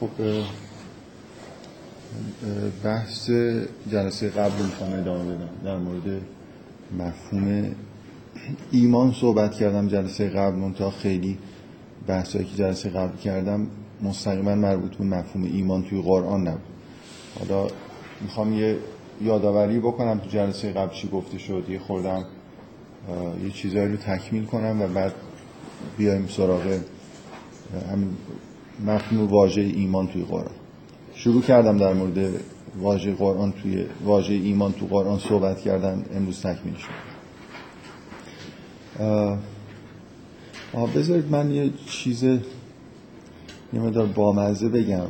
خب بحث جلسه قبل می‌خوام ادامه بدم. در مورد مفهوم ایمان صحبت کردم جلسه قبل منتها خیلی بحثایی که جلسه قبل کردم مستقیما مربوط به مفهوم ایمان توی قرآن نبود. حالا می‌خوام یه یادآوری بکنم تو جلسه قبل چی گفته شد. یه خوردم یه چیزایی رو تکمیل کنم و بعد بیایم سراغ همین مفهوم واژه ایمان توی قرآن. شروع کردم در مورد واژه قرآن توی واژه ایمان تو قرآن صحبت کردن امروز تکمیل شد. بذارید من یه چیز یه مدار بامزه بگم.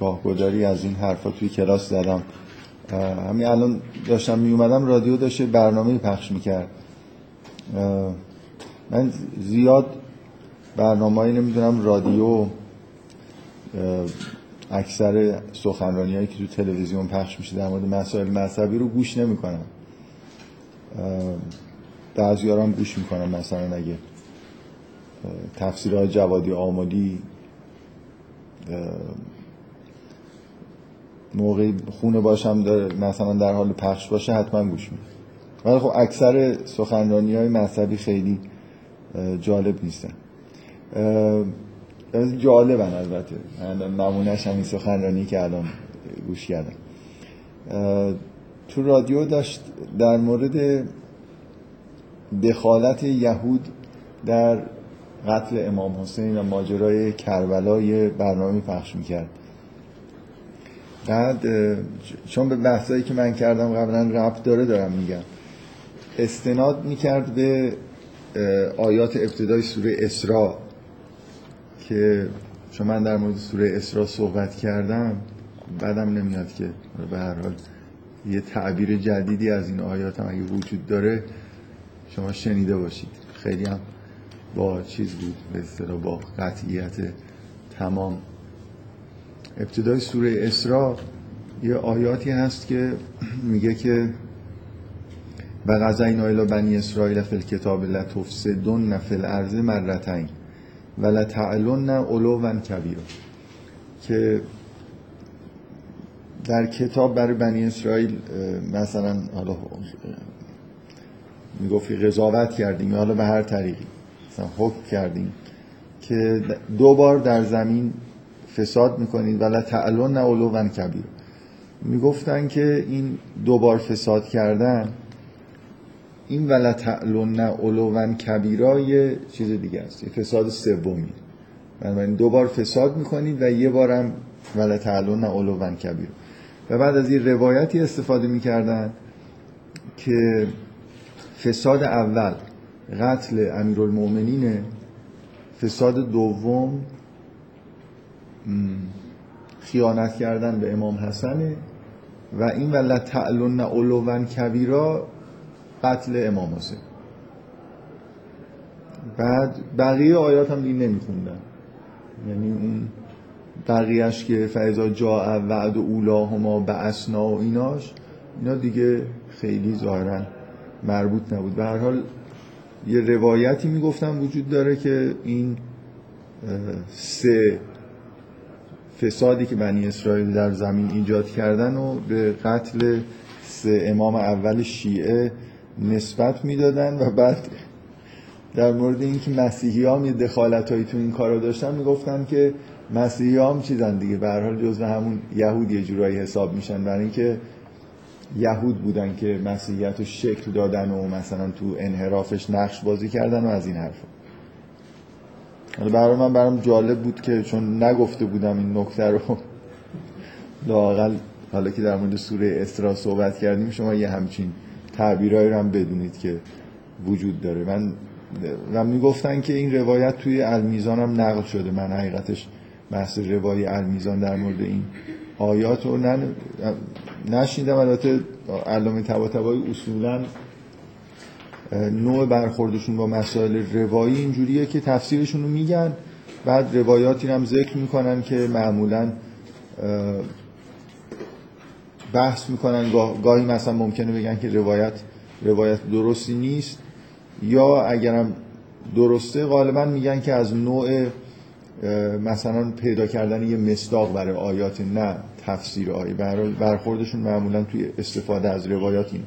گاهگداری از این حرفا توی کلاس زدم. همین الان داشتم می اومدم رادیو داشته برنامه پخش می‌کرد. من زیاد برنامه نمی‌دونم رادیو اکثر سخنرانی هایی که تو تلویزیون پخش میشه در مورد مسائل مذهبی رو گوش نمی‌کنم بعضی هم گوش می‌کنم مثلا اگه تفسیرهای جوادی آمالی موقعی خونه باشم داره مثلا در حال پخش باشه حتما گوش می‌کنم ولی خب اکثر سخنرانی های مذهبی خیلی جالب نیستن. جالبن البته. نمونهش همین سخنرانی که الان گوش کردم. تو رادیو داشت در مورد دخالت یهود در قتل امام حسین و ماجرای کربلا یه برنامه پخش می‌کرد. بعد چون به بحثایی که من کردم قبلا ربط داره دارم میگم. استناد می‌کرد به آیات ابتدای سوره اسراء. که چون من در مورد سوره اسراء صحبت کردم بعدم نمیاد که به هر حال یه تعبیر جدیدی از این آیات هم اگه وجود داره شما شنیده باشید. خیلی هم با چیز بود به اصطلاح با قطعیت تمام. ابتدای سوره اسراء یه آیاتی هست که میگه که و غزین الى بنی اسرائیل فی الکتاب لتفسدن فی الارض مرتین و لتعلن علوا کبیرا که در کتاب برای بنی اسرائیل مثلا حالا می‌گفتی قضاوت کردیم حالا به هر طریقی مثلا حکم کردیم که دو بار در زمین فساد می‌کنید ولی تعلن علوا کبیر می‌گفتن که این دو بار فساد کردن این ولا تعلن علوا کبیرا یه چیز دیگه است. یه فساد سومی. بنابراین دو بار فساد می‌کنید و یه بارم ولا تعلن علوا کبیر. و بعد از این روایتی استفاده می‌کردن که فساد اول قتل امیرالمؤمنینه فساد دوم خیانت کردن به امام حسنه و این ولا تعلن علوا کبیرا قتل امام حسین. بعد بقیه آیات هم دیگه نمیخوندن. یعنی اون بقیهش که فیضا جا وعد و اولاهما به اسنا و ایناش اینا دیگه خیلی ظاهرا مربوط نبود. به هر حال یه روایتی می‌گفتم وجود داره که این سه فسادی که بنی اسرائیل در زمین ایجاد کردن و به قتل سه امام اول شیعه نسبت می‌دادن و بعد در مورد اینکه مسیحی هم یه دخالت هایی تو این کارا داشتن می‌گفتن که مسیحی هم چیزن دیگه. به هر حال همون یهود یه جورایی حساب میشن. برای اینکه یهود بودن که مسیحیت رو شکل دادن و مثلا تو انحرافش نقش بازی کردن و از این حرفا. حالا برای من برام جالب بود که چون نگفته بودم این نکته رو لاقل حالا که در مورد سوره اسراء صحبت کردیم شما یه همچین تعبیرهایی رو هم بدونید که وجود داره. من و می‌گفتن که این روایت توی المیزان هم نقل شده. من حقیقتش بحث روایی المیزان در مورد این آیات رو نن... نشیدم البته علامه طباطبایی اصولا نوع برخوردشون با مسائل روایی اینجوریه که تفسیرشون رو میگن. بعد روایاتی هم ذکر می‌کنن که معمولا بحث می‌کنن گاهی مثلا ممکنه بگن که روایت روایت درستی نیست یا اگرم درسته غالبا میگن که از نوع مثلا پیدا کردن یه مصداق برای آیات نه تفسیر آیه. برخوردشون معمولا توی استفاده از روایات این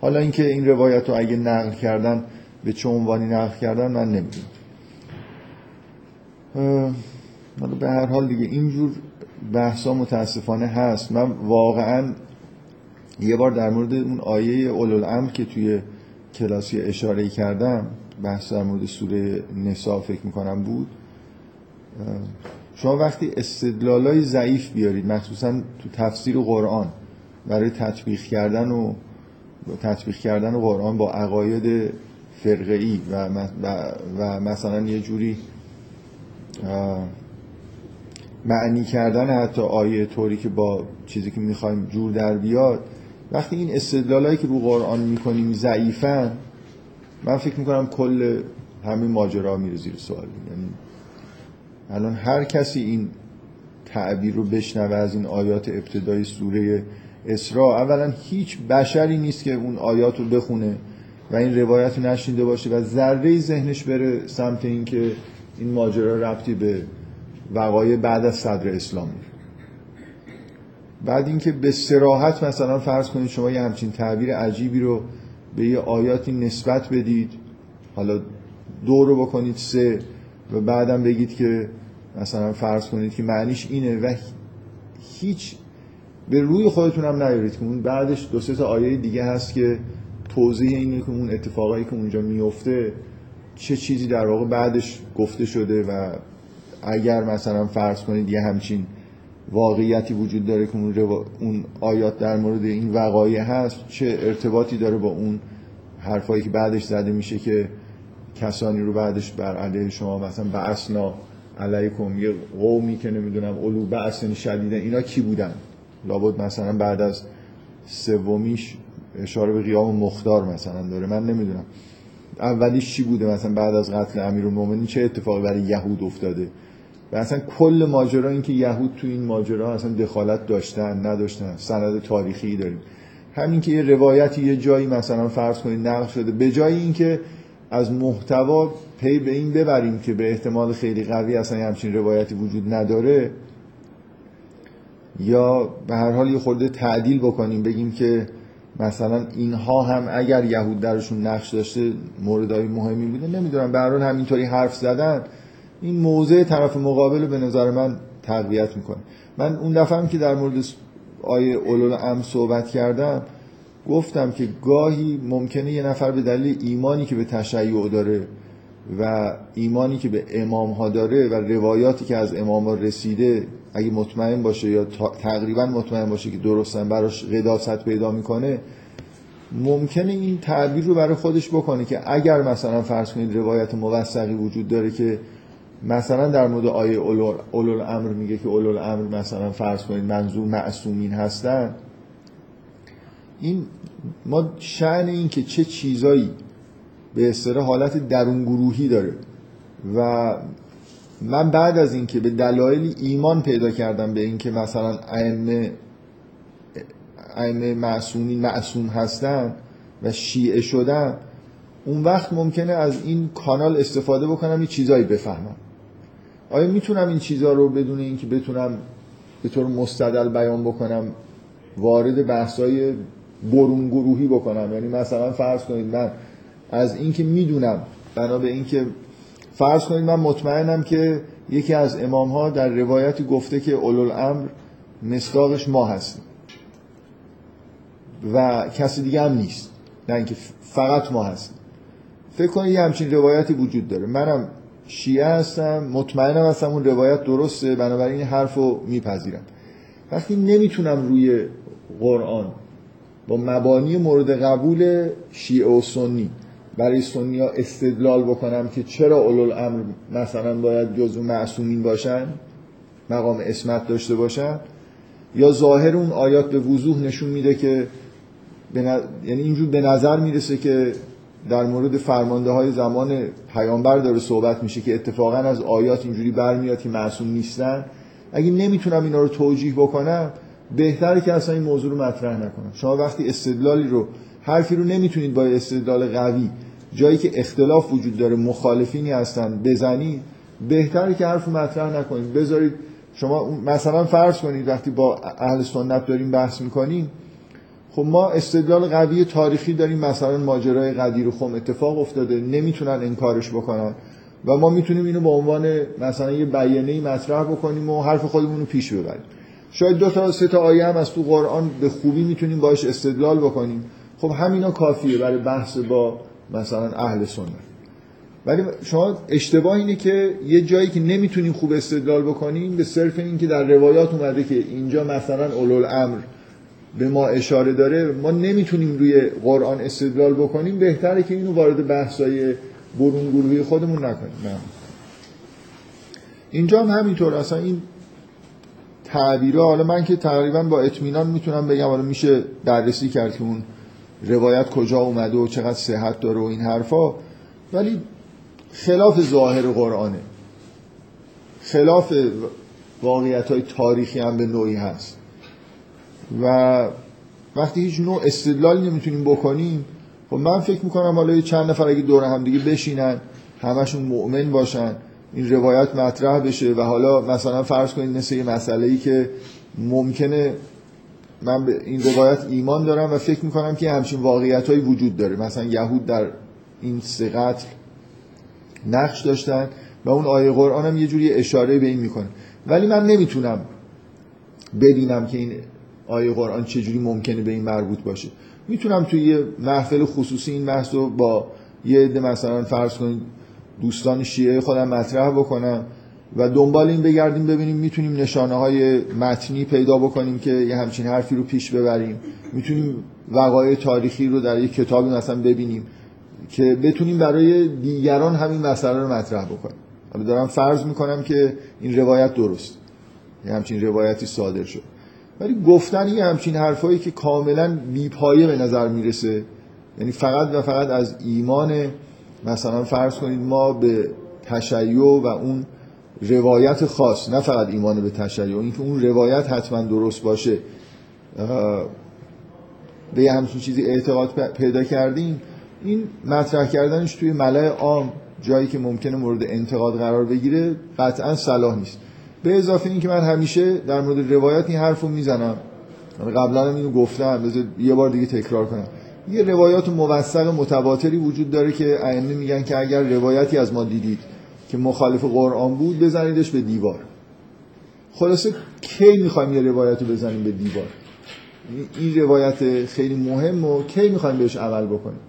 حالا اینکه این روایت رو اگه نقل کردن به چه عنوانی نقل کردن من نمی‌دونم. به هر حال دیگه اینجور بحثا متاسفانه هست. من واقعا یه بار در مورد اون آیه اولوالامر که توی کلاسی اشاره کردم بحث در مورد سوره نسا فکر می‌کنم بود. شما وقتی استدلالای ضعیف بیارید مخصوصا تو تفسیر قرآن برای تطبیق کردن و تطبیق کردن قرآن با عقاید فرقه‌ای و, و مثلا یه جوری معنی کردن حتی آیه طوری که با چیزی که می‌خوایم جور در بیاد وقتی این استدلالایی که رو قرآن می‌کنیم ضعیفن من فکر می‌کنم کل همین ماجرا میره زیر سوال. یعنی الان هر کسی این تعبیر رو بشنوه از این آیات ابتدای سوره اسراء اولا هیچ بشری نیست که اون آیات رو بخونه و این روایت رو نشنیده باشه و ذره ذهنش بره سمت اینکه این ماجرا ربطی به وقایع بعد از صدر اسلام بعد اینکه به سراحت مثلا فرض کنید شما یه همچین تعبیر عجیبی رو به یه آیاتی نسبت بدید حالا دو رو بکنید سه و بعدم بگید که مثلا فرض کنید که معنیش اینه و هیچ به روی خودتون هم نیارید که اون بعدش دو سه تا آیه دیگه هست که توضیح اینه که اون اتفاقایی که اونجا میفته چه چیزی در واقع بعدش گفته شده و اگر مثلا فرض کنید یه همچین واقعیتی وجود داره که اون, اون آیات در مورد این وقایع هست چه ارتباطی داره با اون حرفایی که بعدش زده میشه که کسانی رو بعدش بر علیه شما مثلا بعثنا علیکم یه قومی که نمی‌دونم علو بعثن شدیده اینا کی بودن؟ لابد مثلا بعد از سومیش اشاره به قیام مختار مثلا داره من نمی‌دونم. اولیش چی بوده؟ مثلا بعد از قتل امیرالمومنین چه اتفاقی برای یهود افتاده؟ و اصلا کل ماجرا این که یهود تو این ماجرا اصلا دخالت داشتن نداشتن. سند تاریخی داریم. همین که یه روایتی یه جایی مثلا فرض کنید نقل شده. به جای اینکه از محتوا پی به این ببریم که به احتمال خیلی قوی اصلا همچین روایتی وجود نداره یا به هر حال یه خورده تعدیل بکنیم بگیم که مثلا اینها هم اگر یهود درشون نقش داشته موردهای مهمی بوده. نمی‌دونم. به هر حال همینطوری حرف زدن این موضع طرف مقابل به نظر من تقویت می‌کنه. من اون دفعه هم که در مورد آیه اولول ام صحبت کردم گفتم که گاهی ممکنه یه نفر به دلیل ایمانی که به تشیع داره و ایمانی که به امام ها داره و روایاتی که از امام ها رسیده اگه مطمئن باشه یا تقریبا مطمئن باشه که درستن براش قداست پیدا می‌کنه ممکنه این تعبیر رو برای خودش بکنه که اگر مثلا فرض کنید روایت موثقی وجود داره که مثلا در مورد آیه اولول امر میگه که اولول امر مثلا فرض کنید منظور معصومین هستن. این ما شعن این که چه چیزایی به اصطلاح حالت درون گروهی داره. و من بعد از اینکه به دلایل ایمان پیدا کردم به اینکه مثلا ائمه ائمه معصومین معصوم هستن و شیعه شدن اون وقت ممکنه از این کانال استفاده بکنم یه چیزایی بفهمم. آیا می‌تونم این چیزها رو بدون اینکه بتونم به طور مستدل بیان بکنم وارد بحثای برون گروهی بکنم؟ یعنی مثلا فرض کنید من از اینکه می‌دونم بنا به اینکه فرض کنید من مطمئنم که یکی از امام ها در روایتی گفته که اولو امر مصداقش ما هستیم و کسی دیگه هم نیست نه اینکه فقط ما هستیم فکر کنید یه همچین روایتی وجود داره. منم شیعه هستم مطمئنم هستم اون روایت درسته بنابراین این حرف رو میپذیرم وقتی نمی‌تونم روی قرآن با مبانی مورد قبول شیعه و سنی برای سنی ها استدلال بکنم که چرا اولو امر مثلا باید جزو معصومین باشن مقام اسمت داشته باشن یا ظاهر اون آیات به وضوح نشون میده که یعنی اینجور به نظر می‌رسه که در مورد فرمانده های زمان پیامبر داره صحبت میشه که اتفاقا از آیات اینجوری برمیاد که معصوم نیستن. اگه نمی‌تونم اینا رو توجیه بکنم بهتره که اصلا این موضوع رو مطرح نکنم. شما وقتی استدلالی رو حرفی رو نمی‌تونید با استدلال قوی جایی که اختلاف وجود داره مخالفینی هستن بزنید بهتره که حرف مطرح نکنید. بذارید شما مثلا فرض کنید وقتی با اهل سنت داریم بحث می‌کنیم خب ما استدلال قوی تاریخی داریم مثلا ماجرای قدیر و خم اتفاق افتاده نمی‌تونن انکارش بکنن. و ما می‌تونیم اینو به عنوان مثلا یه بیانیه مطرح بکنیم و حرف خودمون رو پیش ببریم. شاید دو تا سه تا آیه هم از تو قرآن به خوبی می‌تونیم باش استدلال بکنیم. خب همینا کافیه برای بحث با مثلا اهل سنت. ولی شما اشتباه اینه که یه جایی که نمی‌تونیم خوب استدلال بکنیم به صرف این که در روایات اومده که اینجا مثلا اولو امر به ما اشاره داره ما نمی‌تونیم روی قرآن استدلال بکنیم بهتره که اینو وارد بحثای برون گروهی خودمون نکنیم. اینجا هم همینطور اصلا این تعبیره حالا من که تقریبا با اطمینان می‌تونم بگم حالا میشه بررسی کرد که اون روایت کجا اومده و چقدر صحت داره و این حرفا ولی خلاف ظاهر قرآنه. خلاف واقعیت های تاریخی هم به نوعی هست. و وقتی هیچ نوع استدلالی نمی‌تونیم بکنیم خب من فکر می‌کنم حالا چند نفر اگه دور هم دیگه بشینن همشون مؤمن باشن این روایت مطرح بشه و حالا مثلا فرض کنید مثل یه مسئله ای که ممکنه من به این روایت ایمان دارم و فکر می‌کنم که همچین واقعیت هایی وجود داره. مثلا یهود در این سه قتل نقش داشتن و اون آیه قرآن هم یه جوری اشاره به این می‌کنه. ولی من نمی‌تونم ببینم که این آیه قرآن چجوری ممکنه به این مربوط باشه. می‌تونم توی یه محفل خصوصی این بحث رو با یه عده مثلا فرض کنید دوستان شیعه خودم مطرح بکنم و دنبال این بگردیم ببینیم می‌تونیم نشانه های متنی پیدا بکنیم که یه همچین حرفی رو پیش ببریم. می‌تونیم وقایع تاریخی رو در یک کتابی مثلا ببینیم که بتونیم برای دیگران همین مسئله رو مطرح بکنیم. دارم فرض می‌کنم که این روایت درست. یه همچین روایتی صادر شد. ولی گفتن یه همچین حرفایی که کاملا بیپایه به نظر می‌رسه یعنی فقط و فقط از ایمان مثلا فرض کنید ما به تشیع و اون روایت خاص نه فقط ایمان به تشیع اینکه اون روایت حتما درست باشه به یه همچین چیزی اعتقاد پیدا کردیم این مطرح کردنش توی ملای عام جایی که ممکنه مورد انتقاد قرار بگیره قطعا صلاح نیست. به اضافه اینکه من همیشه در مورد روایت این حرف رو می‌زنم قبلا هم اینو گفتم. بذار یه بار دیگه تکرار کنم. یه روایات موثق متواتری وجود داره که ائمه میگن که اگر روایتی از ما دیدید که مخالف قرآن بود بزنیدش به دیوار. خلاصه کی می‌خوایم یه روایت رو بزنیم به دیوار؟ این روایت خیلی مهم و کی می‌خوایم بهش عمل بکنیم؟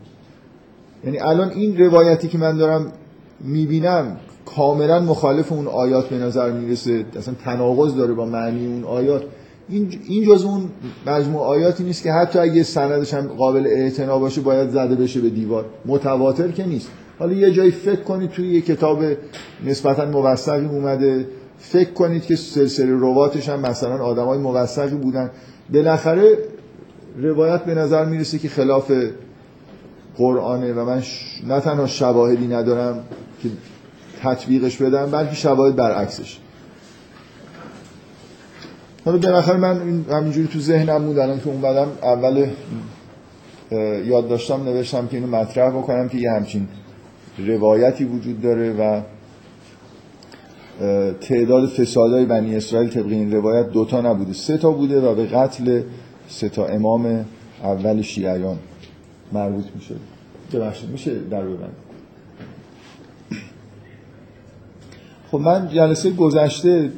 یعنی الان این روایتی که من دارم می‌بینم کاملا مخالف اون آیات به نظر می‌رسه. اصلا تناقض داره با معنی اون آیات. این این جز اون مجموع آیاتی نیست که حتی اگه سندش هم قابل اعتنا باشه باید زده بشه به دیوار. متواتر که نیست. حالا یه جایی فکر کنید توی یه کتاب نسبتا موثقی اومده. فکر کنید که سلسله رواتش هم مثلا آدمای موثقی بودن. بالاخره روایت به نظر می‌رسه که خلاف قرآنه و من نه تنها شواهدی ندارم که تطبیقش بدم بلکه شواهد برعکسش. حالا بالاخره من همینجوری تو ذهنم بود الان که اون بعدم اول یاد داشتم نوشتم که اینو مطرح بکنم که یه همچین روایتی وجود داره و تعداد فسادهای بنی اسرائیل طبق این روایت دوتا نبوده. سه تا بوده و به قتل سه تا امام اول شیعیان مربوط میشه. ببخشید میشه در ببند خب من جلسه گذشته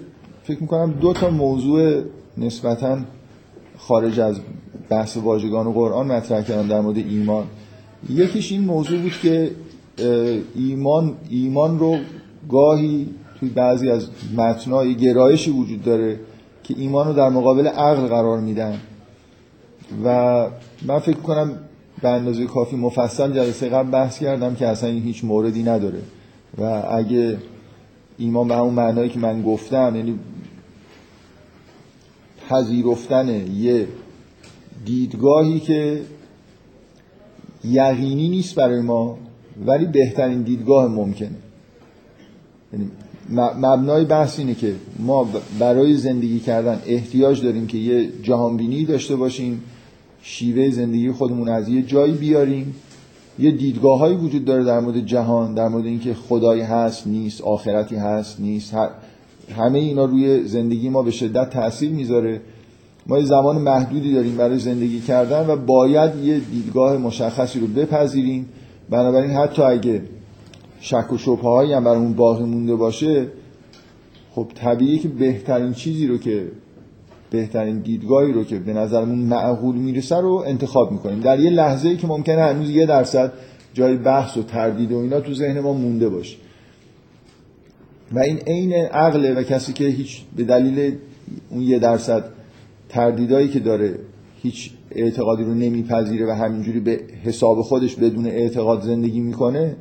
فکر می‌کنم دو تا موضوع نسبتا خارج از بحث واژگان و قرآن مطرح کردم در مورد ایمان. یکیش این موضوع بود که ایمان ایمان رو گاهی توی بعضی از متنای گرایشی وجود داره که ایمان رو در مقابل عقل قرار میدن. و من فکر کنم به اندازه کافی مفصل جلسه قبل بحث کردم که اصلا این هیچ موردی نداره. و اگه ایمان به همون معنایی که من گفتم یعنی پذیرفتن یه دیدگاهی که یقینی نیست برای ما ولی بهترین دیدگاه ممکنه. یعنی مبنای بحث اینه که ما برای زندگی کردن احتیاج داریم که یه جهانبینی داشته باشیم شیوه زندگی خودمون از یه جایی بیاریم. یه دیدگاه وجود داره در مورد جهان در مورد اینکه خدایی هست نیست آخرتی هست نیست. همه اینا روی زندگی ما به شدت تاثیر می‌ذاره. ما یه زمان محدودی داریم برای زندگی کردن و باید یه دیدگاه مشخصی رو بپذیریم. بنابراین حتی اگه شک و شبه هایی هم برامون باقی مونده باشه خب طبیعیه که بهترین چیزی رو که بهترین دیدگاهی رو که به نظرمون معقول می‌رسه رو انتخاب می‌کنیم. در یه لحظه ای که ممکنه هنوز یه درصد جای بحث و تردید و اینا تو ذهن ما مونده باشه. و این عین عقله و کسی که هیچ به دلیل اون یه درصد تردیدایی که داره هیچ اعتقادی رو نمیپذیره و همینجوری به حساب خودش بدون اعتقاد زندگی می‌کنه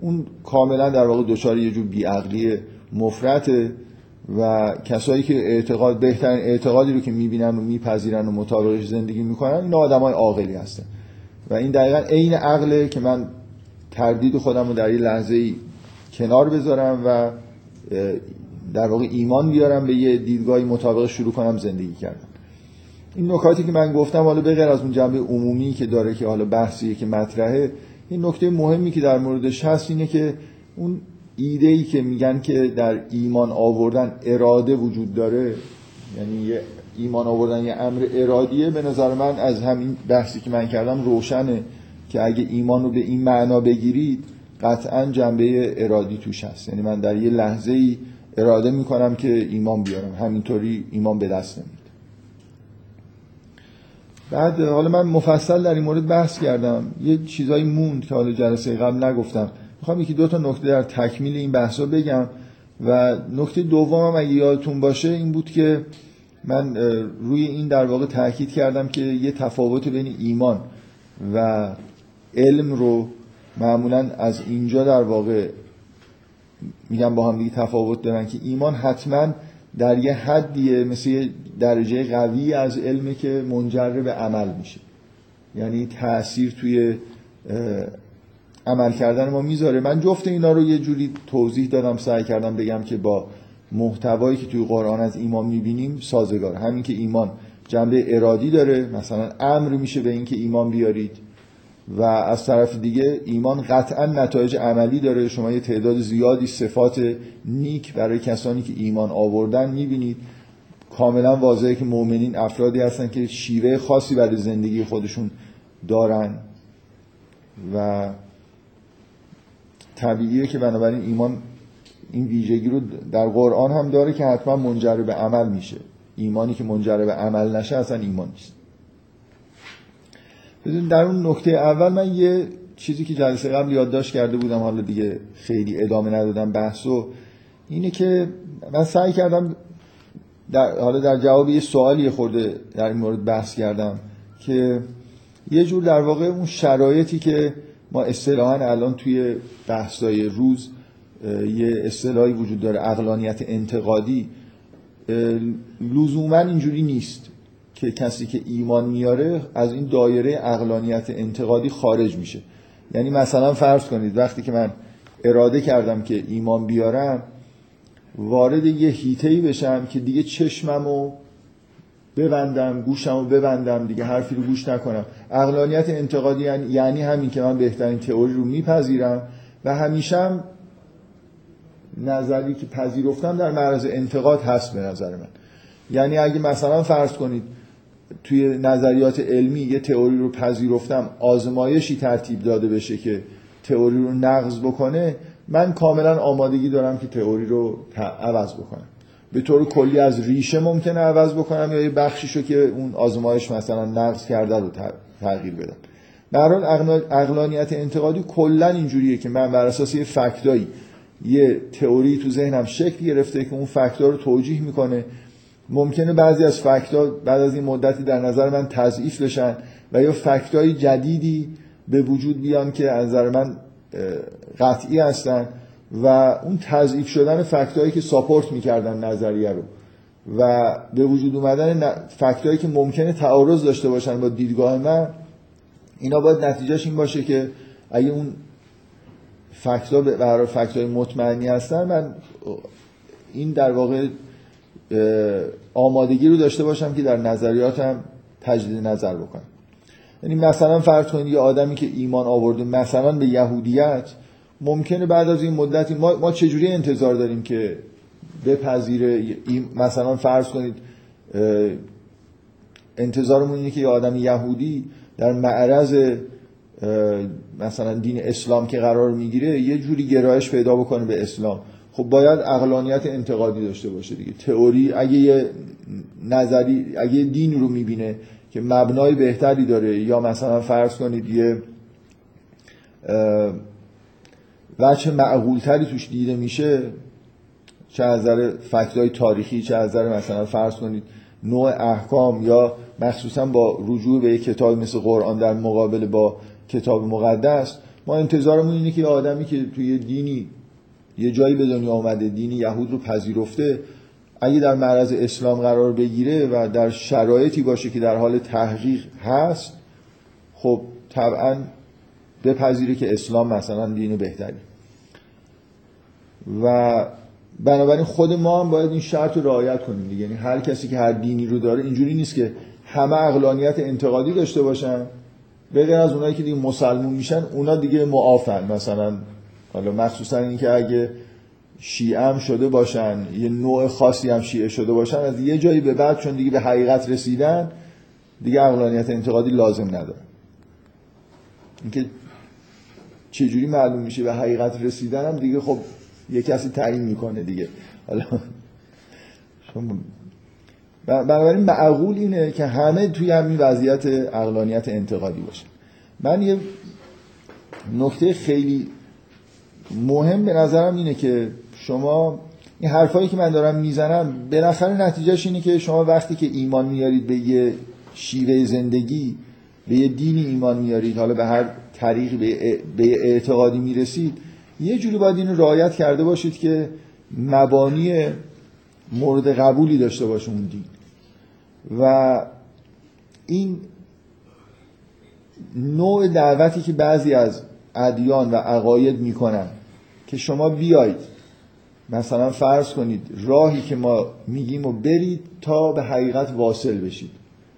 اون کاملا در واقع دچار یه جور بیعقلی مفرته. و کسایی که اعتقاد بهترین اعتقادی رو که می‌بینن و میپذیرن و مطابقش زندگی می‌کنن این آدمای عاقلی هستن. و این دقیقا عین عقله که من تردید خودم رو در یه لحظه ای کنار بذارم و در واقع ایمان بیارم به یه دیدگاهی مطابق شروع کنم زندگی کردم این نکاتی که من گفتم حالا به غیر از اون جنبه عمومی که داره که حالا بحثیه که مطرحه این نکته مهمی که در موردش هست اینه که اون ایده ای که میگن که در ایمان آوردن اراده وجود داره یعنی یه ایمان آوردن یه امر ارادیه به نظر من از همین بحثی که من کردم روشنه که اگه ایمان رو به این معنا بگیرید قطعا جنبه ارادی توش هست. یعنی من در یه لحظه ای اراده می‌کنم که ایمان بیارم. همینطوری ایمان به دست نمید بعد حالا من مفصل در این مورد بحث کردم. یه چیزایی موند که حالا جلسه قبل نگفتم. می‌خوام یکی دو تا نکته در تکمیل این بحثا بگم و نکته دومم اگه یادتون باشه این بود که من روی این در واقع تاکید کردم که یه تفاوت بین ایمان و علم رو معمولا از اینجا در واقع میگم با هم دیگه تفاوت دارن که ایمان حتما در یه حدیه مثل یه درجه قوی از علمه که منجر به عمل میشه. یعنی تاثیر توی عمل کردن ما می‌ذاره. من جفت اینا رو یه جوری توضیح دادم سعی کردم بگم که با محتوایی که توی قرآن از ایمان می‌بینیم سازگار. همین که ایمان جنبه ارادی داره. مثلا امر میشه به اینکه ایمان بیارید و از طرف دیگه ایمان قطعا نتایج عملی داره. شما یه تعداد زیادی صفات نیک برای کسانی که ایمان آوردن می‌بینید. کاملا واضحه که مؤمنین افرادی هستن که شیوه خاصی برای زندگی خودشون دارن و طبیعیه که بنابراین ایمان این ویژگی رو در قرآن هم داره که حتما منجر به عمل میشه. ایمانی که منجر به عمل نشه اصلا ایمان نیست. در اون نکته اول من یه چیزی که جلسه قبل یادداشت کرده بودم حالا دیگه خیلی ادامه ندادم بحثو اینه که من سعی کردم در حالا در جواب یه سوالی خورده در این مورد بحث کردم که یه جور در واقع اون شرایطی که ما اصطلاحا الان توی بحثای روز یه اصطلاحی وجود داره اقلانیت انتقادی. لزوما اینجوری نیست که کسی که ایمان میاره از این دایره اقلانیت انتقادی خارج میشه. یعنی مثلا فرض کنید وقتی که من اراده کردم که ایمان بیارم وارد یه هیتهی بشم که دیگه چشممو ببندم گوشمو ببندم دیگه حرفی رو گوش نکنم. اقلانیت انتقادی یعنی-, یعنی همین که من بهترین تئوری رو میپذیرم و همیشه نظری که پذیرفتم در معرض انتقاد هست به نظر من. یعنی اگه مثلا فرض کنید توی نظریات علمی یه تئوری رو پذیرفتم آزمایشی ترتیب داده بشه که تئوری رو نقض بکنه من کاملا آمادگی دارم که تئوری رو عوض بکنم. به طور کلی از ریشه ممکنه عوض بکنم یا یه بخشیشو که اون آزمایش مثلا نقض کرده رو تغییر بدم. در حال اقلانیت انتقادی کلا اینجوریه که من بر اساس یه فکتایی یه تئوری تو ذهنم شکل گرفته که اون فکتا رو توجیه می‌کنه. ممکنه بعضی از فکتا بعد از این مدتی در نظر من تضعیف بشن و یا فکتای جدیدی به وجود بیان که از نظر من قطعی هستن. و اون تضعیف شدن فکتایی که ساپورت می‌کردن نظریه رو و به وجود اومدن فکتایی که ممکنه تعارض داشته باشن با دیدگاه من اینا باید نتیجهش این باشه که اگه اون فکتا فکت فکتای مطمئنی هستن من این در واقع آمادگی رو داشته باشم که در نظریاتم تجدید نظر بکنم. یعنی مثلا فرض کنید یه آدمی که ایمان آورده مثلا به یهودیت ممکنه بعد از این مدتی ما, ما چجوری انتظار داریم که بپذیره؟ مثلا فرض کنید انتظارمون اینه که یه آدم یهودی در معرض مثلا دین اسلام که قرار می‌گیره یه جوری گرایش پیدا بکنه به اسلام. خب باید اقلانیت انتقادی داشته باشه دیگه. تئوری اگه یه نظری اگه دین رو می‌بینه که مبنای بهتری داره یا مثلا فرض کنید یه وچه معقولتری توش دیده میشه چه از نظر فکتای تاریخی چه از نظر مثلا فرض کنید نوع احکام یا مخصوصا با رجوع به یک کتاب مثل قرآن در مقابل با کتاب مقدس ما انتظارمون اینه که آدمی که توی دینی یه جایی به دنیا آمده دینی یهود رو پذیرفته اگه در معرض اسلام قرار بگیره و در شرایطی باشه که در حال تحقیق هست خب طبعا بپذیره که اسلام مثلا دین بهتری و بنابراین خود ما هم باید این شرط رو رعایت کنیم یعنی هر کسی که هر دینی رو داره اینجوری نیست که همه اقلانیت انتقادی داشته باشن. به از اونایی که دیگه مسلمون میشن اونا دیگه معافن. مثلا حالا مخصوصا اینکه اگه شیعه هم شده باشن یه نوع خاصی هم شیعه شده باشن از یه جایی به بعد چون دیگه به حقیقت رسیدن دیگه اقلانیت انتقادی لازم نداره اینکه چجوری معلوم میشه به حقیقت رسیدن هم دیگه خب یه کسی تعیین می‌کنه دیگه. حالا بنابراین معقول اینه که همه توی همین وضعیت اقلانیت انتقادی باشه. من یه نکته خیلی مهم به نظرم اینه که شما این حرفایی که من دارم می‌زنم بالاخره نتیجهش اینه که شما وقتی که ایمان میارید به یه شیوه زندگی به یه دینی ایمان میارید حالا به هر طریقی به اعتقادی می‌رسید یه جوری باید اینو رعایت کرده باشید که مبانی مورد قبولی داشته باشه اون دین. و این نوع دعوتی که بعضی از ادیان و عقاید می‌کنن که شما بیایید مثلا فرض کنید راهی که ما میگیم و برید تا به حقیقت واصل بشید.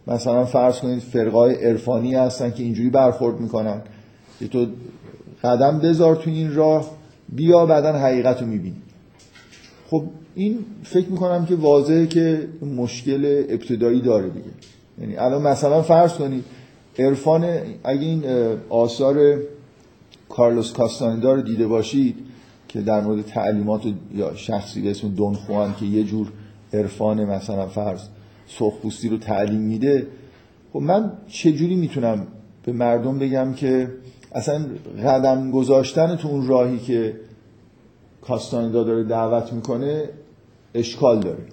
مثلا فرض کنید فرقای عرفانی هستن که اینجوری برخورد می‌کنن. که تو قدم بذار تو این راه بیا بعدا حقیقت رو می‌بینی. خب این فکر می‌کنم که واضحه که مشکل ابتدایی داره دیگه. یعنی الان مثلا فرض کنید عرفان اگه این آثار کارلوس کاستانیدا رو دیده باشید که در مورد تعلیمات یا شخصی به اسم دون خوان که یه جور عرفان مثلا فرض سرخپوستی رو تعلیم میده. خب من چجوری می‌تونم به مردم بگم که اصلا قدم گذاشتن تو اون راهی که کاستانیدا داره دعوت می‌کنه اشکال داره.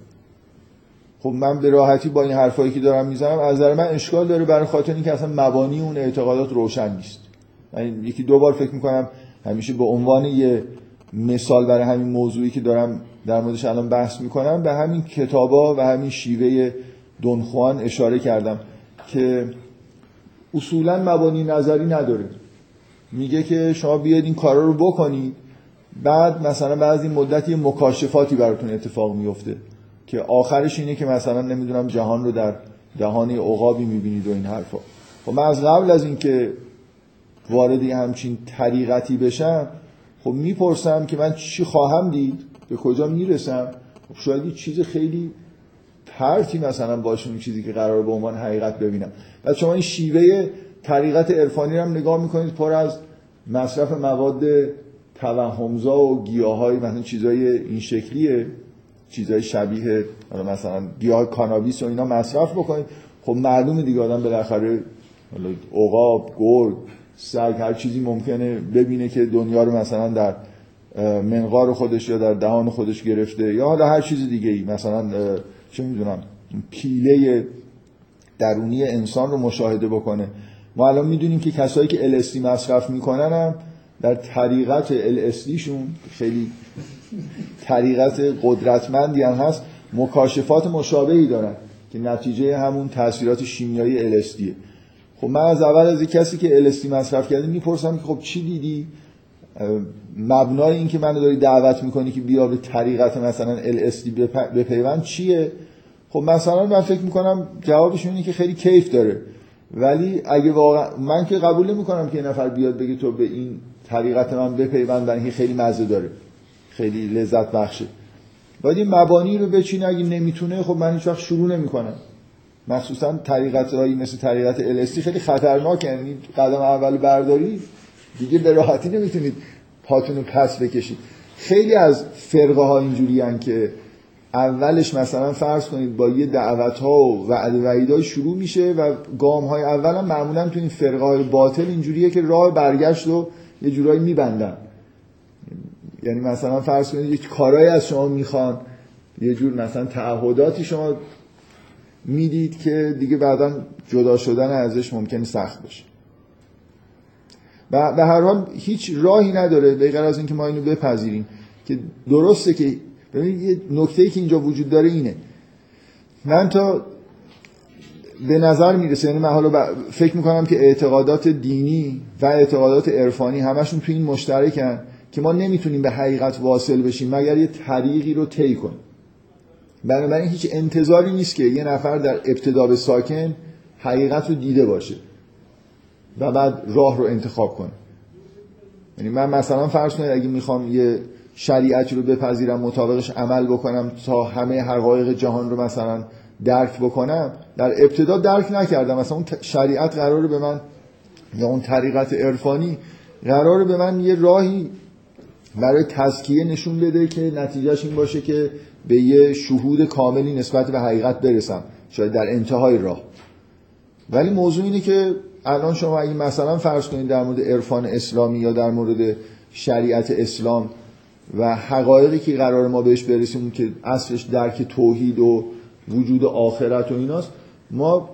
خب من به راحتی با این حرفایی که دارم می‌زنم از نظر من اشکال داره برای خاطر اینکه اصلا مبانی اون اعتقادات روشن نیست. من یکی دو بار فکر می‌کنم همیشه به عنوان یه مثال برای همین موضوعی که دارم در موردش الان بحث می‌کنم. به همین کتابا و همین شیوه دونخوان اشاره کردم که اصولا مبانی نظری نداره میگه که شما بیاید این کارا رو بکنید بعد مثلا بعد این مدت یه مکاشفاتی براتون اتفاق میفته که آخرش اینه که مثلا نمی‌دونم جهان رو در دهان عقابی می‌بینید و این حرفا. خب من از قبل از اینکه وارد همچین طریقتی بشم خب می‌پرسم که من چی خواهم دید؟ به کجا می‌رسم؟ شاید چیز خیلی پرتی مثلا باشه اون چیزی که قرار به عنوان حقیقت ببینم. و شما این شیوه طریقت عرفانی رو هم نگاه می‌کنید پر از مصرف مواد توهمزا و گیاهای مثلا چیزای این شکلیه چیزای شبیه مثلا گیاه کانابیس و اینا مصرف بکنید. خب معلومه دیگه آدم بالاخره عقاب گرگ سگ هر چیزی ممکنه ببینه که دنیا رو مثلا در منقار خودش یا در دهان خودش گرفته یا حالا هر چیز دیگه ای مثلا چه می‌دونم پیله درونی انسان رو مشاهده بکنه. ما الان می‌دونیم که کسایی که LSD مصرف می‌کنن هم در طریقت LSDشون خیلی طریقت قدرتمندی هم هست مکاشفات مشابهی دارن که نتیجه همون تاثیرات شیمیایی LSDه خب من از اول از کسی که LSD مصرف کرده می‌پرسم که خب چی دیدی؟ مبنای این که منو داری دعوت می‌کنی که بیا به طریقت مثلا LSD بپیوند چیه؟ خب مثلا من فکر می‌کنم جوابش اینه که خیلی کیف داره. ولی اگه واقعا من که قبول نمی‌کنم که یه نفر بیاد بگه تو به این طریقت من بپیوند برای خیلی مزه داره. خیلی لذت بخشه. باید این مبانی رو بچینه اگه نمی‌تونه خب من هیچ وقت شروع نمی‌کنم. مخصوصا طریقت هایی مثل طریقت الستی خیلی خطرناکه. یعنی قدم اول برداری دیگه به راحتی نمی‌تونید پاتون رو پس بکشید. خیلی از فرقه ها اینجوری که اولش مثلا فرض کنید با یه دعوت ها و وعده وعید شروع میشه و گام های اول هم معمولا تو این فرقه های باطل اینجوریه که راه برگشت رو یه جورایی میبندن. یعنی مثلا فرض کنید یک کارایی از شما می‌خوان یه جور مثلا تعهداتی شما می‌دید که دیگه بعدا جدا شدن ازش ممکنه سخت باشه. به هر حال هیچ راهی نداره به غیر از اینکه ما اینو بپذیریم. که درسته که ببینید یه نکته که اینجا وجود داره اینه. من تا به نظر می‌رسه یعنی من حالا فکر می‌کنم که اعتقادات دینی و اعتقادات عرفانی همشون تو این مشترکن که ما نمی‌تونیم به حقیقت واصل بشیم مگر یه طریقی رو طی کنیم. بنابراین هیچ انتظاری نیست که یه نفر در ابتدا به ساکن حقیقت رو دیده باشه. و بعد راه رو انتخاب کنه یعنی من مثلا فرض کنید اگه می‌خوام یه شریعتی رو بپذیرم مطابقش عمل بکنم تا همه حقایق جهان رو مثلا درک بکنم در ابتدا درک نکردم. مثلا اون شریعت قراره به من یا اون طریقت عرفانی قراره به من یه راهی برای تزکیه نشون بده که نتیجهش این باشه که به یه شهود کاملی نسبت به حقیقت برسم. شاید در انتهای راه. ولی موضوع اینه که الان شما اگه مثلا فرض کنید در مورد عرفان اسلامی یا در مورد شریعت اسلام و حقایقی که قرار ما بهش برسیم که اصلش درک توحید و وجود آخرت و ایناست ما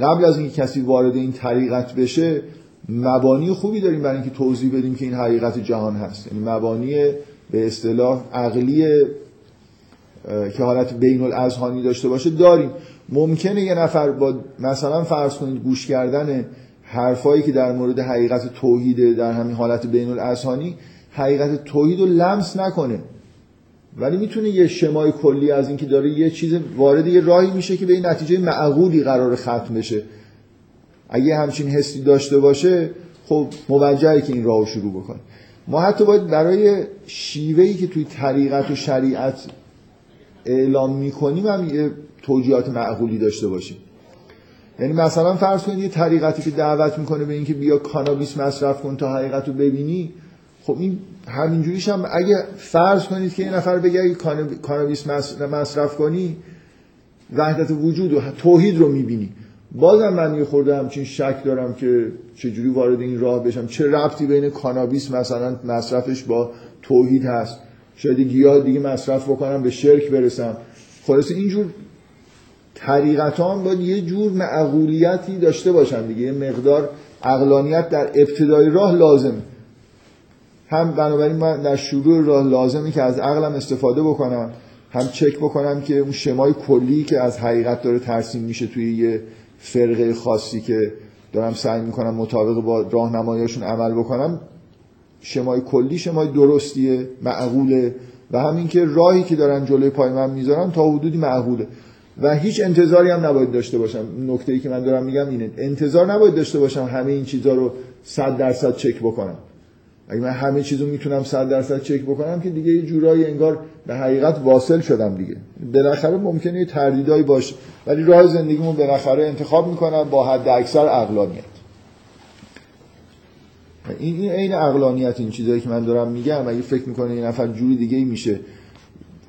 قبل از اینکه کسی وارد این طریقت بشه مبانی خوبی داریم برای اینکه توضیح بدیم که این حقیقت جهان هست. یعنی مبانی به اصطلاح عقلی که حالت بین الاذهانی داشته باشه داریم. ممکنه یه نفر با مثلا فرض کنید گوش کردن حرفایی که در مورد حقیقت توحید در همین حالت بین الاذهانی حقیقت توحید رو لمس نکنه. ولی می‌تونه یه شمای کلی از اینکه داره یه چیز وارد یه راهی میشه که به این نتیجه معقولی قرار ختم بشه. اگه همچین حسی داشته باشه خب موجهه که این راه شروع بکنه. ما حتی باید برای شیوهی که توی طریقت و شریعت اعلام می‌کنیم هم یه توجیهات معقولی داشته باشیم. یعنی مثلا فرض کنید یه طریقتی که دعوت می‌کنه به اینکه بیا کانابیس مصرف کن تا حقیقت رو ببینی خب این همینجوریش هم اگه فرض کنید که یه نفر بگه اگه کانابیس مصرف کنی وحدت وجود و توحید رو می‌بینی. بازم من یه خورده همچین شک دارم که چجوری وارد این راه بشم. چه ربطی بین کانابیس مثلا مصرفش با توحید هست؟ شاید گیاه دیگه مصرف بکنم به شرک برسم. خلاص اینجور طریقتان باید یه جور معقولیتی داشته باشن دیگه. یه مقدار اقلانیت در ابتدای راه لازمه. هم بنابراین من در شروع راه لازمی که از عقلم استفاده بکنم هم چک بکنم که اون شمای کلی که از حقیقت داره ترسیم میشه توی یه فرقه خاصی که دارم سعی می‌کنم مطابق با راهنماییشون عمل بکنم شمای کلی شمای درستیه معقوله. و همین که راهی که دارن جلوی پای من می‌ذارن تا حدودی معقوله. و هیچ انتظاری هم نباید داشته باشم. نکته ای که من دارم میگم اینه. انتظار نباید داشته باشم همه این چیزها رو صد درصد چک بکنم. اگه من همه چیزو می‌تونم صد درصد چک بکنم که دیگه یه جورایی انگار به حقیقت واصل شدم دیگه. بالاخره ممکنه یه تردیدایی باشه. ولی راه زندگیمو بالاخره انتخاب می‌کنم با حد اکثر عقلانیت. این این عین عقلانیت این چیزایی که من دارم میگم. اگه فکر می‌کنه یه نفر جوری دیگه ای میشه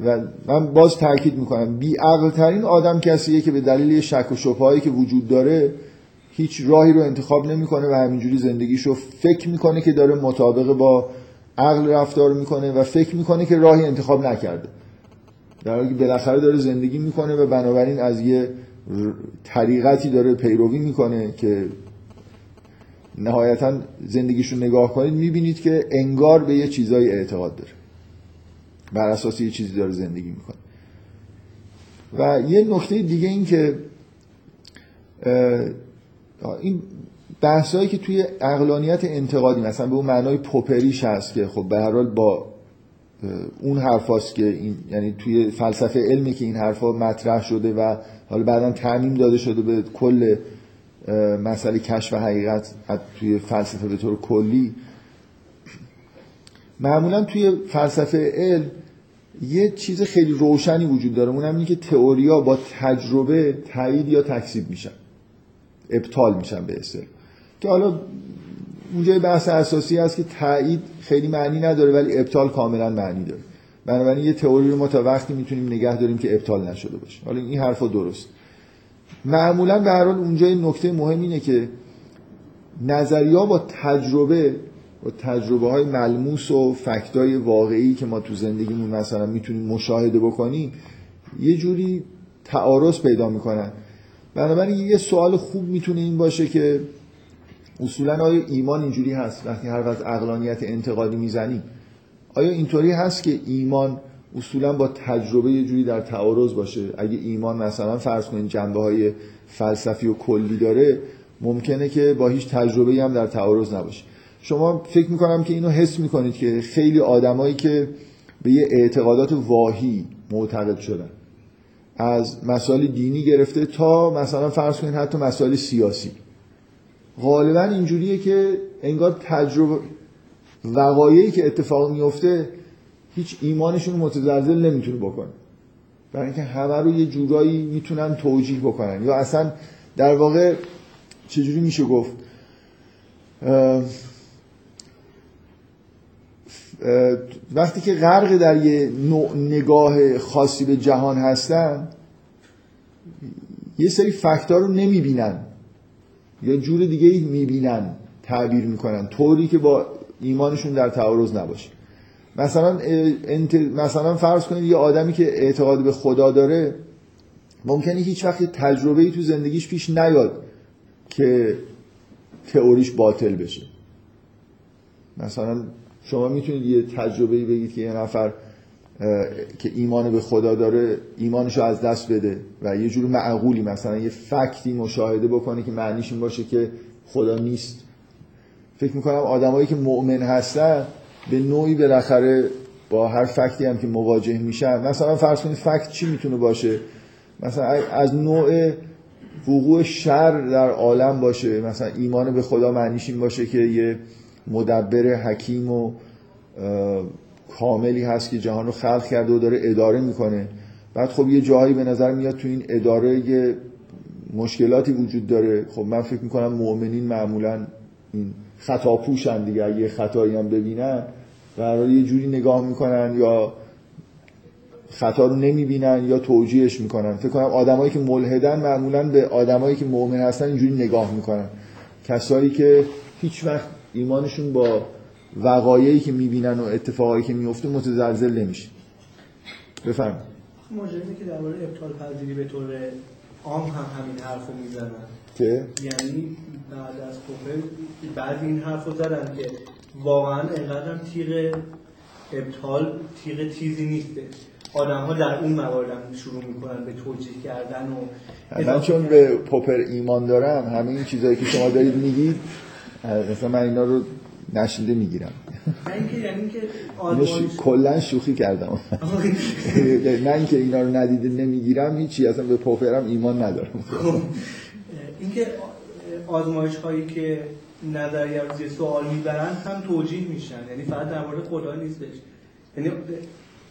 و من باز تاکید می‌کنم بی ترین آدم کسیه که به دلیل شک و شبههایی که وجود داره هیچ راهی رو انتخاب نمی‌کنه و همینجوری زندگیشو فکر می‌کنه که داره مطابق با عقل رفتار می‌کنه و فکر می‌کنه که راهی انتخاب نکرده. در حالی که بالاخره داره زندگی می‌کنه و بنابراین از یه طریقتی داره پیروی می‌کنه که نهایتا زندگیشو نگاه کنید می‌بینید که انگار به یه چیزایی اعتقاد داره. بر اساس یه چیزی داره زندگی می‌کنه. و یه نکته دیگه این که این بحثایی که توی اقلانیت انتقادی مثلا به اون معنای پوپریش هست که خب به هر حال با اون حرفاست که این یعنی توی فلسفه علمی که این حرفا مطرح شده و حالا بعدا تعمیم داده شده به کل مسئله کشف حقیقت توی فلسفه به طور کلی معمولا توی فلسفه علم یه چیز خیلی روشنی وجود داره. اونم اینه که تئوریا با تجربه تایید یا تکذیب میشن. ابطال میشن به اصطلاح که حالا اونجا بحث اساسی هست که تایید خیلی معنی نداره ولی ابطال کاملا معنی داره. بنابراین یه تئوری رو ما تا وقتی می‌تونیم نگه داریم که ابطال نشده باشه. حالا این حرفا درست. معمولا به هر حال اونجا نکته مهم اینه که نظریه با تجربه با تجربه های ملموس و فکتای واقعی که ما تو زندگیمون مثلا می‌تونیم مشاهده بکنیم یه جوری تعارض پیدا می‌کنن. بنابراین یه سوال خوب می‌تونه این باشه که اصولا آیا ایمان اینجوری هست وقتی هر وقت اقلانیت انتقادی می‌زنیم؟ آیا اینطوری هست که ایمان اصولا با تجربه یه جوری در تعارض باشه؟ اگه ایمان مثلا فرض کنید جنبه های فلسفی و کلی داره ممکنه که با هیچ تجربه هم در تعارض نباشه. شما فکر می‌کنم که اینو حس می‌کنید که خیلی آدمایی که به یه اعتقادات واهی معتقد شدن. از مسائل دینی گرفته تا مثلا فرض کنید حتی مسائل سیاسی. غالبا اینجوریه که انگار تجربه وقایعی که اتفاق میفته هیچ ایمانشون متزلزل نمی‌تونه بکنه. برای اینکه همه رو یه جورایی می‌تونن توجیه بکنن. یا اصلا در واقع چجوری میشه گفت؟ وقتی که غرق در یه نوع نگاه خاصی به جهان هستن یه سری فکتار رو نمی‌بینن. یا جور دیگه می‌بینن تعبیر می‌کنن. طوری که با ایمانشون در تعارض نباشه. مثلا انت... مثلا فرض کنید یه آدمی که اعتقاد به خدا داره ممکنه هیچ وقت تجربه ای تو زندگیش پیش نیاد که تئوریش باطل بشه. مثلا شما می‌تونید یه تجربه بگید که یه نفر که ایمان به خدا داره ایمانشو از دست بده و یه جور معقولی مثلا یه فکتی مشاهده بکنه که معنیش این باشه که خدا نیست. فکر می‌کنم آدمایی که مؤمن هستن به نوعی بالاخره با هر فکتی هم که مواجه میشن مثلا فرض کنید فکت چی می‌تونه باشه؟ مثلا از نوع وقوع شر در عالم باشه مثلا ایمان به خدا معنیش این باشه که یه مدبر حکیم و کاملی هست که جهان رو خلق کرده و داره اداره می‌کنه. بعد خب یه جایی به نظر میاد تو این اداره یه مشکلاتی وجود داره. خب من فکر می‌کنم مؤمنین معمولا این خطا پوشن دیگه. اگه خطایی هم ببینن قرار یه جوری نگاه می‌کنن یا خطا رو نمی‌بینن یا توجیهش می‌کنن. فکر کنم آدمایی که ملحدن معمولا به آدمایی که مؤمن هستن اینجوری نگاه می‌کنن. کسایی که هیچ وقت ایمانشون با وقایعی که می‌بینن و اتفاقایی که میفته متزلزل نمیشه. بفرم ماجرایی که درباره ابطال پذیری به طور عام هم همین حرفو می‌زنن. که یعنی بعد از کوپل بعد این حرفو زدن که واقعا انقدر تیغ ابطال تیغ تیزی نیسته. آدم ها در اون موارد شروع می‌کنن به توجیه کردن و من چون به پوپر ایمان دارم همه این چیزهایی که شما دارید میگید مثلا من اینا رو نشیده می‌گیرم. اینکه کلا شوخی کردم. نه اینکه اینا رو ندیده نمی‌گیرم هیچی اصلا به پوپرم ایمان ندارم. اینکه آزمایش هایی که نظریه رو زیر سوال می‌برن هم توجیه میشن. یعنی فقط در مورد خدا نیستش. یعنی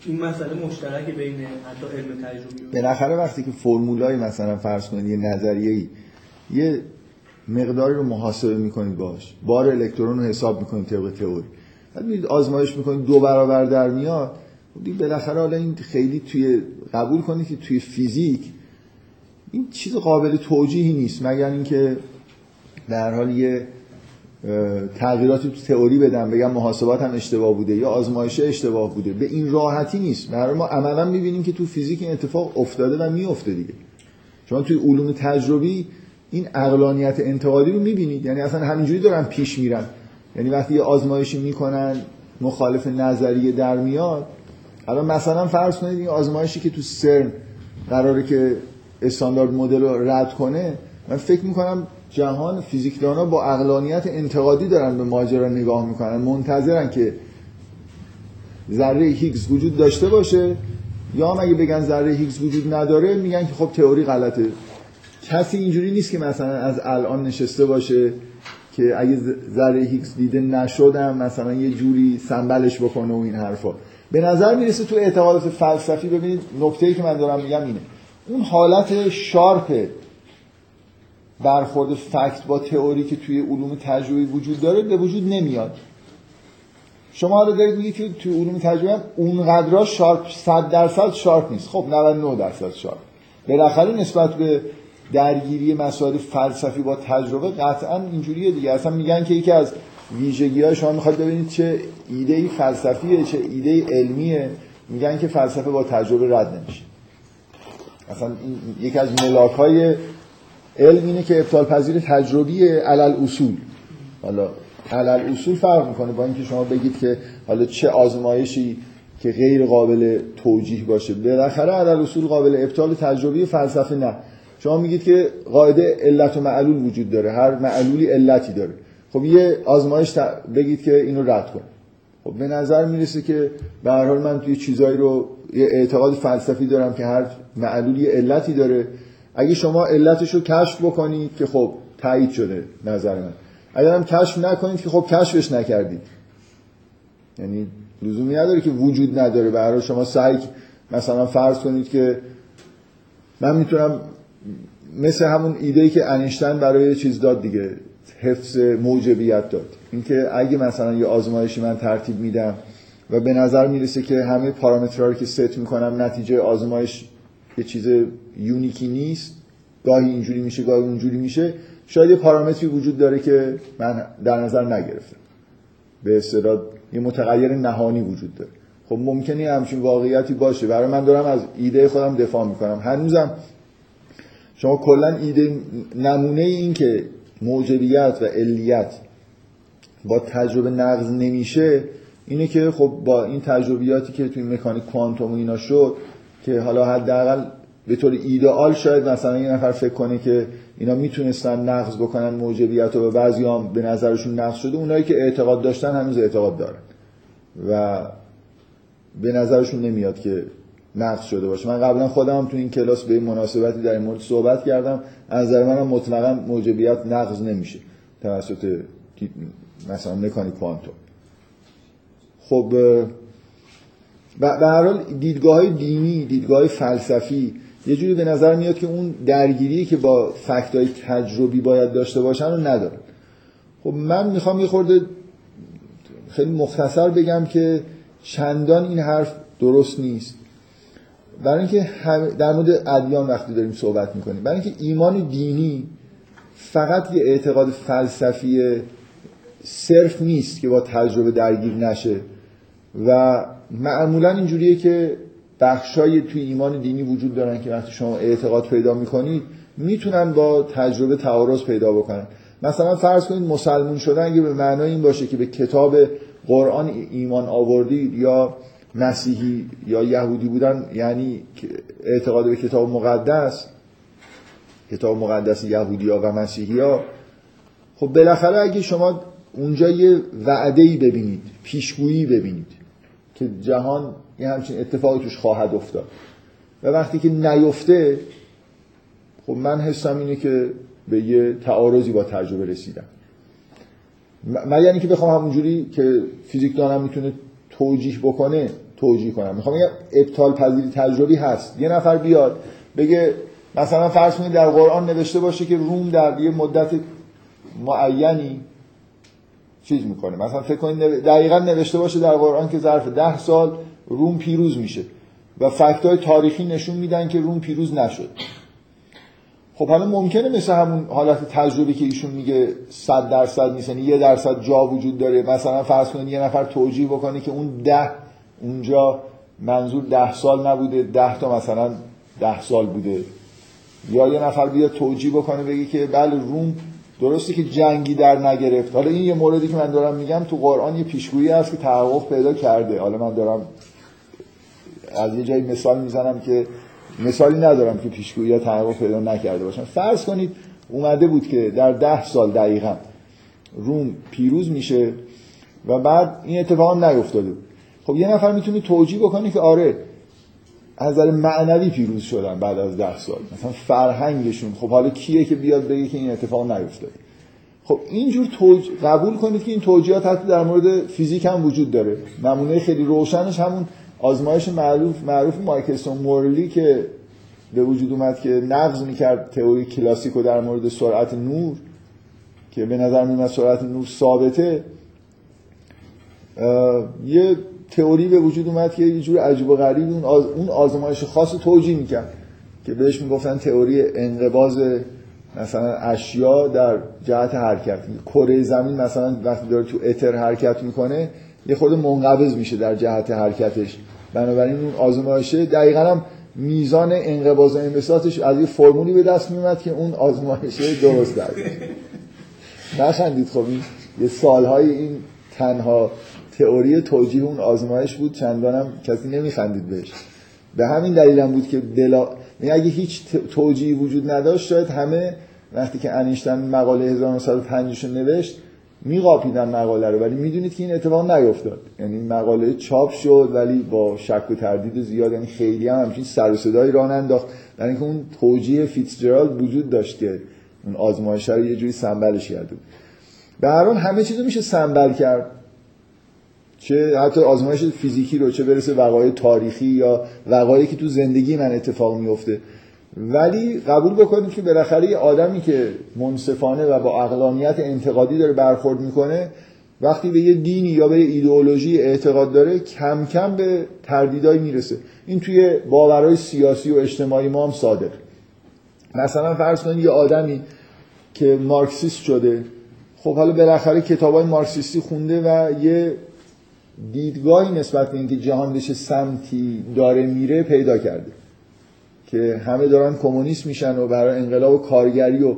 این مسئله مشترک بین حتی علم تجربی بالاخره وقتی که فرمولای مثلا فرض کنید یه نظریه‌ای یه مقداری رو محاسبه می‌کنید باش بار الکترون رو حساب می‌کنید طبق تئوری. بعد میرید آزمایش می‌کنید دو برابر در میاد. دیگه بالاخره حالا این خیلی توی قبول کنید که توی فیزیک این چیز قابل توجیهی نیست. مگر اینکه در حال یه تغییراتی تو تئوری بدم بگم محاسبات هم اشتباه بوده یا آزمایشه اشتباه بوده. به این راحتی نیست. برای ما عملا می‌بینیم که تو فیزیک این اتفاق افتاده و میفته دیگه. شما توی علوم تجربی این اقلانیت انتقادی رو می‌بینید. یعنی اصلا همینجوری دارن پیش میرن. یعنی وقتی یه آزمایشی می‌کنن مخالف نظریه در میاد. الان مثلا فرض کنید این آزمایشی که تو سرن قراره که استاندارد مدل رو رد کنه من فکر می‌کنم جهان فیزیکدانا با اقلانیت انتقادی دارن به ماجرا نگاه می‌کنن. منتظرن که ذره هیگز وجود داشته باشه یا هم اگه بگن ذره هیگز وجود نداره میگن که خب تئوری غلطه. کسی اینجوری نیست که مثلا از الان نشسته باشه که اگه ذره هیگز دیده نشدم مثلا یه جوری سنبلش بکنه و این حرفا. به نظر می‌رسه تو اعتقادات فلسفی ببینید نکته که من دارم میگم اینه. اون حالت sharp برخورد fact با تئوری که توی علوم تجربی وجود داره به وجود نمیاد. شما حالا دارید میگید که توی علوم تجربی هم اونقدر sharp 100 درصد sharp نیست. خب 99 درصد sharp. بالاخره نسبت به درگیری مسائل فلسفی با تجربه قطعا اینجوریه دیگه. اصلا میگن که یکی از ویژگی های شما می‌خواد ببینید چه ایده فلسفیه چه ایده علمیه. میگن که فلسفه با تجربه رد نمیشه. اصلا یکی از ملاک های علم اینه که ابطال پذیر تجربی علل اصول حالا علل اصول فرق می‌کنه با اینکه شما بگید که حالا چه آزمایشی که غیر قابل توجیه باشه. بالاخره علل اصول قابل ابطال تجربی فلسفه نه. شما میگید که قاعده علت و معلول وجود داره. هر معلولی علتی داره. خب یه آزمایش بگید که اینو رد کن خب به نظر می‌رسه که به هر حال من توی چیزایی رو یه اعتقاد فلسفی دارم که هر معلولی علتی داره. اگه شما علتش رو کشف بکنید که خب تایید شده نظر من. اگر هم کشف نکنید که خب کشفش نکردید. یعنی لزومی نداره که وجود نداره. برای شما سعی مثلا فرض کنید که من می‌تونم مثل همون ایده که انیشتن برای چیز داد دیگه حفظ موجبیت داد. اینکه اگه مثلا یه آزمایشی من ترتیب میدم و به نظر می‌رسه که همه پارامترها رو که ست می‌کنم نتیجه آزمایش یه چیز یونیکی نیست گاهی اینجوری میشه گاهی اونجوری میشه شاید یه پارامتری وجود داره که من در نظر نگرفتم. به اصطلاح یه متغیر نهانی وجود داره. خب ممکنه همچین واقعیتی باشه. برای من دارم از ایده خودم دفاع می‌کنم. هنوزم شما کلا ایده نمونه این که موجبیت و علیت با تجربه نقض نمیشه اینه که خب با این تجربیاتی که توی مکانیک کوانتوم و اینا شد که حالا حداقل به طور ایدئال شاید مثلا یه نفر فکر کنه که اینا می‌تونستن نقض بکنن موجبیت و بعضی هم به نظرشون نقض شده اونایی که اعتقاد داشتن هنوز اعتقاد دارن. و به نظرشون نمیاد که نقض شده باشه. من قبلا خودم تو این کلاس به این مناسبتی در این مورد صحبت کردم. از نظر منم مطلقا موجبیت نقض نمیشه توسط مثلا مکانیک کوانتوم. خب به هر حال دیدگاه دینی دیدگاه های فلسفی یه جوری به نظر میاد که اون درگیری که با فکت های تجربی باید داشته باشن رو ندارن خب من می‌خوام یه خورده خیلی مختصر بگم که چندان این حرف درست نیست. برای اینکه در مورد ادیان وقتی داریم صحبت می‌کنیم برای اینکه ایمان دینی فقط یه اعتقاد فلسفی صرف نیست که با تجربه درگیر نشه و معمولا اینجوریه که بخشای توی ایمان دینی وجود دارن که وقتی شما اعتقاد پیدا می‌کنید می‌تونن با تجربه تعارض پیدا بکنن. مثلا فرض کنید مسلمون شدن اگه به معنای این باشه که به کتاب قرآن ایمان آوردید یا مسیحی یا یهودی بودن یعنی اعتقاد به کتاب مقدس کتاب مقدس یهودی ها و مسیحی ها خب بالاخره اگه شما اونجا یه وعده ببینید پیشگویی ببینید که جهان یه همچین اتفاقی توش خواهد افتاد و وقتی که نیفته خب من حسم اینه که به یه تعارضی با تجربه رسیدم. من یعنی که بخوام همونجوری که فیزیک دانم می‌تونه توجیح بکنه توجیه کنم. می‌خوام بگم ابطال پذیری تجربی هست. یه نفر بیاد بگه مثلا فرض کنید در قرآن نوشته باشه که روم در یه مدت معینی چیز می‌کنه. مثلا فکر کنید دقیقا نوشته باشه در قرآن که ظرف ده سال روم پیروز میشه و فکت تاریخی نشون میدن که روم پیروز نشد. خب حالا ممکنه مثل همون حالت تجربی که ایشون میگه صد درصد نیست یعنی یه درصد جا وجود داره. مثلا فرض کنید یه نفر توجیه بکنه که اون ده اونجا منظور ده سال نبوده ده تا مثلا ده سال بوده. یا یه نفر بیاد توجیه بکنه بگه که بله روم درسته که جنگی در نگرفت. حالا این یه موردی که من دارم میگم تو قرآن یه پیشگویی هست که تحقق پیدا کرده. حالا من دارم از یه جایی مثال می‌زنم که مثالی ندارم که پیشگویی ها تحقق پیدا نکرده باشن فرض کنید اومده بود که در ده سال دقیقا روم پیروز میشه و بعد این اتفاق نیفتاده. بود خب یه نفر می‌تونه توجیه بکنه که آره از نظر معنوی پیروز شدن بعد از ده سال. مثلا فرهنگشون خب حالا کیه که بیاد بگه که این اتفاق نیفتاده خب اینجور توج... قبول کنید که این توجیهات حتی در مورد فیزیک هم وجود داره. نمونه خیلی روشنش همون آزمایش معروف معروف مایکلسون مورلی که به وجود اومد که نقض می‌کرد تئوری کلاسیکو در مورد سرعت نور که به نظر میاد سرعت نور ثابته. یه تئوری به وجود اومد که یه جور عجیب و غریب اون, آز... اون آزمایش خاص توجیه می‌کرد که بهش می‌گفتن تئوری انقباض مثلا اشیا در جهت حرکت. کره زمین مثلا وقتی داره تو اتر حرکت می‌کنه یه خود منقبض میشه در جهت حرکتش. بنابراین اون آزمایشه دقیقا هم میزان انقباض و انبساطش از یه فرمولی به دست میومد که اون آزمایشه درست در نخندید خب این یه سالهای این تنها تئوری توجیه اون آزمایش بود چندانم کسی نمیخندید بهش. به همین دلیل هم بود که دلا یعنی اگه هیچ توجیهی وجود نداشت شاید همه وقتی که انیشتن مقاله 1905 رو نوشت میقاپیدن مقاله رو. ولی می‌دونید که این اتفاق نیفتاد. یعنی مقاله چاپ شد ولی با شک و تردید زیاد یعنی خیلی هم همچین سر و صدایی راه انداخت در اینکه اون توجیه فیتزجرالد وجود داشت که اون آزمایش رو یه جوری سنبلش کرده به هر همه چیزو میشه سنبل کرد. چه حتی آزمایش فیزیکی رو چه برسه وقایع تاریخی یا وقایعی که تو زندگی من اتفاق میفته. ولی قبول بکنید که بالاخره یه آدمی که منصفانه و با اقلانیت انتقادی داره برخورد می‌کنه وقتی به یه دینی یا به یه ایدئولوژی اعتقاد داره کم کم به تردیدایی می‌رسه. این توی باورهای سیاسی و اجتماعی ما هم صادق مثلا فرض کنید یه آدمی که مارکسیست شده خب حالا بالاخره کتابای مارکسیستی خونده و یه دیدگاهی نسبت به اینکه جهان بشه سمتی داره میره پیدا کرده که همه دارن کمونیست میشن و برای انقلاب و کارگری و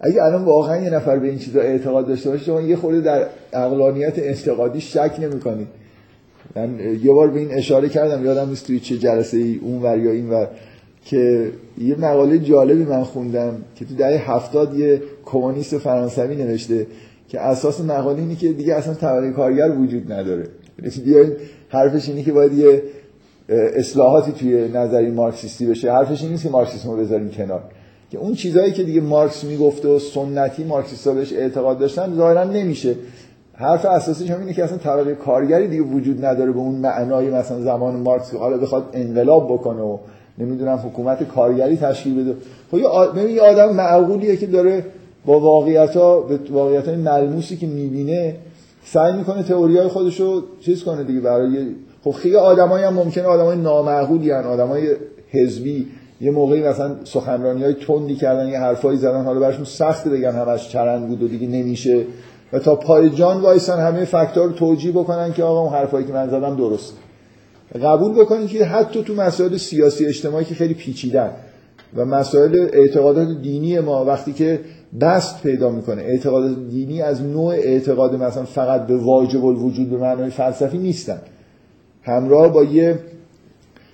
اگه الان واقعا یه نفر به این چیزا اعتقاد داشته باشه شما یه خورده در اقلانیت انتقادی شک نمی‌کنید من یه بار به این اشاره کردم یادم نیست توی چه جلسه ای اون ور یا این ور که یه مقاله جالبی من خوندم که تو دهه هفتاد یه کمونیست فرانسوی نوشته که اساس مقاله اینه که دیگه اصلا طبقه کارگر وجود نداره. یعنی حرفش اینه که باید یه اصلاحاتی توی نظری مارکسیستی بشه. حرفش این نیست که مارکسیسم رو بذاریم کنار. که اون چیزهایی که دیگه مارکس می‌گفته و سنتی مارکسیستا بهش اعتقاد داشتن ظاهرا نمیشه. حرف اساسیش هم اینه که اصلا طبقه کارگری دیگه وجود نداره به اون معنای مثلا زمان مارکس حالا بخواد انقلاب بکنه و نمی‌دونم حکومت کارگری تشکیل بده. خب یه آدم معقولیه که داره با واقعیت ها به واقعیت های ملموسی که می‌بینه سعی می‌کنه تئوری های خودش رو چیز کنه دیگه برای خب خیلی آدمایی هم ممکنه آدمای نامعقولی ان آدمای حزبی. یه موقعی مثلا سخنرانی های تندی کردن یه حرفایی زدن حالا براشون سخت بگن همش چرند بود و دیگه نمیشه. و تا پای جان وایسن همه فاکتور توجیه بکنن که آقا اون حرفایی که من زدم درست قبول بکنید که حتی تو مسائل سیاسی اجتماعی که خیلی پیچیدن و مسائل اعتقادات دینی ما وقتی که دست پیدا می‌کنه اعتقادات دینی از نوع اعتقاد مثلا فقط به واجب الوجود به معنای فلسفی نیستن. همراه با یه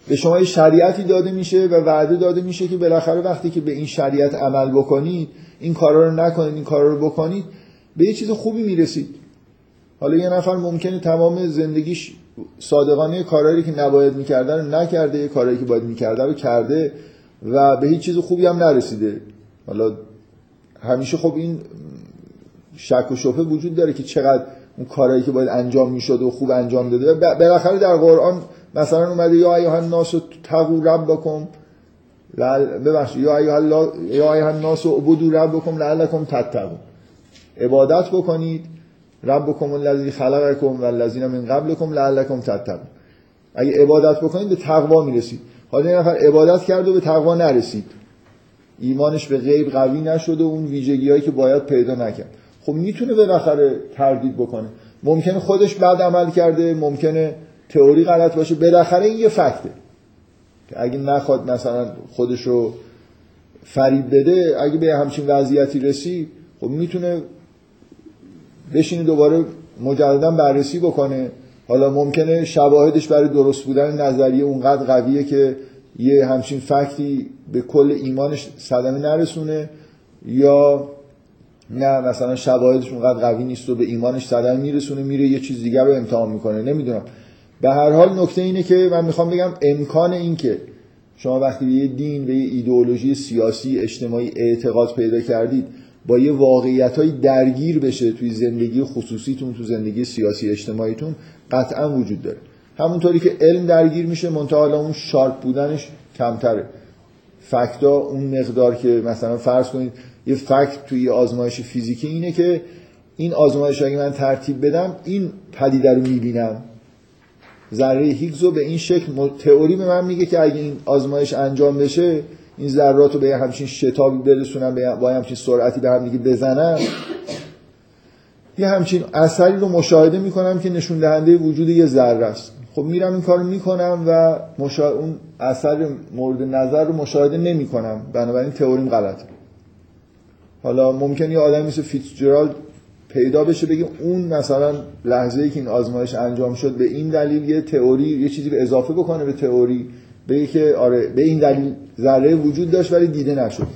به شما یه شریعتی داده میشه و وعده داده میشه که بالاخره وقتی که به این شریعت عمل بکنید این کارا رو نکنید این کارا رو بکنید به یه چیز خوبی می‌رسید. حالا یه نفر ممکنه تمام زندگیش صادقانه کارهایی که نباید می‌کرده رو نکرده کارهایی که باید می‌کرده رو کرده و به هیچ چیز خوبی هم نرسیده. حالا همیشه خب این شک و شبهه وجود داره که چقدر اون کارهایی که باید انجام می‌شد و خوب انجام داده. بالاخره در قرآن مثلا اومده یا ایها الناس تقوا ربکم ببخشید یا ایها الناس عبدوا ربکم لعلکم تتقون. عبادت بکنید ربکم الذی خلقکم والذین من قبلکم لعلکم تتقون. اگه عبادت بکنید به تقوا می‌رسید. حالا یه نفر عبادت کرد و به تقوا نرسید. ایمانش به غیب قوی نشد و اون ویژگی هایی که باید پیدا نکرد. خب می‌تونه بالاخره تردید بکنه. ممکنه خودش بعد عمل کرده ممکنه تئوری غلط باشه. بالاخره این یه فکته. که اگه نخواد مثلا خودش رو فریب بده اگه به همچین وضعیتی رسی خب می‌تونه بشینه دوباره مجددا بررسی بکنه. حالا ممکنه شواهدش برای درست بودن نظریه اونقدر قویه که یه همچین فکتی به کل ایمانش صدمه نرسونه یا نه مثلا شواهدش اونقدر قوی نیست و به ایمانش صدمه میرسونه میره یه چیز دیگر رو امتحان می‌کنه. نمی‌دونم. به هر حال نکته اینه که من می‌خوام بگم امکان این که شما وقتی به یه دین به یه ایدئولوژی سیاسی اجتماعی اعتقاد پیدا کردید با یه واقعیت های درگیر بشه توی زندگی خصوصیتون تو زندگی سیاسی اجتماعیتون قطعا وجود داره. همونطوری که علم درگیر میشه منتها اون شارپ بودنش کمتره. فکتا اون مقدار که مثلا فرض کنید یه فکت توی آزمایش فیزیکی اینه که این آزمایش اگه من ترتیب بدم این پدیده رو می‌بینم. ذره هیگز رو به این شکل تئوری به من میگه که اگه این آزمایش انجام بشه این ذرات رو به همچین شتابی برسونم با همچین سرعتی به هم دیگه بزنم یه همچین اثری رو مشاهده می‌کنم که نشون دهنده وجود یه ذره است. خب میرم این کارو می‌کنم و مشا... اون اثر مورد نظر رو مشاهده نمی‌کنم. بنابراین تئوریم غلطه. حالا ممکن یه آدم مثل فیتزجرالد پیدا بشه بگه اون مثلا لحظه ای که این آزمایش انجام شد به این دلیل یه تئوری یه چیزی به اضافه بکنه به تئوری. بگه که آره به این دلیل ذره وجود داشت ولی دیده نشد.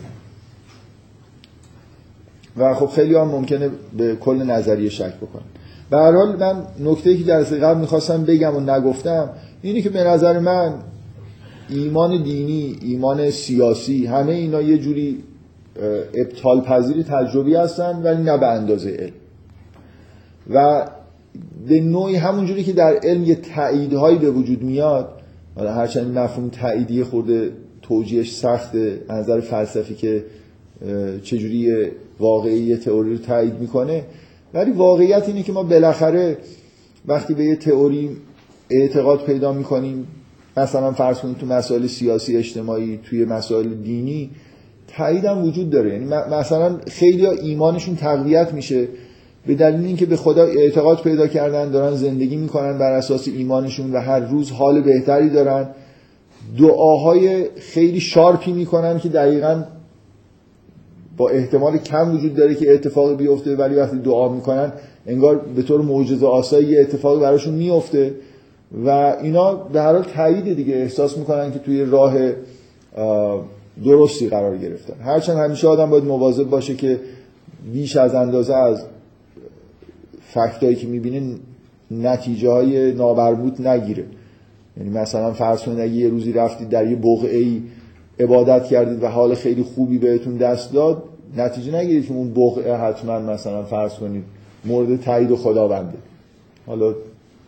و خب خیلی هم ممکنه به کل نظریه شک بکنه. به هر حال من نکته که جلسه قبل می‌خواستم بگم و نگفتم اینه که به نظر من ایمان دینی ایمان سیاسی همه اینا یه جوری ابطال پذیر تجربی هستن ولی نه به اندازه علم. و به نوعی همون جوری که در علم یه تاییدهایی به وجود میاد حالا هرچند مفهوم تاییدی خورده توجیهش سخته از نظر فلسفی که چجوری واقعی تئوری رو تایید می‌کنه. ولی واقعیت اینه که ما بالاخره وقتی به یه تئوری اعتقاد پیدا می‌کنیم مثلا فرض کنید تو مسائل سیاسی اجتماعی توی مسائل دینی تایید هم وجود داره. یعنی مثلا خیلی ایمانشون تقویت میشه. به دلیل اینکه به خدا اعتقاد پیدا کردن دارن زندگی می‌کنن بر اساس ایمانشون و هر روز حال بهتری دارن. دعاهای خیلی شارپی می‌کنن که دقیقا با احتمال کم وجود داره که اتفاقی بیفته ولی وقتی دعا می‌کنن انگار به طور معجزه آسایی یه اتفاقی براشون میفته و اینا به هر حال تایید دیگه احساس می‌کنن که توی راه درستی قرار گرفتن. هرچند همیشه آدم باید مواظب باشه که بیش از اندازه از فکتایی که می‌بینه نتیجه های نابربوط نگیره. یعنی مثلا فرض کنید اگه یه روزی رفتید در یه بقعه ای عبادت کردید و حال خیلی خوبی بهتون دست داد نتیجه نگیرید که اون بقعه حتما مثلا فرض کنید مورد تایید خداونده. حالا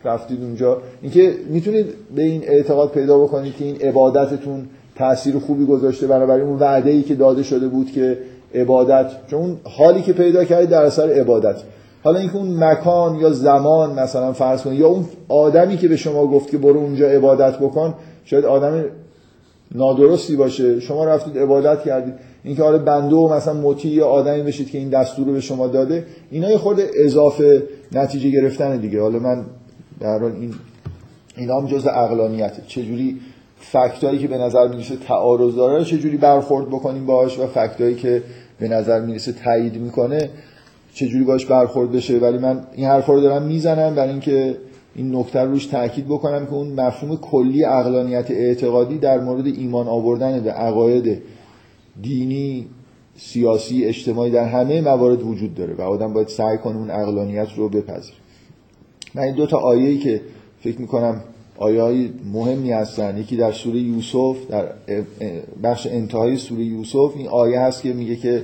رفتید اونجا. اینکه می‌تونید به این اعتقاد پیدا بکنید که این عبادتتون تاثیر خوبی گذاشته برای اون وعده ای که داده شده بود که عبادت چون حالی که پیدا کردید در اثر عبادت. حالا اینکه اون مکان یا زمان مثلا فرض کنید یا اون آدمی که به شما گفت که برو اونجا عبادت بکن شاید آدم نادرستی باشه. شما رفتید عبادت کردید. اینکه حالا بنده و مثلا مطیع یا آدمی بشید که این دستور رو به شما داده اینا یه خورده اضافه نتیجه گرفتن دیگه. حالا من در حال این اینا هم جز عقلانیته. چجوری فکتایی که به نظر می‌رسه تعارض داره چجوری برخورد بکنیم باش و فکتایی که به نظر می‌رسه تایید می‌کنه چجوری باش برخورد بشه ولی من این حرفا رو دارم می‌زنم برای اینکه این نکته روش تاکید بکنم که اون مفهوم کلی اقلانیت اعتقادی در مورد ایمان آوردن به عقاید دینی سیاسی اجتماعی در همه موارد وجود داره و آدم باید سعی کنه اون اقلانیت رو بپذیره. من این دو تا آیه‌ای که فکر می‌کنم آیه های مهمی هستن یکی در سوره یوسف در بخش انتهای سوره یوسف این آیه هست که میگه که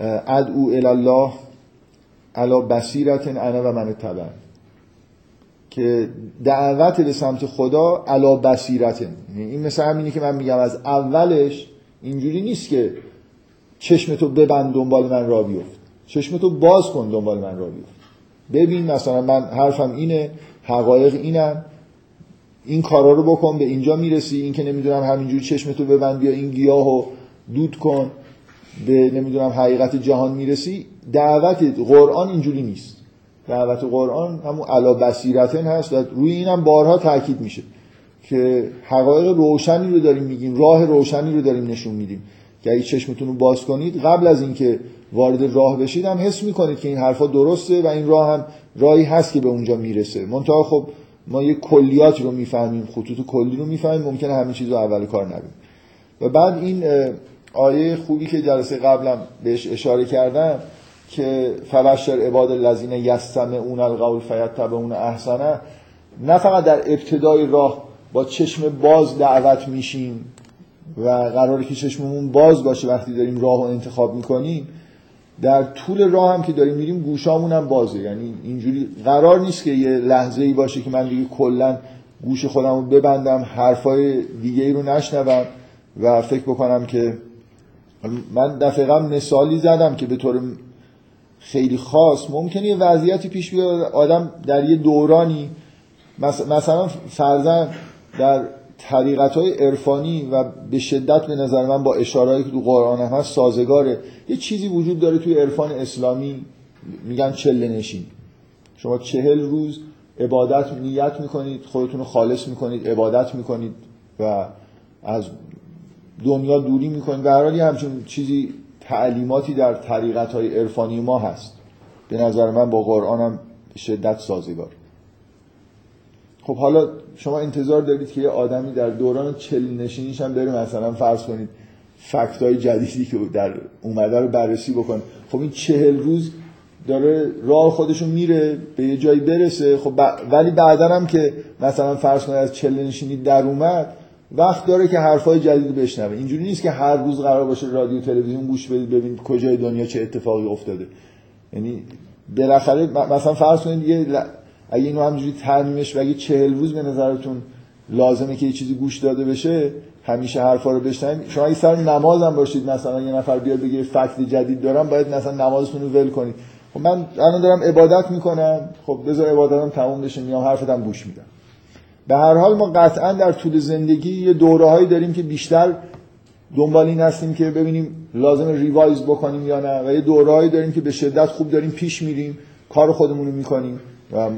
ادعو الله علا بصیرت انا و من تبع که دعوت به سمت خدا علا بصیرت یعنی این مثل همینه که من میگم از اولش اینجوری نیست که چشمتو ببند دنبال من را بیفت. چشمتو باز کن دنبال من را بیفت. ببین مثلا من حرفم اینه حقایق اینم این کارا رو بکن به اینجا می‌رسی. این که نمی‌دونم همینجوری چشمتو ببند بیا این گیاهو دود کن. به نمی‌دونم حقیقت جهان می‌رسی دعوت قرآن اینجوری نیست. دعوت قرآن همون علا بصیرتن هست و روی اینم بارها تاکید میشه که حقایق روشنی رو داریم میگیم راه روشنی رو داریم نشون میدیم. که اگه چشمتون رو باز کنید قبل از اینکه وارد راه بشید هم حس می‌کنید که این حرفا درسته و این راه هم راهی هست که به اونجا می‌رسه. منتها خب ما یه کلیات رو می‌فهمیم خطوط کلی رو می‌فهمیم ممکنه همین چیز رو اول کار نبیم و بعد این آیه خوبی که جلسه قبلم بهش اشاره کردم که فبشر عباد الذین یستمعون القول فیتبعون احسنه نه فقط در ابتدای راه با چشم باز دعوت میشیم و قراره که چشممون باز باشه وقتی داریم راه رو انتخاب می‌کنیم در طول راه هم که داریم میریم گوشامون هم بازه. یعنی اینجوری قرار نیست که یه لحظه ای باشه که من دیگه کلا گوش خودم رو ببندم حرفای دیگه ای رو نشنوم و فکر بکنم که من دفعه مثالی زدم که به طور خیلی خاص ممکنه یه وضعیتی پیش بیاد آدم در یه دورانی مثلا فرزن در طریقت های عرفانی و به شدت به نظر من با اشارهایی که تو قرآن هم هست سازگاره. یه چیزی وجود داره توی عرفان اسلامی میگن چله نشین. شما چهل روز عبادت نیت می‌کنید خودتون رو خالص می‌کنید عبادت می‌کنید و از دنیا دوری می‌کنید به هر همچون چیزی تعلیماتی در طریقت های عرفانی ما هست. به نظر من با قرآن هم شدت سازگار. خب حالا شما انتظار دارید که یه آدمی در دوران چل نشینیش هم بره مثلا فرض کنید فکت های جدیدی که در اومده رو بررسی بکن خب این چهل روز داره راه خودشون میره به یه جایی برسه. خب ولی بعدا هم که مثلا فرض کنید از چل نشینی در اومد وقت داره که حرفای جدید بشنوه. اینجوری نیست که هر روز قرار باشه رادیو تلویزیون گوش بدید ببینید کجای دنیا چه اتفاقی افتاده. یعنی بالاخره مثلا فرض کنید دیگه اگه اینو همینجوری ترمیمش اگه چهل روز به نظرتون لازمه که یه چیزی گوش داده بشه همیشه حرفا رو بشنوید. شما اگه سر نماز هم باشید مثلا یه نفر بیاد بگه فکت جدید دارم باید مثلا نمازتون رو ول کنید. خب من الان دارم عبادت می‌کنم. خب بذار عبادتم تموم بشه میام حرفتم گوش میدم. به هر حال ما قطعا در طول زندگی یه دوره داریم که بیشتر دنبال این هستیم که ببینیم لازم ریوایز بکنیم یا نه و یه دورهایی داریم که به شدت خوب داریم پیش میریم کار خودمون رو می‌کنیم و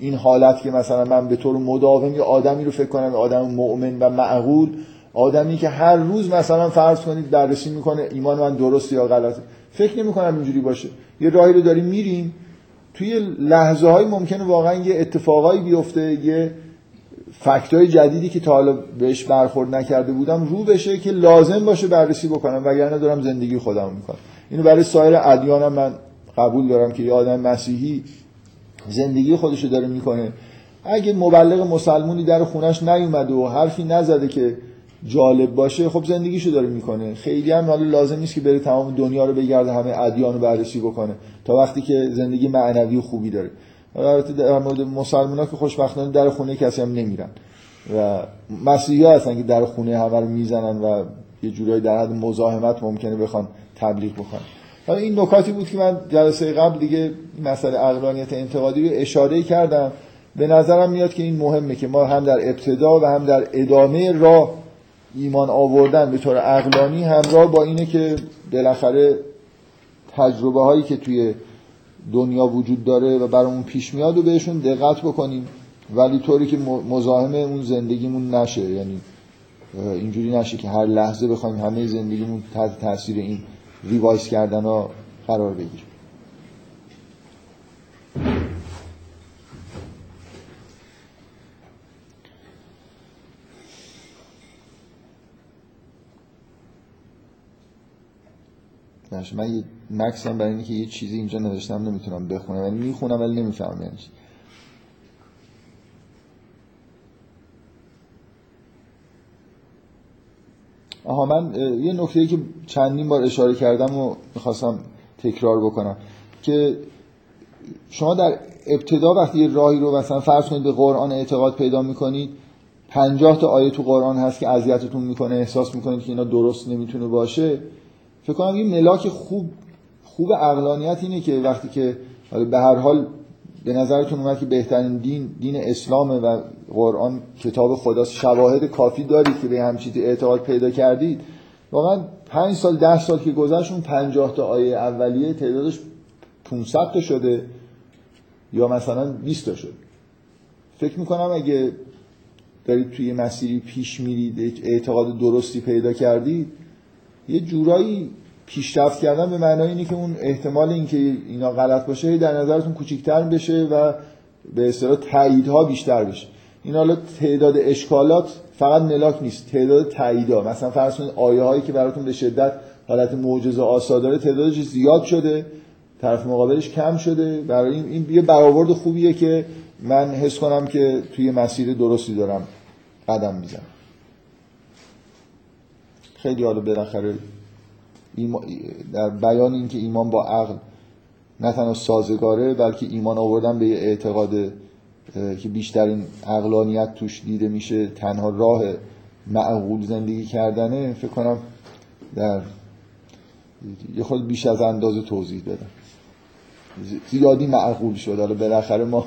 این حالت که مثلا من به طور مداوم یه آدمی رو فکر کنم آدم مؤمن و معقول آدمی که هر روز مثلا فرض کنید بررسی می‌کنه ایمان من درست یا غلطه فکر نمی کنم اینجوری باشه. یه راهی رو داریم میریم توی لحظه های ممکنه واقعا یه اتفاقایی بیفته یه فکتای جدیدی که تا حالا بهش برخورد نکرده بودم رو بشه که لازم باشه بررسی بکنم وگرنه دارم زندگی خودم می‌کنم. اینو برای سایر ادیانم من قبول دارم که یه آدم مسیحی زندگی خودش داره می‌کنه. اگه مبلغ مسلمونی در خونش نیومده و حرفی نزده که جالب باشه خب زندگیشو داره می‌کنه. خیلی هم حالا لازم نیست که بره تمام دنیا رو بگرده همه ادیان رو بررسی بکنه تا وقتی که زندگی معنوی و خوبی داره. البته در مورد مسلمان که خوشبختانه در خونه کسی هم نمیرن. و مسیحی ها هستن که در خونه همه رو می‌زنن و یه جورایی در حد مزاحمت ممکنه بخوان تبلیغ بکنن. حالا این نکاتی بود که من جلسه قبل دیگه مسئله اقلانیت انتقادی رو اشاره کردم. به نظرم میاد که این مهمه که ما هم در ابتدا و هم در ادامه راه ایمان آوردن به طور اقلانی همراه با اینه که بالاخره تجربه هایی که توی دنیا وجود داره و برامون پیش میاد و بهشون دقت بکنیم. ولی طوری که مزاحم اون زندگیمون نشه. یعنی اینجوری نشه که هر لحظه بخوایم همه زندگیمون تحت تاثیر این ریوایز کردن ها قرار بگیریم. من یه مکسم برای اینکه یه چیزی اینجا نوشتم نمی‌تونم بخونم ولی می‌خونم ولی نمی‌فهمم یعنی آها من یه نکته که چندین بار اشاره کردم و می‌خواستم تکرار بکنم که شما در ابتدا وقتی راهی رو مثلا فرض کنید به قرآن اعتقاد پیدا می‌کنید پنجاه تا آیه تو قرآن هست که اذیتتون می‌کنه احساس می‌کنید که اینا درست نمی‌تونه باشه. فکر کنم این ملاک خوب خوب عقلانیت اینه که وقتی که به هر حال به نظرتون اومد که بهترین دین دین اسلامه و قرآن کتاب خداست شواهد کافی دارید که به همچین اعتقاد پیدا کردید واقعا پنج سال ده سال که گذشت اون پنجاه تا آیه اولیه تعدادش 500 تا شده یا مثلا 20 تا شده. فکر می‌کنم اگه دارید توی مسیری پیش میرید اعتقاد درستی پیدا کردید یه جورایی پیشرفت کردن به معنای اینه که اون احتمال اینکه اینا غلط باشه در نظرتون کوچیک‌تر بشه و به اصطلاح تاییدها بیشتر بشه. این حالا تعداد اشکالات فقط ملاک نیست تعداد تاییدها. مثلا فرض کنید آیه هایی که براتون به شدت حالت معجزه آسا داره تعدادش زیاد شده طرف مقابلش کم شده. برای این, این یه برآورد خوبیه که من حس کنم که توی مسیر درستی دارم قدم می‌زنم. خیلی حالا بالاخره در بیان اینکه ایمان با عقل نه تنها سازگاره بلکه ایمان آوردن به یه اعتقاد که بیشترین عقلانیت توش دیده میشه تنها راه معقول زندگی کردنه فکر کنم در یه خود بیش از اندازه توضیح دادم زیادی معقول شد. حالا بالاخره ما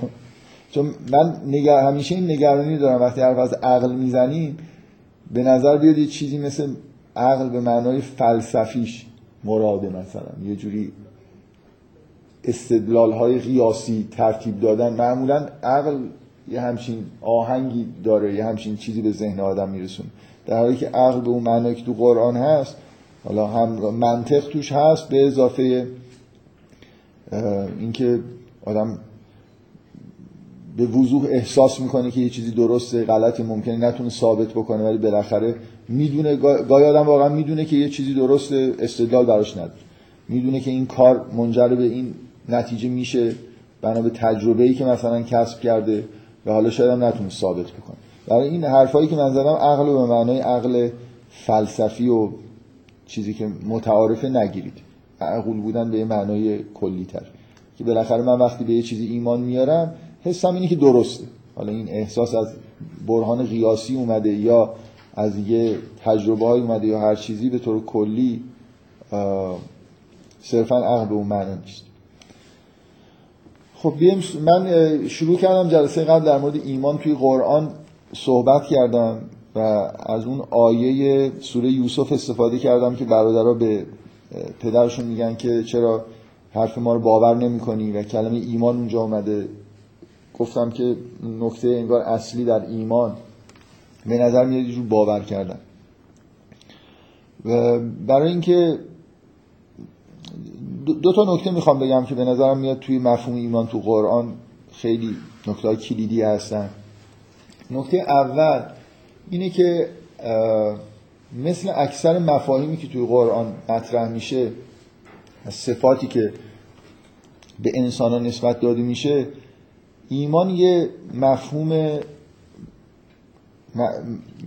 چون من نگر... همیشه این نگرانی دارم. وقتی حرف از عقل می‌زنیم به نظر بیاد یه چیزی مثل عقل به معنای فلسفیش مراده مثلا. یه جوری استدلال های قیاسی ترتیب دادن. معمولا عقل یه همچین آهنگی داره یه همچین چیزی به ذهن آدم میرسون در حالی که عقل به اون معنی که تو قرآن هست حالا هم منطق توش هست به اضافه اینکه آدم به وضوح احساس می‌کنه که یه چیزی درسته غلطی ممکنه نتونه ثابت بکنه ولی بالاخره می‌دونه گاهی آدم واقعا می‌دونه که یه چیزی درسته استدلال براش نداره. می‌دونه که این کار منجر به این نتیجه میشه بنا به تجربه ای که مثلا کسب کرده و حالا شاید هم نتونه ثابت بکنه. برای این حرفایی که من زدم عقل به معنای عقل فلسفی و چیزی که متعارفه نگیرید. عقول بودن به معنای کلی تر که بالاخره من وقتی به یه چیزی ایمان میارم حسم اینه که درسته. حالا این احساس از برهان قیاسی اومده یا از یه تجربه های اومده یا هر چیزی به طور کلی صرفا عقل به اون معنی نیست. خب بیم من شروع کردم جلسه قبل در مورد ایمان توی قرآن صحبت کردم و از اون آیه سوره یوسف استفاده کردم که برادرها به پدرشون میگن که چرا حرف ما رو باور نمی کنی و کلمه ایمان اونجا اومده. گفتم که نکته انگار اصلی در ایمان به نظر میاد یه باور کردن. و برای اینکه دو تا نکته می‌خوام بگم که به نظرم میاد توی مفهوم ایمان تو قرآن خیلی نکته کلیدی هستن. نکته اول اینه که مثل اکثر مفاهیمی که توی قرآن مطرح میشه از صفاتی که به انسان نسبت داده میشه ایمان یه مفهوم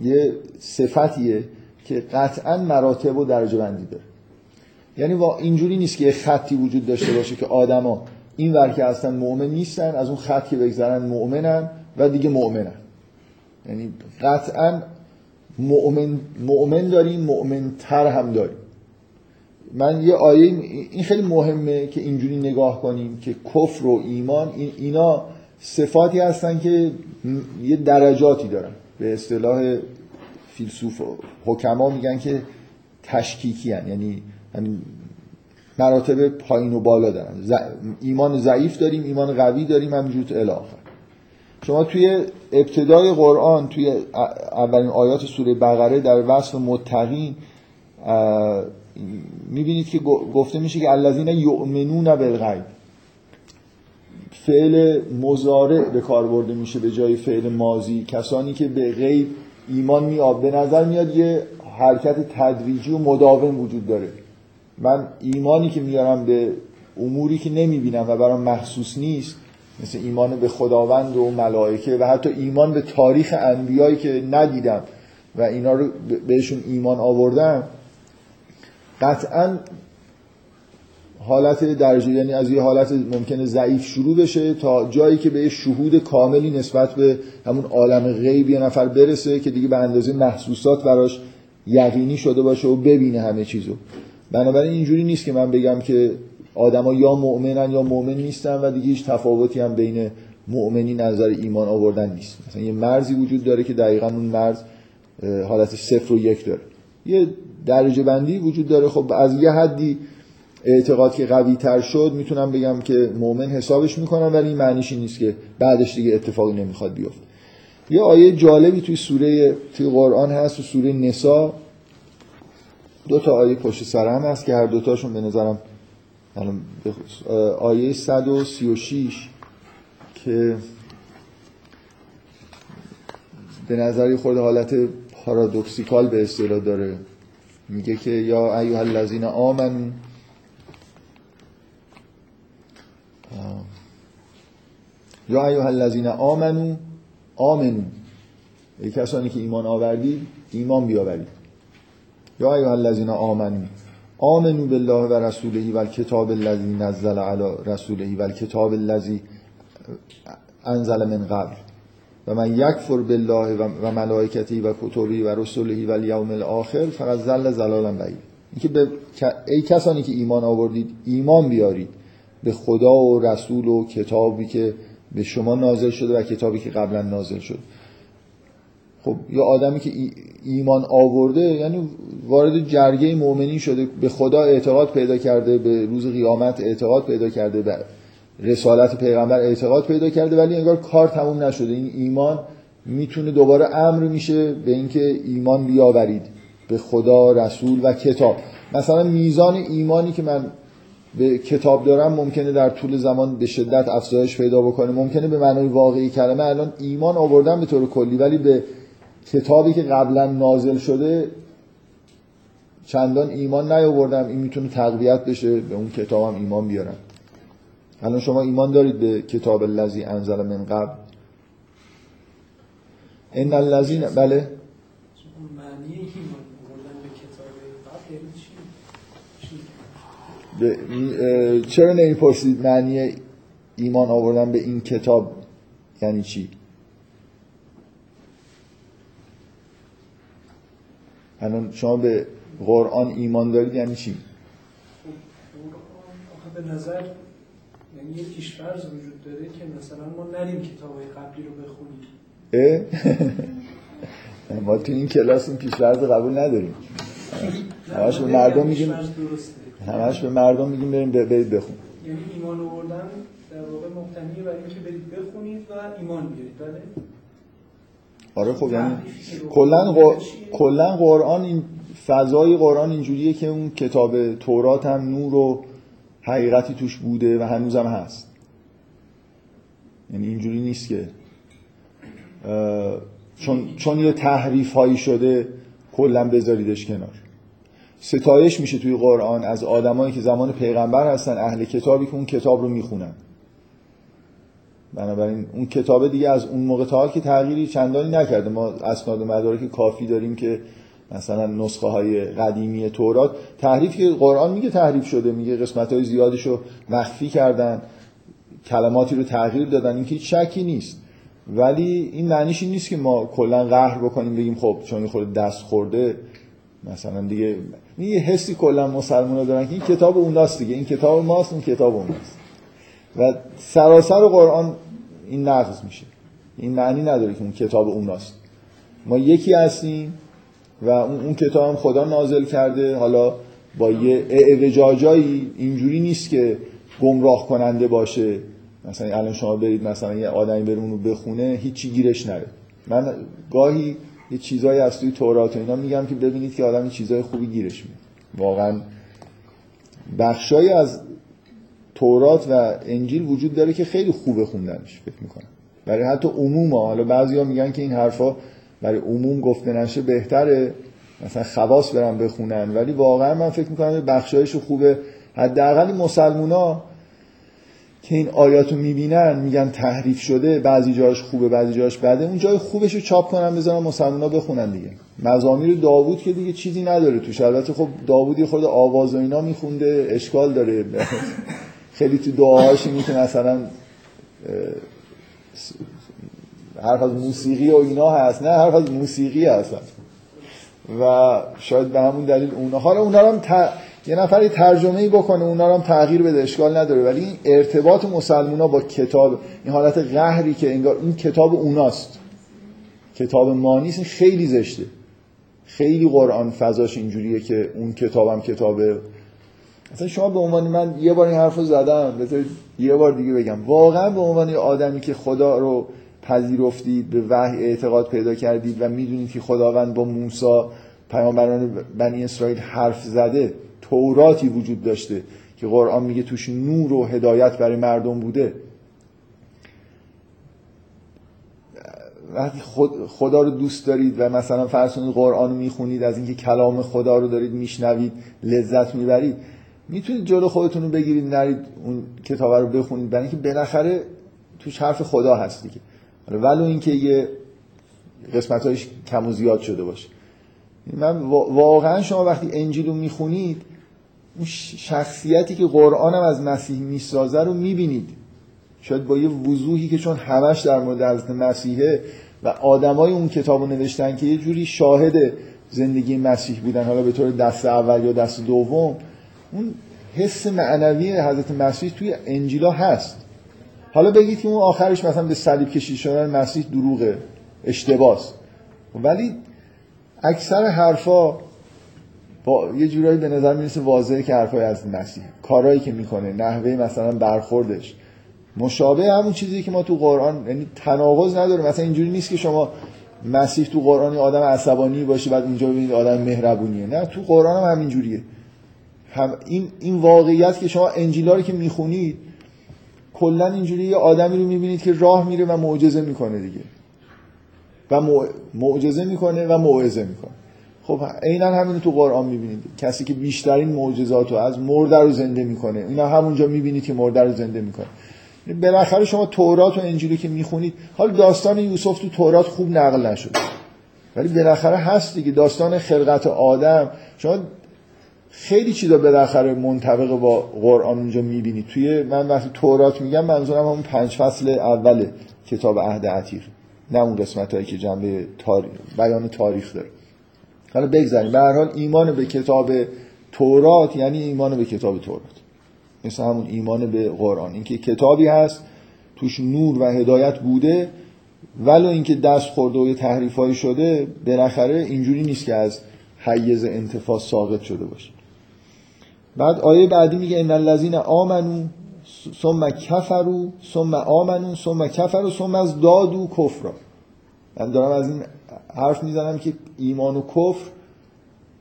یه صفتیه که قطعا مراتب و درجه بندی داره. یعنی اینجوری نیست که یه خطی وجود داشته باشه که آدما این ور که هستن مؤمن نیستن از اون خط که بگذرن مؤمنن و دیگه مؤمنن. یعنی قطعا مؤمن, مؤمن داریم مؤمن تر هم داریم. من یه آیه این خیلی مهمه که اینجوری نگاه کنیم که کفر و ایمان اینا صفاتی هستن که یه درجاتی دارن. به اصطلاح فیلسوف و حکما میگن که تشکیکی هن. یعنی مراتب پایین و بالا دارن. ایمان ضعیف داریم ایمان قوی داریم همینجور الاخر شما توی ابتدای قرآن توی اولین آیات سوره بقره در وصف متقین می‌بینید که گفته میشه که الذین یؤمنون بالغیب. فعل مزارع به کار برده میشه به جای فعل مازی کسانی که به غیب ایمان میاد به نظر میاد یه حرکت تدریجی و مداوم وجود داره. من ایمانی که میارم به اموری که نمی‌بینم و برام محسوس نیست مثل ایمان به خداوند و ملائکه و حتی ایمان به تاریخ انبیایی که ندیدم و اینا رو بهشون ایمان آوردم قطعا حالت درجه یعنی از یه حالت ممکنه ضعیف شروع بشه تا جایی که به شهود کاملی نسبت به همون عالم غیب یه نفر برسه که دیگه به اندازه محسوسات براش یقینی شده باشه و ببینه همه چیزو. بنابراین اینجوری نیست که من بگم که آدما یا مؤمنن یا مؤمن نیستن و دیگه هیچ تفاوتی هم بین مؤمنی نظر ایمان آوردن نیست. مثلا یه مرزی وجود داره که دقیقا اون مرز حالت صفر و یک داره. یه درجه بندی وجود داره. خب از یه حدی اعتقاد که قوی تر شد می‌تونم بگم که مؤمن حسابش می‌کنم ولی این معنیش نیست که بعدش دیگه اتفاقی نمی‌خواد بیفته. یه آیه جالبی توی سوره توی قرآن هست و سوره نسا. دو تا آیه پشت سر هم هست که هر دوتاشون به نظرم آیه 136 که به نظری خود حالت پارادوکسیکال به اصطلاح داره. میگه که یا ایها الذین آمنو یا ایها الذین آمنو آمنو ای کسانی که ایمان آوردید ایمان بیاورید یا ایها الذین آمنو آمنو بالله و رسوله و الکتاب الذی نزل علی رسوله و الکتاب الذی انزل من قبل. و من یکفر بالله و ملائکته و کتبه و رسوله و الیوم الاخر فقط زل زلالا بعید. اینکه به ای کسانی که ایمان آوردید ایمان بیارید. به خدا و رسول و کتابی که به شما نازل شده و کتابی که قبلا نازل شد. خب یه آدمی که ایمان آورده یعنی وارد جرگه مؤمنین شده به خدا اعتقاد پیدا کرده به روز قیامت اعتقاد پیدا کرده به رسالت پیغمبر اعتقاد پیدا کرده ولی انگار کار تموم نشده. این ایمان می‌تونه دوباره امر میشه به اینکه ایمان بیاورید. به خدا رسول و کتاب. مثلا میزان ایمانی که من به کتاب دارم ممکنه در طول زمان به شدت افزایش پیدا بکنه. ممکنه به معنای واقعی کلمه الان ایمان آوردم به طور کلی ولی به کتابی که قبلا نازل شده چندان ایمان نیاوردم. این می‌تونه تقویت بشه به اون کتابم ایمان بیارم. الان شما ایمان دارید به کتاب الذی انزل من قبل؟ ان الذین بله. چرا نمی‌پرسید معنی ایمان آوردن به این کتاب؟ یعنی چی؟ الان شما به قرآن ایمان دارید یعنی چی؟ به نظر یعنی یه پیشفرض وجود داره که مثلا ما نریم کتابای قبلی رو بخونیم. ما تو این کلاس این پیشفرض قبول نداریم. همش به مردم میگیم. همش به مردم میگیم بریم برید بخون. یعنی ایمان آوردن در واقع مبتنیه برای اینکه برید بخونید و ایمان بیارید بله؟ آره خب یعنی کلا قرآن این فضای قرآن اینجوریه که اون کتاب تورات هم نور و حقیقتی توش بوده و هنوزم هست. یعنی اینجوری نیست که چون, چون یه تحریف هایی شده کلا بذاریدش کنار. ستایش میشه توی قرآن از آدمایی که زمان پیغمبر هستن اهل کتابی که اون کتاب رو می‌خونن. بنابراین اون کتاب دیگه از اون موقع تا که تغییری چندانی نکرده. ما اسناد و مدارک کافی داریم که مثلا نسخه های قدیمی تورات. تحریف که قرآن میگه تحریف شده میگه قسمت های زیادش رو مخفی کردن کلماتی رو تغییر دادن این که شکی نیست. ولی این معنیش این نیست که ما کلا قهر بکنیم بگیم خب چون خود دست خورده مثلا دیگه یه حسی کلا مسلمان دارن که این کتاب اوناست دیگه. این کتاب ماست اون کتاب اوناست و سراسر قرآن این نقض میشه. این معنی نداره که اون کتاب اوناست ما یکی هستیم و اون کتاب هم خدا نازل کرده. حالا با یه اعوجاجایی اینجوری نیست که گمراه کننده باشه. مثلا الان شما برید مثلا یه آدمی بره اونو بخونه هیچی گیرش نره. من گاهی یه چیزایی از توی تورات و اینا میگم که ببینید که آدم چیزای خوبی گیرش میاد واقعا بخشایی از تورات و انجیل وجود داره که خیلی خوبه خوندنش فکر می‌کنم. برای حتی عموم ها. حالا بعضیا میگن که این حرفا برای عموم گفته نشه بهتره مثلا خواص برن بخونن. ولی واقعا من فکر می‌کنم بخشایش خوبه. حداقل مسلمونا که این آیات رو می‌بینن میگن تحریف شده بعضی جاش خوبه بعضی جاش بده. اون جای خوبش رو چاپ کنن بذارن مسلمونا بخونن دیگه. مزامیر داوود که دیگه چیزی نداره توش. البته خب داوودی خود آواز و اینا میخونده اشکال داره. خیلی تو دعاهاش که مثلا حرف از موسیقی و اینا هست. نه حرف از موسیقی هست. و شاید به همون دلیل اونا. حالا اونا هم یه نفری ترجمه ای بکنه اونا هم تغییر بده اشکال نداره. ولی این ارتباط مسلمونا با کتاب این حالت قهری که انگار این کتاب اوناست. کتاب ما نیست خیلی زشته. خیلی قرآن فضاش اینجوریه که اون کتابم کتاب. مثلا شما به عنوان من یه بار این حرف زدم یه بار دیگه بگم. واقعا به عنوان آدمی که خدا رو پذیرفتید به وحی اعتقاد پیدا کردید و می‌دونید که خداوند با موسی پیامبران بنی اسرائیل حرف زده توراتی وجود داشته که قرآن میگه توش نور و هدایت برای مردم بوده. وقتی خدا رو دوست دارید و مثلا فرسون قرآن رو می‌خونید از اینکه کلام خدا رو دارید میشنوید لذت می‌برید می‌تونید جلو خودتون رو بگیرید نرید اون کتاب رو بخونید. برای اینکه بالاخره توش حرف خدا هست دیگه. ولو اینکه یه قسمت هایش کم و زیاد شده باشه. من واقعا شما وقتی انجیل رو می‌خونید اون شخصیتی که قرآن هم از مسیح می‌سازه رو می‌بینید. شاید با یه وضوحی که چون همش در مورد حضرت مسیحه و آدمای اون کتاب رو نوشتن که یه جوری شاهد زندگی مسیح بودن حالا به طور دست اول یا دست دوم اون حس معنوی حضرت مسیح توی انجیلا هست. حالا بگید که اون آخرش مثلا به صلیب کشید شدن مسیح دروغه اشتباس. ولی اکثر حرفا با یه جورایی به نظر می‌رسه واضحه که حرفای از مسیح. کارهایی که می‌کنه نحوه مثلا برخوردش. مشابه همون چیزی که ما تو قرآن یعنی تناقض نداره. مثلا اینجوری نیست که شما مسیح تو قرآن آدم عصبانی باشه بعد اینجا ببینید آدم مهربونیه. نه تو قرآن هم همین جوریه. هم این این واقعیت که شما انجیلا رو که می‌خونید کلا اینجوری یه آدمی رو می‌بینید که راه میره و معجزه می‌کنه دیگه. و معجزه می‌کنه و موعظه می‌کنه. خب عینا همین تو قرآن می‌بینید. کسی که بیشترین معجزات رو از مرده رو زنده می‌کنه اینا همونجا می‌بینید که مرده رو زنده می‌کنه. بالاخره شما تورات و انجیلی که می‌خونید حال داستان یوسف تو تورات خوب نقل نشد ولی بالاخره هست دیگه داستان خلقت آدم. شما خیلی چیزا بالاخره منطبق با قرآن اونجا می‌بینید توی من وقتی تورات میگم منظورم همون پنج فصل اول کتاب عهد عتیق. نه اون قسمت هایی که جنبه تاریخ بیان تاریخ داره. حالا بگذاریم. به هر حال ایمان به کتاب تورات یعنی ایمان به کتاب تورات. مثل همون ایمان به قرآن. اینکه کتابی هست توش نور و هدایت بوده ولو اینکه دست خورده و تحریفایی شده بالاخره اینجوری نیست که از حیز انتفاع ساقط شده باشه. بعد آیه بعدی میگه ان الذين آمنو ثم کفروا ثم آمنو ثم کفروا ثم از دادو کفر من دارم از این حرف می‌زنم که ایمان و کفر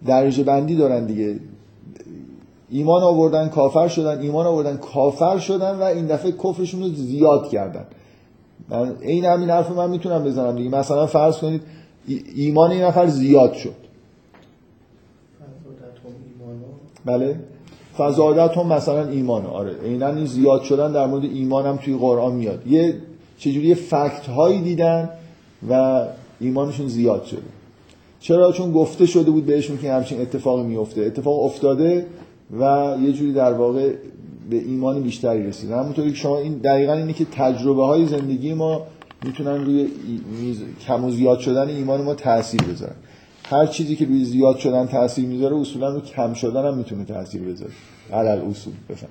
درجه بندی دارن دیگه. ایمان آوردن کافر شدن ایمان آوردن کافر شدن و این دفعه کفرشون رو زیاد کردن. من این همین حرف من می‌تونم بزنم دیگه. مثلا فرض کنید ایمان این نفر زیاد شد. بله. فزادت هم مثلا ایمان. آره. عینا این زیاد شدن در مورد ایمان هم توی قرآن میاد. یه چجوری فکت هایی دیدن و ایمانشون زیاد شده. چرا؟ چون گفته شده بود بهشون که همچین اتفاقی میفته اتفاق افتاده و یه جوری در واقع به ایمان بیشتری رسیدن همونطوری که شما این دقیقا اینه که تجربه های زندگی ما می‌تونن روی کم و زیاد شدن ایمان ما تاثیر بذارن. هر چیزی که روی زیاد شدن تاثیر می‌ذاره اصولا رو کم شدن هم می‌تونه تاثیر بذاره. علل اصول بفهم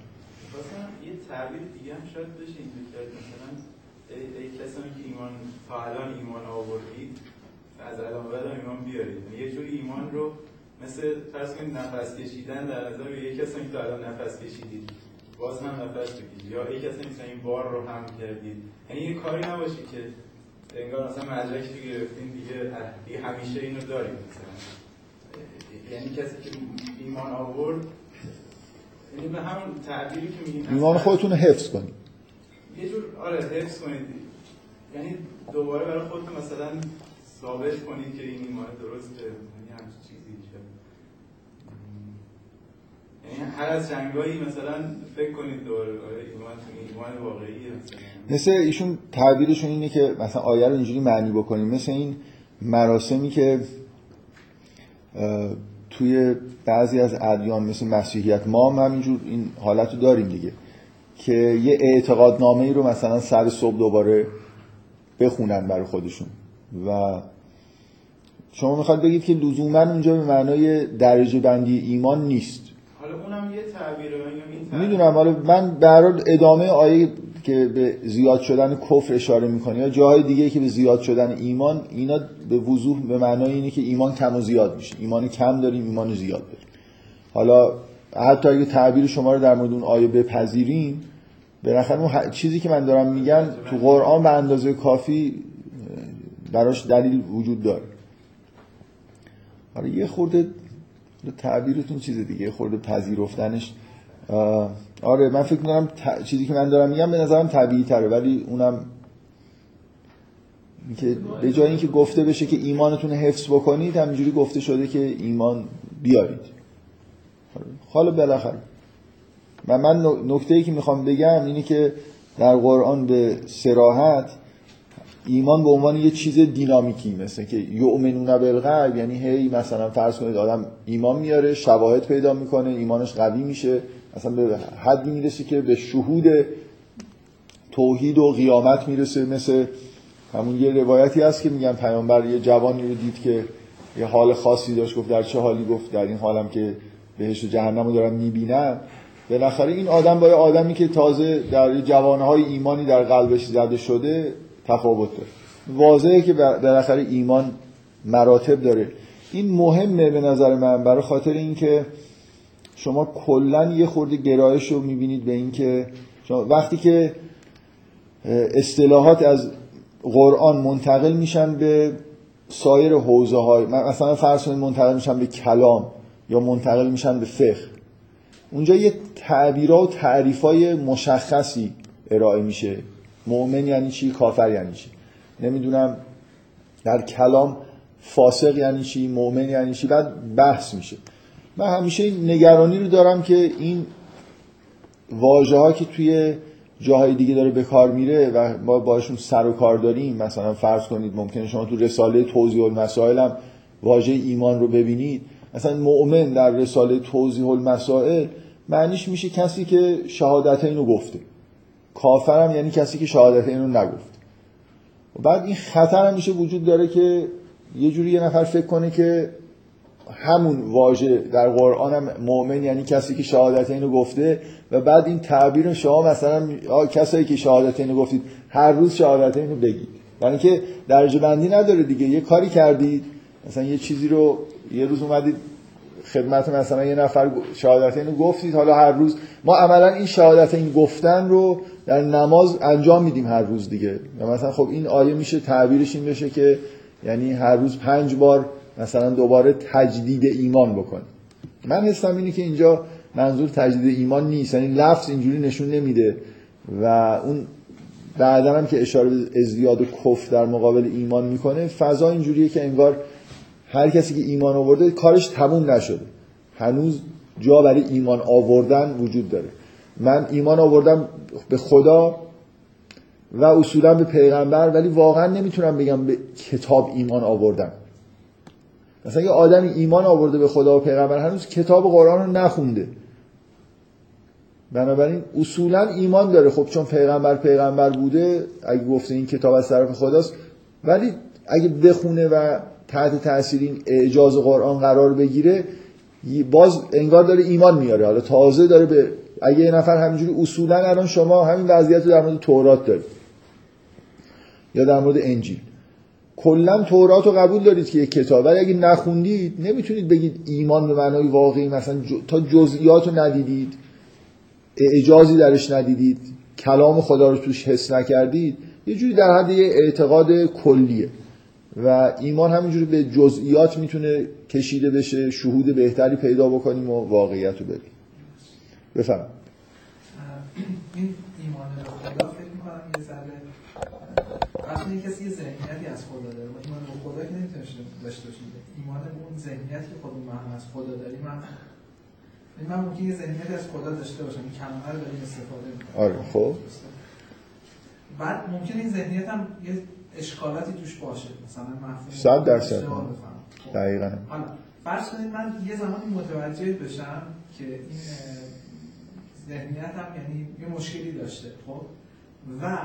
یه تعبیر دیگه هم شاید بشه این مثلا ای کسانی که ایمان تا الان ایمان آوردید از الان بعد ایمان بیارید. یه جوری ایمان رو مثل فرض کنید نفس کشیدن در نظر یه کسانی که تا الان نفس کشیدید باز هم نفس بکشید. یا یه کسی مثلا این بار رو هم کردید. یعنی یه کاری نباشه که انگار مثلا مدرک رو گرفتین دیگه دیگه همیشه اینو داریم مثلا. یعنی کسی که ایمان آورد یعنی به همون تعبیری که میگیم ایمان خودتون رو حفظ کنید. یه جور آره حفظ کنید. یعنی دوباره برای خودتون مثلا ثابت کنید که این ایمان درسته یعنی همچین چیزی یعنی هر از جنگایی مثلا فکر کنید دوباره آره ایمان ایمان واقعیه مثل ایشون تعبیرشون اینه که مثلا آیه رو اینجوری معنی بکنیم. مثل این مراسمی که توی بعضی از ادیان مثل مسیحیت ما هم همینجور این حالت رو داریم دیگه که یه اعتقادنامه ای رو مثلا سر صبح دوباره بخونن برای خودشون. و شما می‌خواد بگید که لزوما اونجا به معنای درجه بندی ایمان نیست. حالا اونم یه تعبیره می‌دونم حالا من برای ادامه آیه که به زیاد شدن کفر اشاره می‌کنه یا جاهای دیگه که به زیاد شدن ایمان اینا به وضوح به معنای اینه که ایمان کم و زیاد میشه. ایمان کم داریم ایمان زیاد داریم. حالا حتی اگه تعبیر شما رو در مورد اون آیه بپذیریم بالاخره اون چیزی که من دارم میگم تو قرآن به اندازه کافی براش دلیل وجود داره. حالا یه خورده تعبیرتون چیز دیگه خورده پذیرفتنش. آره من فکر می‌کنم چیزی که من دارم میگم به نظرم طبیعی تره ولی اونم که به جای اینکه گفته بشه که ایمانتون حفظ بکنید همینجوری گفته شده که ایمان بیارید. حالا بالاخره. و من نکته ای که می‌خوام بگم اینه که در قرآن به سراحت ایمان به عنوان یه چیز دینامیکی مثل که یؤمنون بالغیب یعنی هی مثلا فرض کنید آدم ایمان میاره شواهد پیدا می‌کنه ایمانش قوی میشه اصلا به حدی می‌رسه که به شهود توحید و قیامت می‌رسه مثل همون یه روایتی هست که میگن پیامبر یه جوانی رو دید که یه حال خاصی داشت گفت در چه حالی؟ گفت در این حالم که بهش و جهنم رو دارم می‌بینم. بالاخره این آدم با آدمی که تازه در جوانهای ایمانی در قلبش زده شده تفاوت داره واضحه که بالاخره ایمان مراتب داره. این مهمه به نظر من برای خاطر اینکه شما کلا یه خورده گرایش رو می‌بینید به اینکه وقتی که اصطلاحات از قرآن منتقل میشن به سایر حوزه های مثلا فرض منتقل میشن به کلام یا منتقل میشن به فقه. اونجا یه تعبیرها و تعریفای مشخصی ارائه میشه. مؤمن یعنی چی؟ کافر یعنی چی؟ نمی‌دونم در کلام فاسق یعنی چی؟ مؤمن یعنی چی؟ بعد بحث میشه. من همیشه نگرانی رو دارم که این واژه ها که توی جاهای دیگه داره به کار میره و ما باشون سر و کار داریم مثلا فرض کنید ممکنه شما تو رساله توضیح المسائل هم واژه ایمان رو ببینید. مثلا مؤمن در رساله توضیح المسائل معنیش میشه کسی که شهادت اینو گفته. کافرم یعنی کسی که شهادت اینو نگفت. و بعد این خطر هم میشه وجود داره که یه جوری یه نفر فکر کنه که همون واژه در قرآن هم مؤمن یعنی کسی که شهادت اینو گفته و بعد این تعبیر شما مثلا کسایی که شهادت اینو گفتید هر روز شهادت اینو بگید. یعنی که درجه بندی نداره دیگه. یه کاری کردید. مثلا یه چیزی رو یه روز اومدید خدمت مثلا یه نفر شهادت اینو گفتید. حالا هر روز ما عملا این شهادت این گفتن رو در نماز انجام میدیم هر روز دیگه. مثلا خب این آیه میشه تعبیرش این بشه که یعنی هر روز پنج بار مثلا دوباره تجدید ایمان بکنیم. من حسم اینه که اینجا منظور تجدید ایمان نیست. یعنی لفظ اینجوری نشون نمیده. و اون بعدا هم که اشاره به ازدیاد و کف در مقابل ایمان می‌کنه فضا اینجوریه که انگار هر کسی که ایمان آورده کارش تموم نشده. هنوز جا برای ایمان آوردن وجود داره. من ایمان آوردم به خدا و اصولا به پیغمبر ولی واقعا نمی‌تونم بگم به کتاب ایمان آوردم مثلا یه آدمی ایمان آورده به خدا و پیغمبر هنوز کتاب قرآن رو نخونده. بنابراین اصولا ایمان داره. خب چون پیغمبر پیغمبر بوده اگه گفته این کتاب از طرف خداست ولی اگه بخونه و تحت تاثیر این اعجاز قرآن قرار بگیره باز انگار داره ایمان میاره. حالا تازه داره به اگه یه نفر همینجوری اصولا الان شما همین وضعیت رو در مورد تورات دارید. یا در مورد انجیل. کلا تورات رو قبول دارید که یک کتاب. ولی اگه نخوندید نمی‌تونید بگید ایمان به معنای واقعی مثلا تا جزئیات رو ندیدید اعجازی درش ندیدید کلام خدا رو توش حس نکردید یه جوری در حد یه اعتقاد کلیه. و ایمان همینجوری به جزئیات می‌تونه کشیده بشه شهود بهتری پیدا بکنیم و واقعیت رو ببینیم. بفهم این ایمان به خدا فکر می‌کنم یه ذره وقتی کسی یه ذهنیتی از خدا داره. ما ایمان به خدا که نمی‌تونه داشته باشیم. ایمان به اون ذهنیتی که خودمون هم از خدا داریم من من ممکن یه ذهنیتی از خدا داشته باشم این کلمه رو داریم استفاده می‌کنم آره خب. بعد ممکن این ذهنیت هم یه اشکالاتی توش باشه. مثلا مفهوم صد درصد. دقیقاً. حالا فرض کنید من یه زمانی متوجه بشم که این ذهنیت هم یعنی یه مشکلی داشته خب؟ و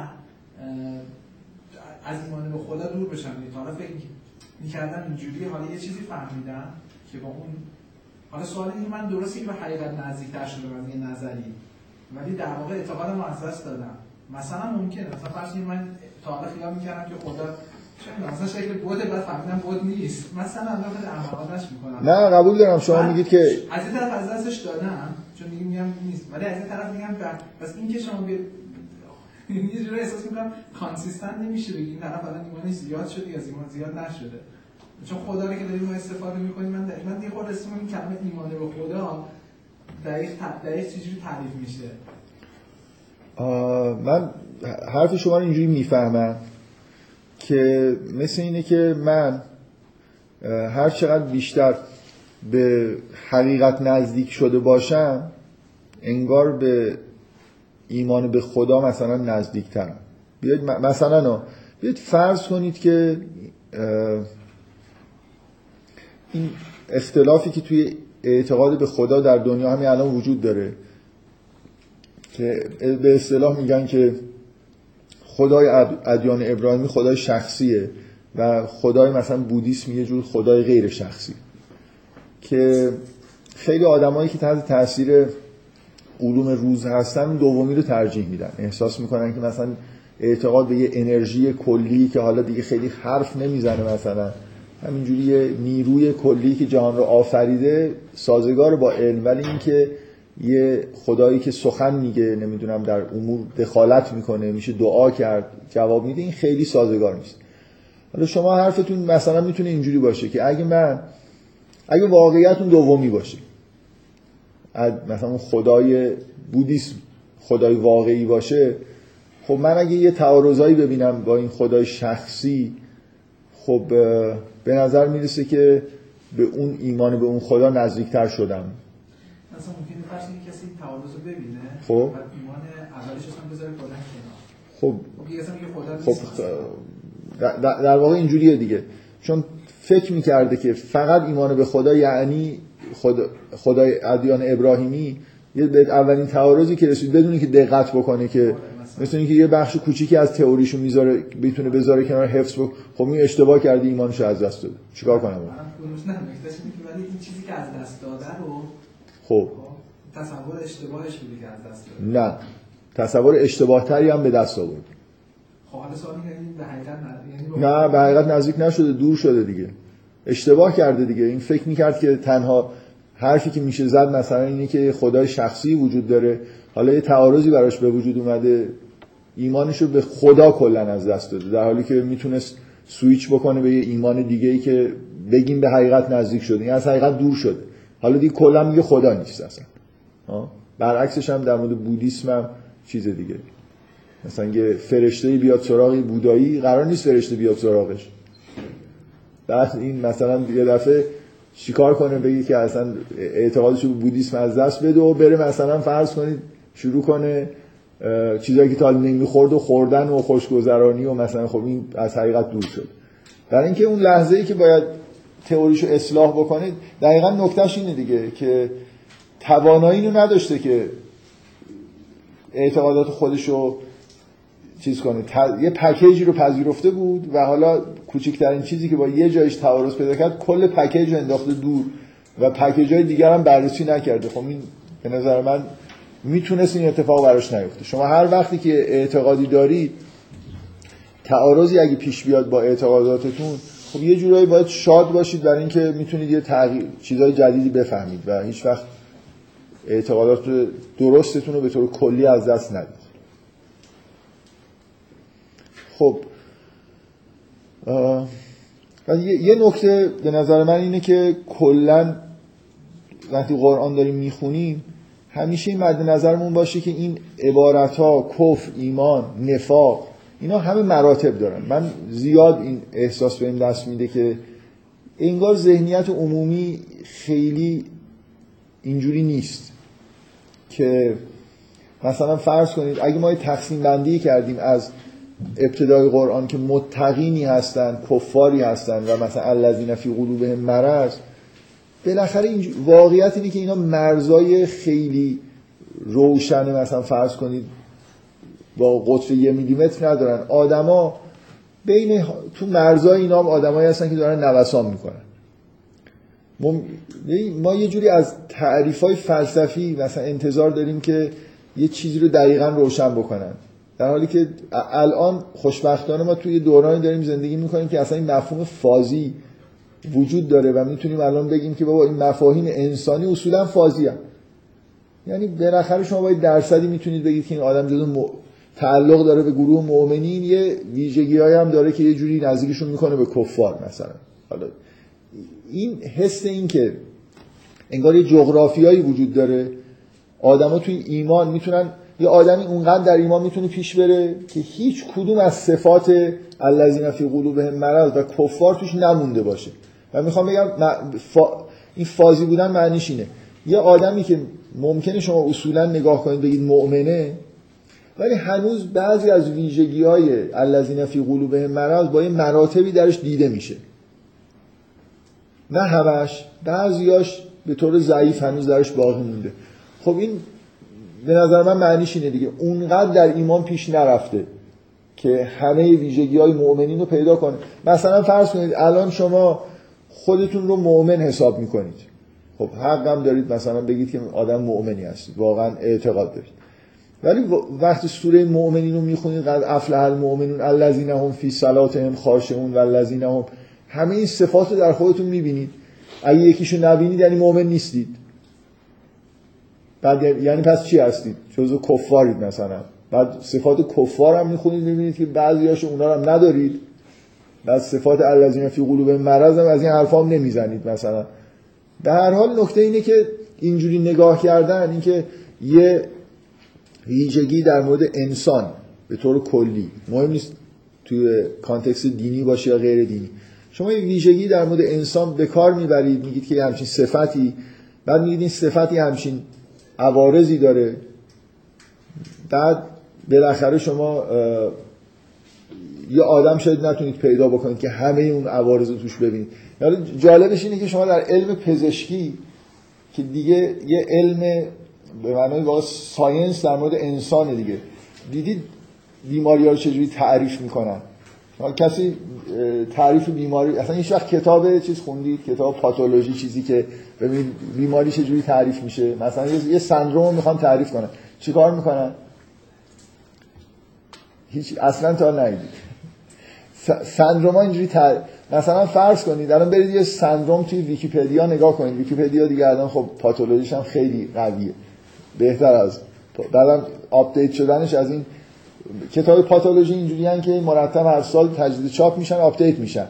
از ایمان به خدا دور بشم یه طرف فکر می‌کردم اینجوری حالا یه چیزی فهمیدم که با اون حالا سوال اینه من درستی به حقیقت نزدیکتر شده از یه نظری. ولی در واقع اعتقادم از دست دادم. مثلا ممکنه. مثلا فرض من تا حالا خیال می‌کردم که خدا مثلا شکل بوده بعد فهمیدم بود نیست. مثلا الان خیلی احمقانش می‌کنم. نه قبول دارم. شما میگید که از این طرف از دستش دادم چون دیگه میگم نیست. ولی از این طرف میگم بس این که شما بیاد یه جوری احساس می‌کنم کانسیستنت نمیشه بگی. این طرف الان ایمانش زیاد شده یا ایمان زیاد نشده. چون خدا رو که داریم استفاده می‌کنیم من من یه خورده اسم این کلمه ایمان به خدا دقیق دقیق چجوری تعریف میشه؟ من حرف شما رو اینجوری می‌فهمم که مثل اینه که من هر چقدر بیشتر به حقیقت نزدیک شده باشم انگار به ایمان به خدا مثلا نزدیکترن بیاید مثلا بیاید فرض کنید که این اختلافی که توی اعتقاد به خدا در دنیا همین الان وجود داره که به اصطلاح میگن که خدای ادیان ابراهیمی خدای شخصیه و خدای مثلا بودیسم یه جور خدای غیر شخصی که خیلی آدمایی که تحت تاثیر علوم روز هستن دومی رو ترجیح میدن. احساس می‌کنن که مثلا اعتقاد به یه انرژی کلی که حالا دیگه خیلی حرف نمی‌زنه مثلا همینجوری یه نیروی کلی که جهان رو آفریده سازگار با علم. ولی اینکه یه خدایی که سخن میگه نمی‌دونم در امور دخالت می‌کنه میشه دعا کرد جواب میده این خیلی سازگار نیست. حالا شما حرفتون مثلا می‌تونه اینجوری باشه که اگه من اگه واقعیتون دومی باشه مثلا خدای بودیسم خدای واقعی باشه خب من اگه یه تعارضایی ببینم با این خدای شخصی خب به نظر می‌رسه که به اون ایمان به اون خدا نزدیکتر شدم. مثلا ممکنه فرض کسی تعارض رو ببینه خب. ایمان اولش اصلا بذاره خب. خب در, در واقع اینجوریه دیگه. چون فکر می‌کرده که فقط ایمان به خدا یعنی خدا خدای ادیان ابراهیمی یه اولین تعارضی که رسید بدونی که دقت بکنه که مثل اینکه یه بخش کوچیکی از تئوریشو می‌ذاره بتونه بذاره کنار حفظ بکنه خب این اشتباه کردی ایمانشو از دست داده. چیکار کنم؟ نه ولی این چیزی که از دست داده رو خب. تصور اشتباهش بوده که از دست نه. تصور اشتباه تری هم به دست آورد. خب حالا سوالی به حقیقت یعنی نه به حقیقت نزدیک نشده دور شده دیگه. اشتباه کرده دیگه. این فکر می‌کرد که تنها حرفی که میشه زد مثلا اینه که خدای شخصی وجود داره. حالا یه تعارضی براش به وجود اومده. ایمانش رو به خدا کلا از دست داده. در حالی که می‌تونست سویچ بکنه به یه ایمان دیگه ای که بگیم به حقیقت نزدیک شده. این از حقیقت دور شده. حالا دیگه کلا میگه خدا نیست اصلا. برعکسش هم در مورد بودیسم هم چیز دیگه. مثلا یه فرشته بیاد سراغ بودایی قرار نیست فرشته بیاد سراغش. بعد این مثلا یه دفعه چیکار کنه؟ بگی که اصلا اعتقادش به بودیسم از دست بده و بره مثلا فرض کنید شروع کنه چیزایی که تا نمی‌خورد و خوردن و خوشگذرانی و مثلا خب این از حقیقت دور شد. برای اینکه اون لحظه ای که باید تئوریشو اصلاح بکنید دقیقا نکتهش اینه دیگه که توانایی رو نداشته که اعتقادات خودشو چیز کنه. یه پکیجی رو پذیرفته بود و حالا کوچکترین چیزی که با یه جایش تعارض پیدا کرد کل پکیج رو انداخته دور و پکیج های دیگر هم بررسی نکرده. خب این به نظر من می‌تونست این اتفاق براش نیفته. شما هر وقتی که اعتقادی دارید تعارضی اگه پیش بیاد با اعتقاداتتون خب یه جورایی باید شاد باشید برای اینکه می‌تونید یه تغییر چیزای جدیدی بفهمید و هیچ وقت اعتقادات درستتون رو به طور کلی از دست ندید. خب یه نکته به نظر من اینه که کلا وقتی قرآن داریم می‌خونیم همیشه این مد نظرمون باشه که این عبارت ها کفر ایمان نفاق اینا همه مراتب دارن. من زیاد این احساس به این دست میده که انگار ذهنیت عمومی خیلی اینجوری نیست که مثلا فرض کنید اگه ما تقسیم بندی کردیم از ابتدای قرآن که متقینی هستن کفاری هستن و مثلا الذین فی قلوبهم مرض بالاخره این واقعیت اینه که اینا مرزای خیلی روشن مثلا فرض کنید با قطر یه میلیمتر ندارن. آدما بین تو مرزای اینا هم آدمایی هستن که دارن نوسان می‌کنن. ما یه جوری از تعریف های فلسفی مثلا انتظار داریم که یه چیزی رو دقیقا روشن بکنن. در حالی که الان خوشبختانه ما توی دورانی داریم زندگی می‌کنیم که اصلا این مفهوم فازی وجود داره و می‌تونیم الان بگیم که بابا این مفاهیم انسانی اصولا فازی هم. یعنی بالاخره شما باید درصدی می‌تونید بگید که این آدم جزو تعلق داره به گروه مؤمنین یه ویژگی هم داره که یه جوری نزدیکشون می‌کنه به کفار مثلا. حالا این حس این که انگار یه جغرافیایی وجود داره آدما توی ایمان می‌تونن یه آدمی اونقدر در ایمان می‌تونه پیش بره که هیچ کدوم از صفات الذین فی قلوبهم مرض و کفار توش نمونده باشه. و می‌خوام بگم این فازی بودن معنیش اینه. یه آدمی که ممکنه شما اصولا نگاه کنید بگید مؤمنه ولی هنوز بعضی از ویژگی های الذین فی قلوبهم مرض با یه مراتبی درش دیده میشه. نه همش بعضیاش به طور ضعیف هنوز درش باقی مونده. خب این به نظر من معنیش اینه دیگه. اونقدر در ایمان پیش نرفته که همه ویژگی های مؤمنین رو پیدا کنه. مثلا فرض کنید الان شما خودتون رو مؤمن حساب می‌کنید. خب حقم دارید مثلا بگید که آدم مؤمنی هستید. واقعا اعتقاد دارید. ولی وقتی سوره مؤمنین رو می‌خونید قد افلح المؤمنون الذین هم فی صلاتهم خاشعون و الذین هم همه این صفات رو در خودتون می‌بینید. اگه یکیشو نبینید یعنی مؤمن نیستید. بعد یعنی پس چی هستید؟ جزو کفارید مثلا. بعد صفات کفار هم می‌خونید می‌بینید که بعضیاشو اونا هم ندارید. بعد صفات الذین فی قلوب مرض هم از این حرفا هم نمی‌زنید مثلا. به هر حال نکته اینه که اینجوری نگاه کردن اینکه یه ویژگی در مورد انسان به طور کلی. مهم نیست توی کانتکست دینی باشه یا غیر دینی. شما یه ویژگی در مورد انسان به کار می‌برید میگید که همچین صفتی بعد میگید این صفتی همچین عوارضی داره. بعد بالاخره شما یه آدم شاید نتونید پیدا بکنید که همه اون عوارض رو توش ببینید. یعنی جالبش اینه که شما در علم پزشکی که دیگه یه علم به معنای واقع ساینس در مورد انسان دیگه. دیدید بیماری ها رو چجوری تعریف می‌کنن؟ کسی تعریف بیماری اصلا هیچ وقت کتاب چیز خوندید؟ کتاب پاتولوژی چیزی که ببینید بیماری چجوری تعریف میشه؟ مثلا یه سندروم رو می‌خوان تعریف کنن. چیکار می‌کنن؟ هیچ اصلا تا ندید سندروم ها اینجوری تعریف مثلا فرض کنید الان برید یه سندروم توی ویکیپدیا نگاه کنید. ویکیپدیا دیگه الان خب پاتولوژیش هم خیلی قویه. بهتر از بعدم update شدنش از این کتاب پاتولوژی اینجوری که مرتب هر سال تجدید چاپ میشن update میشن.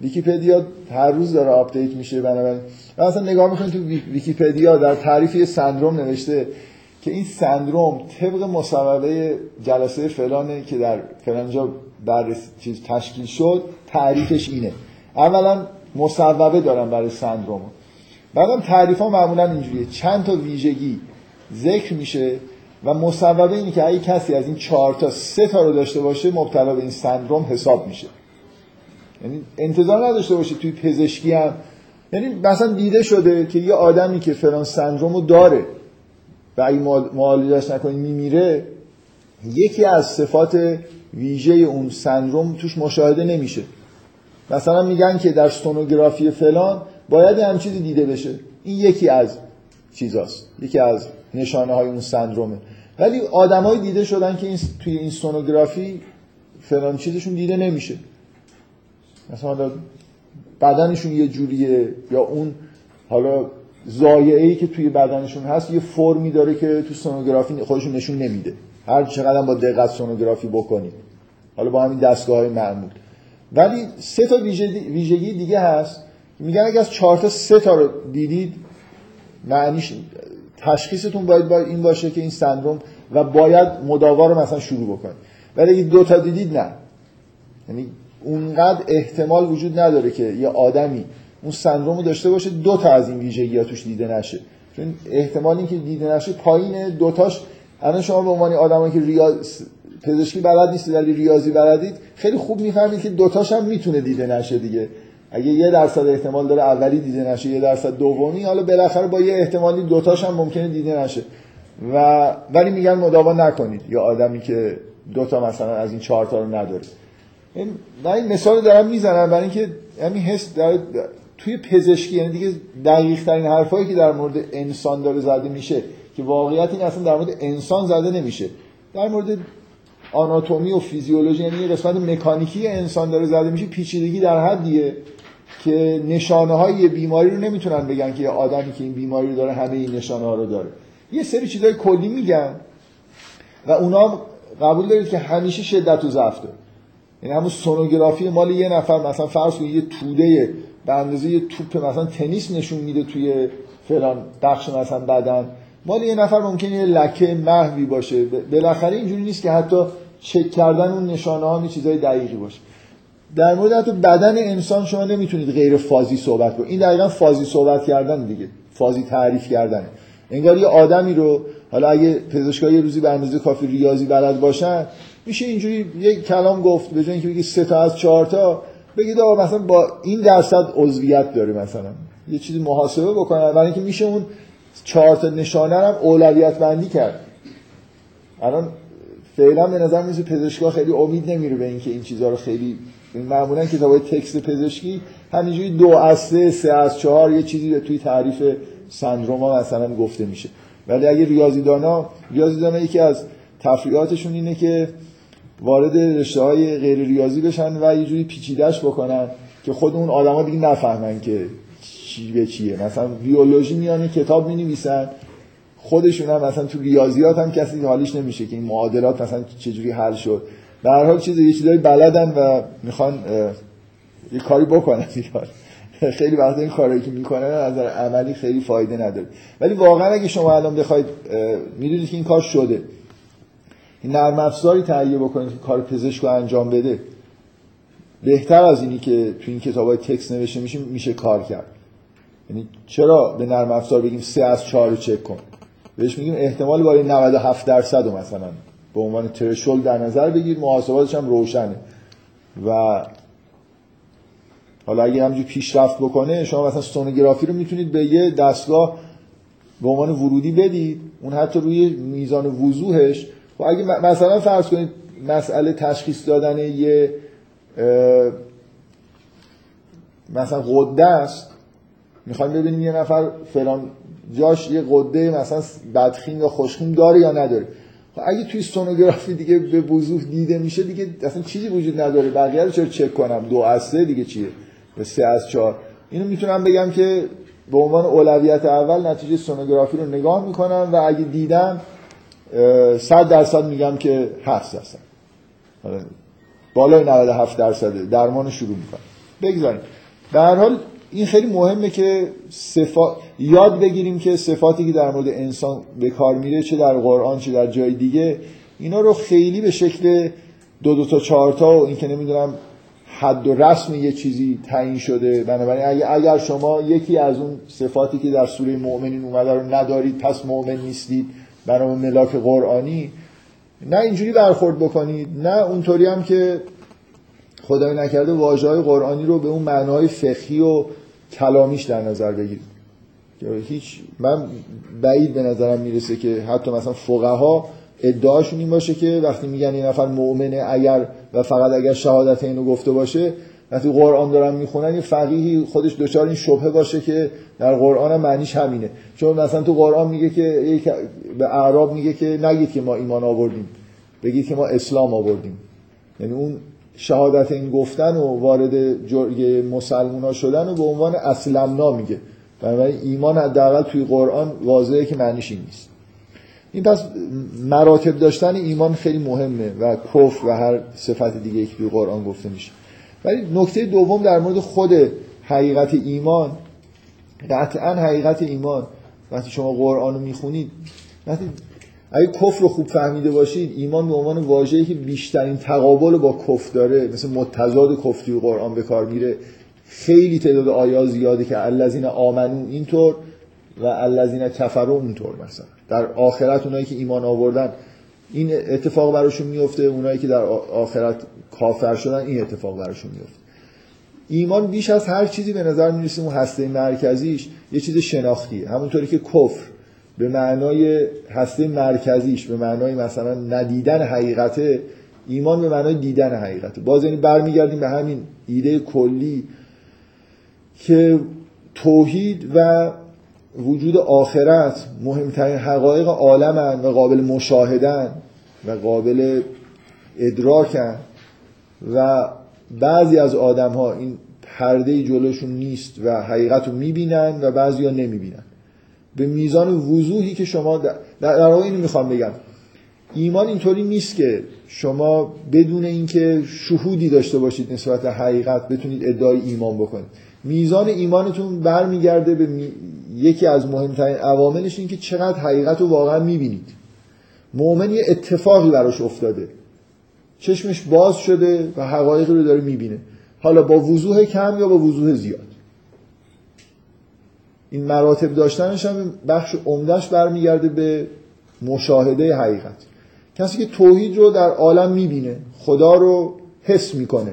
ویکیپدیا هر روز داره update میشه بنابراین. مثلا نگاه می‌کنید تو ویکیپدیا در تعریف یه سندروم نوشته که این سندروم طبق مصوبه جلسه فلانه که در فلانجا بررسی چیز تشکیل شد تعریفش اینه. اولا مصوبه دارم برای سندروم بعدم تعریف ها معمولا اینجوریه. چند تا ویژگی ذکر میشه و مصوبه اینه که اگه کسی از این چهار تا سه تا رو داشته باشه مبتلا به این سندروم حساب میشه. یعنی انتظار نداشته باشه توی پزشکی هم. یعنی مثلا دیده شده که یه آدمی که فلان سندروم رو داره و اگه معالجش نکنی میمیره یکی از صفات ویژه اون سندروم توش مشاهده نمیشه. مثلا میگن که در سونوگرافی فلان باید هم چیزی دیده بشه. این یکی از چیزاست. یکی از نشانه های اون سندرومه. ولی آدمایی دیده شدن که این توی این سونوگرافی فلان چیزشون دیده نمیشه. مثلا بدنشون یه جوریه یا اون حالا زایعه ای که توی بدنشون هست یه فرمی داره که تو سونوگرافی خودشون نشون نمیده. هر چقدر با دقت سونوگرافی بکنید حالا با همین دستگاه های معمول. ولی سه تا ویژگی دیگه هست. میگن اگه از چهار تا سه تا رو دیدید معنیش تشخیصتون باید, باید این باشه که این سندروم و باید مداوا رو مثلا شروع بکنید ولی اگه دو تا دیدید نه. یعنی اونقدر احتمال وجود نداره که یه آدمی اون سندروم رو داشته باشه دو تا از این ویژگی ها توش دیده نشه. چون احتمال اینکه دیده نشه پایین دوتاش الان شما به عنوان آدمایی که ریاض پزشکی بلد نیستید ولی ریاضی بلدید خیلی خوب می‌فهمید که دوتاش هم می‌تونه دیده نشه دیگه. اگه یه درصد احتمال داره اولی دیده نشه یه درصد دومی حالا بالاخره با یه احتمالی دوتاش هم ممکنه دیده نشه. و ولی میگن مداوا نکنید. یا آدمی که دوتا مثلا از این چهار تا رو نداره. این من این مثال دارم می‌زنم برای اینکه همین حس داره توی پزشکی یعنی دیگه دقیق ترین حرفایی که در مورد انسان داره زده میشه که واقعیت این اصلا در مورد انسان زده نمیشه. در مورد آناتومی و فیزیولوژی یعنی قسمت مکانیکی انسان داره زده میشه پیچیدگی در حدیه. که نشانه های بیماری رو نمی‌تونن بگن که یه آدمی که این بیماری رو داره همه این نشانه ها رو داره. یه سری چیزای کلی میگن و اونا قبول دارید که همیشه شدت و ضعف داره. یعنی همون سونوگرافی مال یه نفر مثلا فرض کنید یه توده به اندازه یه توپ مثلا تنیس نشون میده توی فلان بخش مثلا بدن. مال یه نفر ممکنه یه لکه محوی باشه. بالاخره اینجوری نیست که حتی چک کردن اون نشانه ها چیزای دقیقی باشه. در مورد حتی بدن انسان شما نمی‌تونید غیر فازی صحبت کنید. این دقیقا فازی صحبت کردن دیگه. فازی تعریف کردن. انگار یه آدمی رو حالا اگه پزشکا یه روزی به اندازه کافی ریاضی بلد باشن میشه اینجوری یک کلام گفت به جای اینکه بگی سه تا از چهار تا بگید آقا مثلا با این درصد عضویت داره مثلا. یه چیزی محاسبه بکنن. برای اینکه میشه اون چهار تا نشانه هم اولویت بندی کرد. الان فعلا به نظر میاد پزشکا خیلی امید نمیره به اینکه این چیزها رو خیلی معمولا کتابای تکست پزشکی همینجوری دو از سه سه از چهار یه چیزی توی تعریف سندروما مثلا گفته میشه. ولی اگه ریاضیدانا ریاضیدانا یکی از تفریحاتشون اینه که وارد رشته های غیر ریاضی بشن و یه جوری پیچیدش بکنن که خود اون آدما دیگه نفهمن که چی به چیه. مثلا بیولوژی میانه کتاب می نویسن خودشون هم مثلا تو ریاضیات هم کسی حالیش نمیشه که این معادلات مثلا چجوری حل شد. به هر حال چیز یه چیزایی بلدن و می‌خوان یه کاری بکنن خیلی وقت این کارایی که می‌کنن از عملی خیلی فایده نداره. ولی واقعا اگه شما الان بخواید می‌دونید که این کار شده. این نرم افزاری تهیه بکنید که کار پزشک رو انجام بده بهتر از اینی که تو این کتاب های تکس نوشته میشه میشه کار کرد. یعنی چرا به نرم افزار بگیم سه از چهار رو چک کن؟ بهش میگیم احتمال بالای 97 درصد مثلا. به عنوان ترشول در نظر بگیر محاسباتش هم روشنه. و حالا اگه همجور پیشرفت بکنه شما مثلا سونوگرافی رو می‌تونید به یه دستگاه به عنوان ورودی بدید. اون حتی روی میزان وضوحش. و اگه مثلا فرض کنید مسئله تشخیص دادن یه مثلا قده است. می‌خوایم ببینیم یه نفر فلان جاش یه قده مثلا بدخیم یا خوشخیم داره یا نداره. اگه توی سونوگرافی دیگه به وضوح دیده میشه دیگه اصلا چیزی وجود نداره. بقیه رو چرا چک کنم؟ دو از سه دیگه چیه؟ به سه از چهار. اینو می‌تونم بگم که به عنوان اولویت اول نتیجه سونوگرافی رو نگاه می‌کنم و اگه دیدم صد درصد میگم که هست هستن بالای 97 درصده. درمان شروع می‌کنم. بگذاریم. در حال این خیلی مهمه که صفات یاد بگیریم که صفاتی که در مورد انسان به کار میره چه در قرآن چه در جای دیگه اینا رو خیلی به شکل دو دو تا چهار تا و این که نمی‌دونم حد و رسم یه چیزی تعیین شده. بنابراین اگر, شما یکی از اون صفاتی که در سوره مؤمنین اومده رو ندارید پس مؤمن نیستید برای ملاک قرآنی نه اینجوری برخورد بکنید نه اونطوری هم که خدای نکرده واجه های قرآنی رو به اون معنای فقهی و کلامیش در نظر بگیرید. هیچ من بعید به نظرم می‌رسه که حتی مثلا فقها ادعاشون این باشه که وقتی میگن این نفر مؤمنه اگر و فقط اگر شهادت اینو گفته باشه وقتی قرآن دارن می‌خونن یه فقیهی خودش دچار این شبهه باشه که در قرآن هم معنیش همینه. چون مثلا تو قرآن میگه که به اعراب میگه که نگید که ما ایمان آوردیم. بگید که ما اسلام آوردیم. یعنی اون شهادت این گفتن و وارد جرگه مسلمان شدن و به عنوان اسلمنا میگه. بنابراین ایمان حداقل توی قرآن واضحه که معنیش این نیست. این پس مراتب داشتن ایمان خیلی مهمه و کفر و هر صفت دیگه که توی قرآن گفته میشه. ولی نکته دوم در مورد خود حقیقت ایمان قطعا حقیقت ایمان. وقتی شما قرآن رو می‌خونید وقتی اگه کفر رو خوب فهمیده باشید ایمان به عنوان واژه‌ای که بیشترین تقابل با کفر داره مثل متضاد کفری قرآن به کار میره خیلی تعداد آیات زیاده که الذین آمنو اینطور و الذین کفروا اونطور مثلا. در آخرت اونایی که ایمان آوردن این اتفاق براشون میفته اونایی که در آخرت کافر شدن این اتفاق براشون میفته ایمان بیش از هر چیزی به نظر می‌رسه اون هسته مرکزیش یه چیز شناختیه همونطوری که کفر. به معنای هسته مرکزیش به معنای مثلا ندیدن حقیقته ایمان به معنای دیدن حقیقته باز یعنی برمیگردیم به همین ایده کلی که توحید و وجود آخرت مهمترین حقایق عالمن و قابل مشاهدن و قابل ادراکن و بعضی از آدم ها این پرده جلوشون نیست و حقیقت رو می‌بینن و بعضی ها نمی‌بینن. به میزان وضوحی که شما در, در اینو می‌خوام بگم. ایمان اینطوری نیست که شما بدون اینکه شهودی داشته باشید نسبت حقیقت بتونید ادعای ایمان بکنید. میزان ایمانتون برمیگرده به یکی از مهمترین عواملش این که چقدر حقیقت رو واقعا می‌بینید. مؤمن یه اتفاقی براش افتاده. چشمش باز شده و حقایق رو داره می‌بینه. حالا با وضوح کم یا با وضوح زیاد؟ این مراتب داشتنش هم بخش عمدهش برمیگرده به مشاهده حقیقت. کسی که توحید رو در عالم می‌بینه خدا رو حس می‌کنه.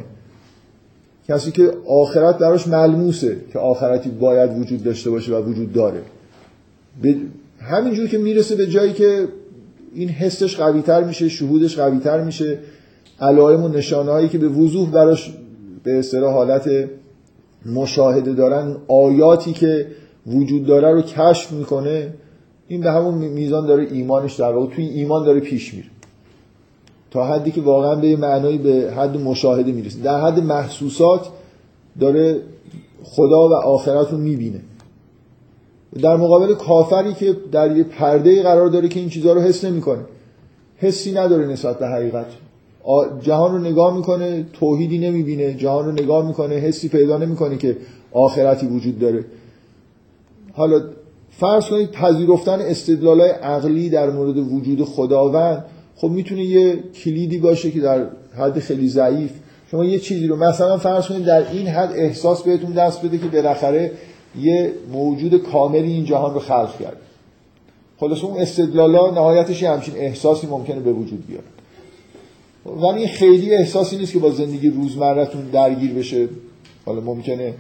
کسی که آخرت براش ملموسه که آخرتی باید وجود داشته باشه و وجود داره. به همینجور که می‌رسه به جایی که این حسش قویتر میشه شهودش قویتر میشه علائم و نشانه هایی که به وضوح براش به اصطلاح حالت مشاهده دارن آیاتی که وجود داره رو کشف می‌کنه این به همون میزان داره ایمانش در واقع توی ایمان داره پیش میره. تا حدی که واقعا به معنایی به حد مشاهده می‌رسه. در حد محسوسات داره خدا و آخرت رو می‌بینه. در مقابل کافری که در یه پرده قرار داره که این چیزها رو حس نمی‌کنه. حسی نداره نسبت به حقیقت. جهان رو نگاه می‌کنه توحیدی نمی‌بینه جهان رو نگاه می‌کنه حسی پیدا نمی‌کنه که آخرتی وجود داره. حالا فرض کنید پذیرفتن استدلالای عقلی در مورد وجود خداوند خب می‌تونه یه کلیدی باشه که در حد خیلی ضعیف. شما یه چیزی رو مثلا فرض کنید در این حد احساس بهتون دست بده که بالاخره یه موجود کاملی این جهان رو خلق کرد خلاص اون استدلالا نهایتش همچین احساسی ممکنه به وجود بیاره. ولی خیلی احساسی نیست که با زندگی روزمرتون درگیر بشه. حالا ممکنه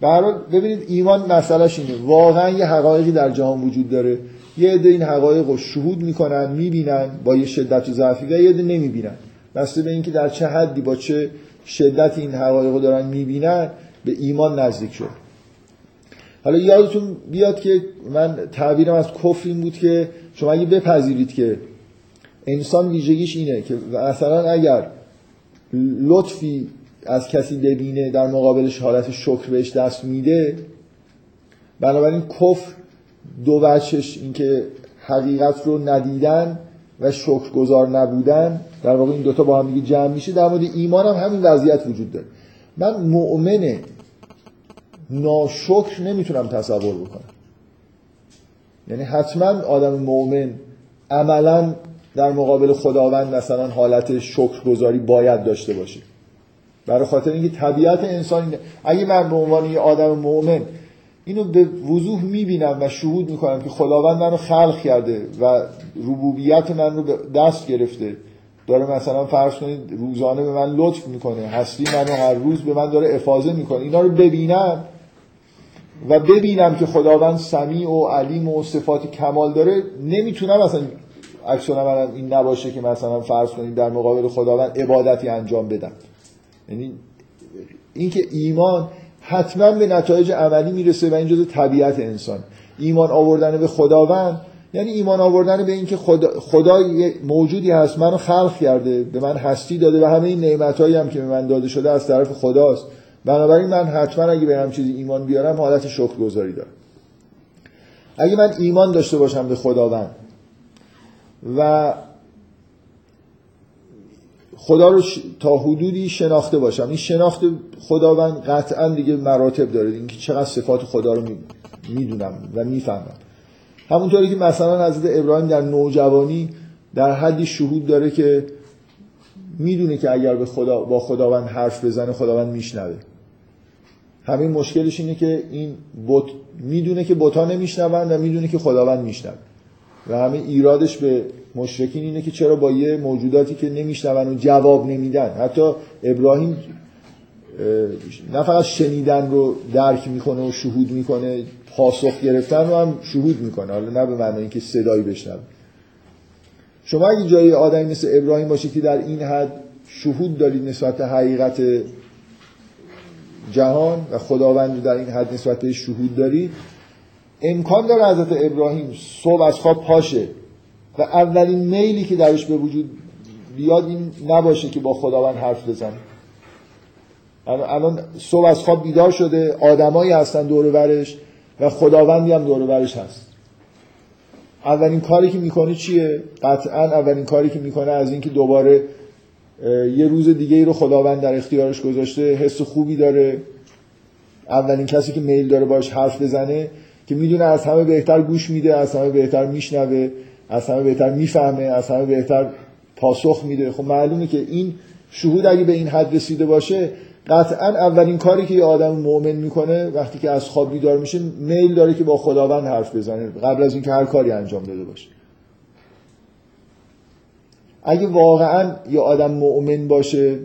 برای ببینید ایمان مسئلهش اینه. واقعا یه حقایقی در جهان وجود داره. یه عده این حقایق رو شهود می‌کنن می‌بینن با یه شدت و ضعفی و یه عده نمی‌بینن. بسته به اینکه در چه حدی با چه شدت این حقایق رو دارن می‌بینن به ایمان نزدیک شد. حالا یادتون بیاد که من تعبیرم از کفر این بود که شما اگه بپذیرید که انسان ویژگیش اینه که مثلا اگر لطفی از کسی ببینه در مقابلش حالت شکر بهش دست میده. بنابراین کفر دو بچش اینکه حقیقت رو ندیدن و شکرگزار نبودن. در واقع این دوتا با هم دیگه جمع میشه. در مورد ایمان هم همین وضعیت وجود داره. من مؤمن ناشکر نمی‌تونم تصور بکنم. یعنی حتما آدم مؤمن عملا در مقابل خداوند مثلا حالت شکرگزاری باید داشته باشه. برای خاطر اینکه طبیعت انسان اگه من به عنوان یه آدم مؤمن اینو به وضوح می‌بینم و شهود می‌کنم که خداوند منو خلق کرده و ربوبیت من رو دست گرفته. داره مثلا فرض کنید روزانه به من لطف می‌کنه هستی منو هر روز به من داره افاظه می‌کنه. اینا رو ببینم و ببینم که خداوند سمیع و علیم و صفات کمال داره نمی‌تونم مثلا من این نباشه که مثلا فرض کنید در مقابل خداوند عبادتی انجام بدم. یعنی اینکه ایمان حتما به نتایج عملی می‌رسه و این جزء طبیعت انسان. ایمان آوردن به خداوند یعنی ایمان آوردن به اینکه خدا, خدا موجودی هست منو خلق کرده به من هستی داده و همه این نعمتایی هم که به من داده شده از طرف خداست. بنابراین من حتما اگه به هم چیزی ایمان بیارم حالت شکرگزاری دارم. اگه من ایمان داشته باشم به خداوند و خدا رو تا حدودی شناخته باشم. این شناخت خداوند قطعا دیگه مراتب داره. اینکه چقدر صفات خدا رو می‌دونم و می‌فهمم. همونطوری که مثلا حضرت ابراهیم در نوجوانی در حدی شهود داره که می‌دونه که اگر به خدا با خداوند حرف بزنه خداوند میشنوه. همین مشکلش اینه که این بت می‌دونه که بتا نمیشنوند و می‌دونه که خداوند میشنوه. و همه ایرادش به مشرکین اینه که چرا با یه موجوداتی که نمیشنون و جواب نمیدن. حتی ابراهیم نه فقط شنیدن رو درک می‌کنه و شهود می‌کنه پاسخ گرفتن رو هم شهود می‌کنه. حالا نه به معنی اینکه صدایی بشنوه. شما اگه جای آدمی مثل ابراهیم باشید که در این حد شهود دارید نسبت حقیقت جهان و خداوند در این حد نسبت شهود دارید امکان داره حضرت ابراهیم صبح از خواب پاشه. و اولین میلی که درش به وجود بیاد این نباشه که با خداوند حرف بزنه. الان صبح از خواب بیدار شده آدمایی هستن دور برش و خداوندی هم دور برش هست. اولین کاری که می‌کنه چیه؟ قطعا اولین کاری که می‌کنه از اینکه دوباره یه روز دیگه ای رو خداوند در اختیارش گذاشته حس خوبی داره. اولین کسی که میل داره باش حرف بزنه که می‌دونه از همه بهتر گوش میده از همه بهتر میشنوه. از همه بهتر می‌فهمه از همه بهتر پاسخ میده. خب معلومه که این شهود اگه به این حد رسیده باشه قطعا اولین کاری که یه آدم مؤمن می‌کنه وقتی که از خواب بیدار میشه میل داره که با خداوند حرف بزنه قبل از اینکه هر کاری انجام داده باشه. اگه واقعا یه آدم مؤمن باشه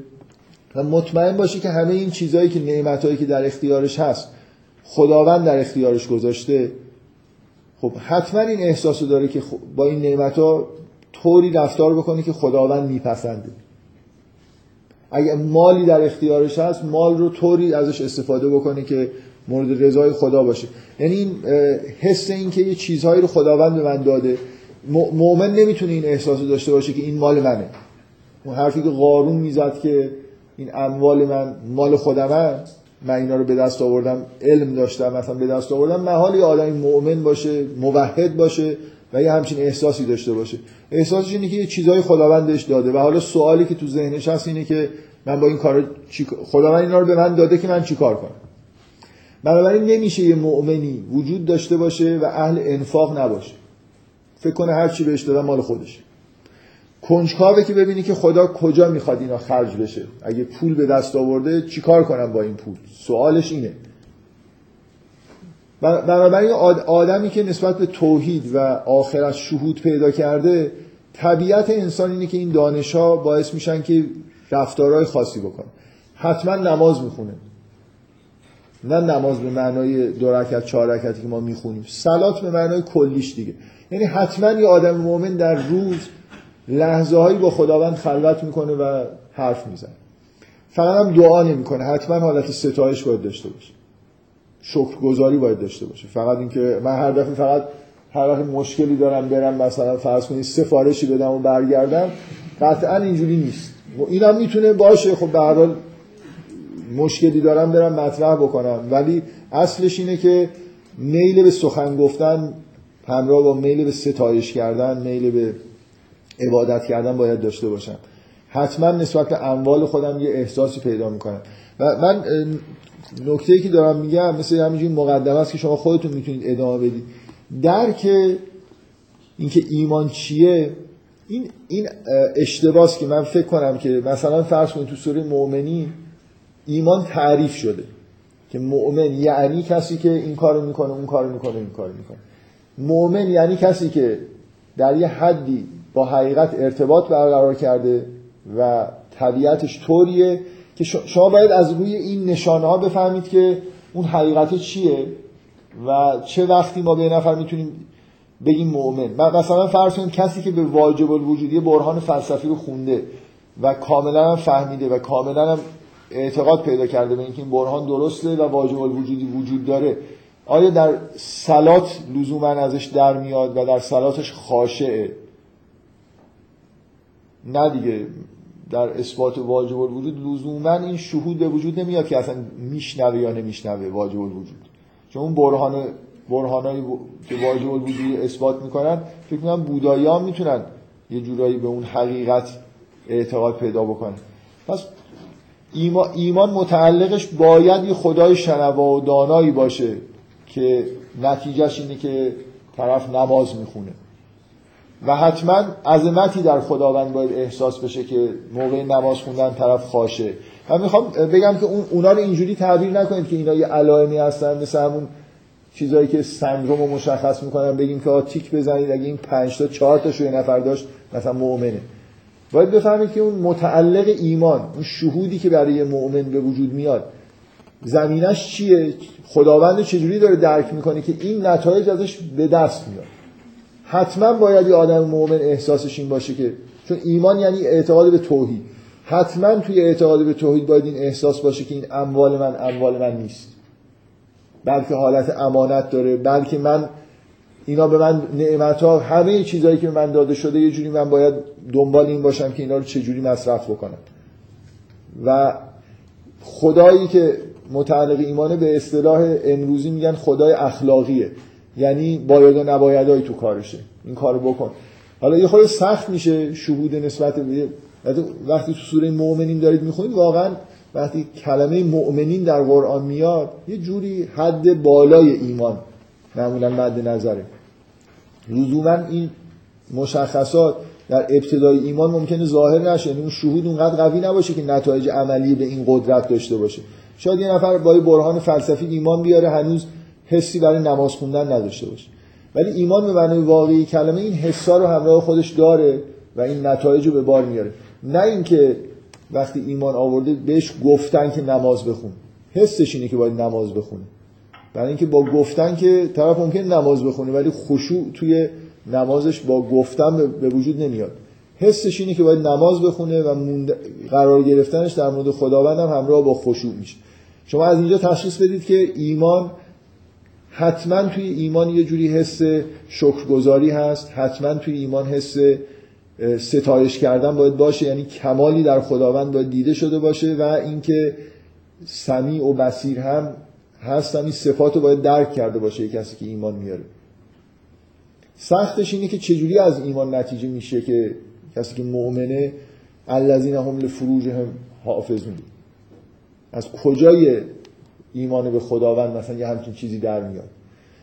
و مطمئن باشه که همه این چیزهایی که نعمتهایی که در اختیارش هست خداوند در اختیارش گذاشته خب حتما این احساس داره که با این نعمت ها طوری رفتار بکنه که خداوند میپسنده. اگه مالی در اختیارش هست مال رو طوری ازش استفاده بکنه که مورد رضای خدا باشه. یعنی این حس این که یه چیزهایی رو خداوند به من داده مؤمن نمی‌تونه این احساس رو داشته باشه که این مال منه. اون حرفی که قارون می‌زد که این اموال من مال خودمه من اینا رو به دست آوردم علم داشتم مثلا به دست آوردم محال یه آدمی مؤمن باشه موحد باشه و یه همچین احساسی داشته باشه. احساسش اینه که یه چیزای خداوندش داده و حالا سوالی که تو ذهنش هست اینه که من با این کارو چی... خداوند اینا رو به من داده که من چیکار کنم؟ بنابراین نمیشه یه مؤمنی وجود داشته باشه و اهل انفاق نباشه. فکر کنه هر چی بهش دادن مال خودش کنجکاوه که ببینی که خدا کجا می‌خواد اینا خرج بشه. اگه پول به دست آورده چیکار کنم با این پول؟ سوالش اینه. بنابراین آدمی که نسبت به توحید و آخرت شهود پیدا کرده طبیعت انسان اینه که این دانش ها باعث میشن که رفتارهای خاصی بکنه. حتما نماز می‌خونه. نه نماز به معنای دو رکعت چهار رکعتی که ما می‌خونیم. سلات به معنای کلیش دیگه. یعنی حتما یه آدم مؤمن در روز لحظه هایی با خداوند خلوت می‌کنه و حرف می‌زنه. فقط هم دعا نمی‌کنه. حتما حالت ستایش باید داشته باشه. شکرگزاری باید داشته باشه. فقط اینکه من هر دفعه فقط هر وقت مشکلی دارم برم مثلا فرض کنید سفارشی بدم و برگردم قطعا اینجوری نیست. اینم می‌تونه باشه. خب به هر مشکلی دارم برم مطرح بکنم. ولی اصلش اینه که میل به سخن گفتن همراه با میل به ستایش کردن میل به عبادت کردن باید داشته باشم حتما نسبت به اموال خودم یه احساسی پیدا می‌کنم. و من نکته که دارم میگم مثل همینجوری مقدمه است که شما خودتون می‌تونید ادامه بدید. درک اینکه ایمان چیه این این اشتباس که من فکر کنم که مثلا فرض کنید تو سوره مؤمنین ایمان تعریف شده که مؤمن یعنی کسی که این کارو می‌کنه اون کارو می‌کنه این کارو می‌کنه. مؤمن یعنی کسی که در یه حدی با حقیقت ارتباط برقرار کرده و طبیعتش طوریه که شما باید از روی این نشانه ها بفهمید که اون حقیقت چیه و چه وقتی ما به نفر می‌تونیم بگیم مؤمن. مثلا فرض کنید کسی که به واجب الوجودی برهان فلسفی رو خونده و کاملا هم فهمیده و کاملا هم اعتقاد پیدا کرده به اینکه این برهان درسته و واجب الوجودی وجود داره آیا در سلات لزوما ازش در میاد و در سلاتش خاشعه؟ نه دیگه در اثبات واجب الوجود لزوما این شهود به وجود نمیاد که اصلا میشنوه یا نمیشنوه واجب الوجود. چون اون برهان برهانایی که واجب الوجود اثبات می‌کنن فکر می‌کنم بودایی می‌تونن یه جورایی به اون حقیقت اعتقاد پیدا بکنن. پس ایمان متعلقش باید یه خدای شنوا و دانایی باشه که نتیجهش اینه که طرف نماز می‌خونه. و حتما عظمتی در خداوند باید احساس بشه که موقع نماز خوندن طرف خاشه. من می‌خوام بگم که اون اونا رو اینجوری تعبیر نکنید که اینا یه علائمی هستن مثل همون چیزایی که سندروم رو مشخص می‌کنن بگیم که تیک بزنید اگه این 5 تا 4 تا یه نفر داشت مثلا مؤمنه. باید بفهمید که اون متعلق ایمان اون شهودی که برای مؤمن به وجود میاد زمینش چیه؟ خداوند چجوری داره درک می‌کنه که این نتایج ازش به دست میاد؟ حتما باید یه آدم مؤمن احساسش این باشه که چون ایمان یعنی اعتقاد به توحید. حتما توی اعتقاد به توحید باید این احساس باشه که این اموال من اموال من نیست. بلکه حالت امانت داره. بلکه من اینا به من نعمت ها همه چیزهایی که به من داده شده یه جوری من باید دنبال این باشم که اینا رو چجوری مصرف بکنم. و خدایی که متعلق ایمانه به اصطلاح امروزی میگن خدای اخلاقیه. یعنی باید و نبایدهایی تو کارشه. این کارو بکن. حالا یه خود سخت میشه شهود نسبت به وقتی تو سوره مؤمنین دارید می‌خونید واقعا وقتی کلمه مؤمنین در قرآن میاد یه جوری حد بالای ایمان معمولا مد نظره. لزوما این مشخصات در ابتدای ایمان ممکنه ظاهر نشه. یعنی اون شهود اونقدر قوی نباشه که نتایج عملی به این قدرت داشته باشه. شاید یه نفر با برهان فلسفی ایمان بیاره هنوز حسی برای نماز خوندن نداشته باشه. ولی ایمان به معنای واقعی کلمه این حسا رو همراه خودش داره و این نتایج رو به بار میاره. نه اینکه وقتی ایمان آورده بهش گفتن که نماز بخون. حسش اینه که باید نماز بخونه. برای اینکه با گفتن که طرف ممکن نماز بخونه ولی خشوع توی نمازش با گفتن به وجود نمیاد. حسش اینه که باید نماز بخونه و قرار گرفتنش در مورد خداوند هم همراه با خشوع میشه. شما از اینجا تشخیص بدید که ایمان حتما توی ایمان یه جوری حس شکرگزاری هست حتما توی ایمان حس ستایش کردن باید باشه یعنی کمالی در خداوند باید دیده شده باشه و اینکه سمیع و بصیر هم هست این صفات رو باید درک کرده باشه کسی که ایمان میاره. سختش اینه که چجوری از ایمان نتیجه میشه که کسی که مؤمنه الذین هم لفروجهم حافظون. از کجای ایمان به خداوند مثلا یه همچین چیزی در میاد.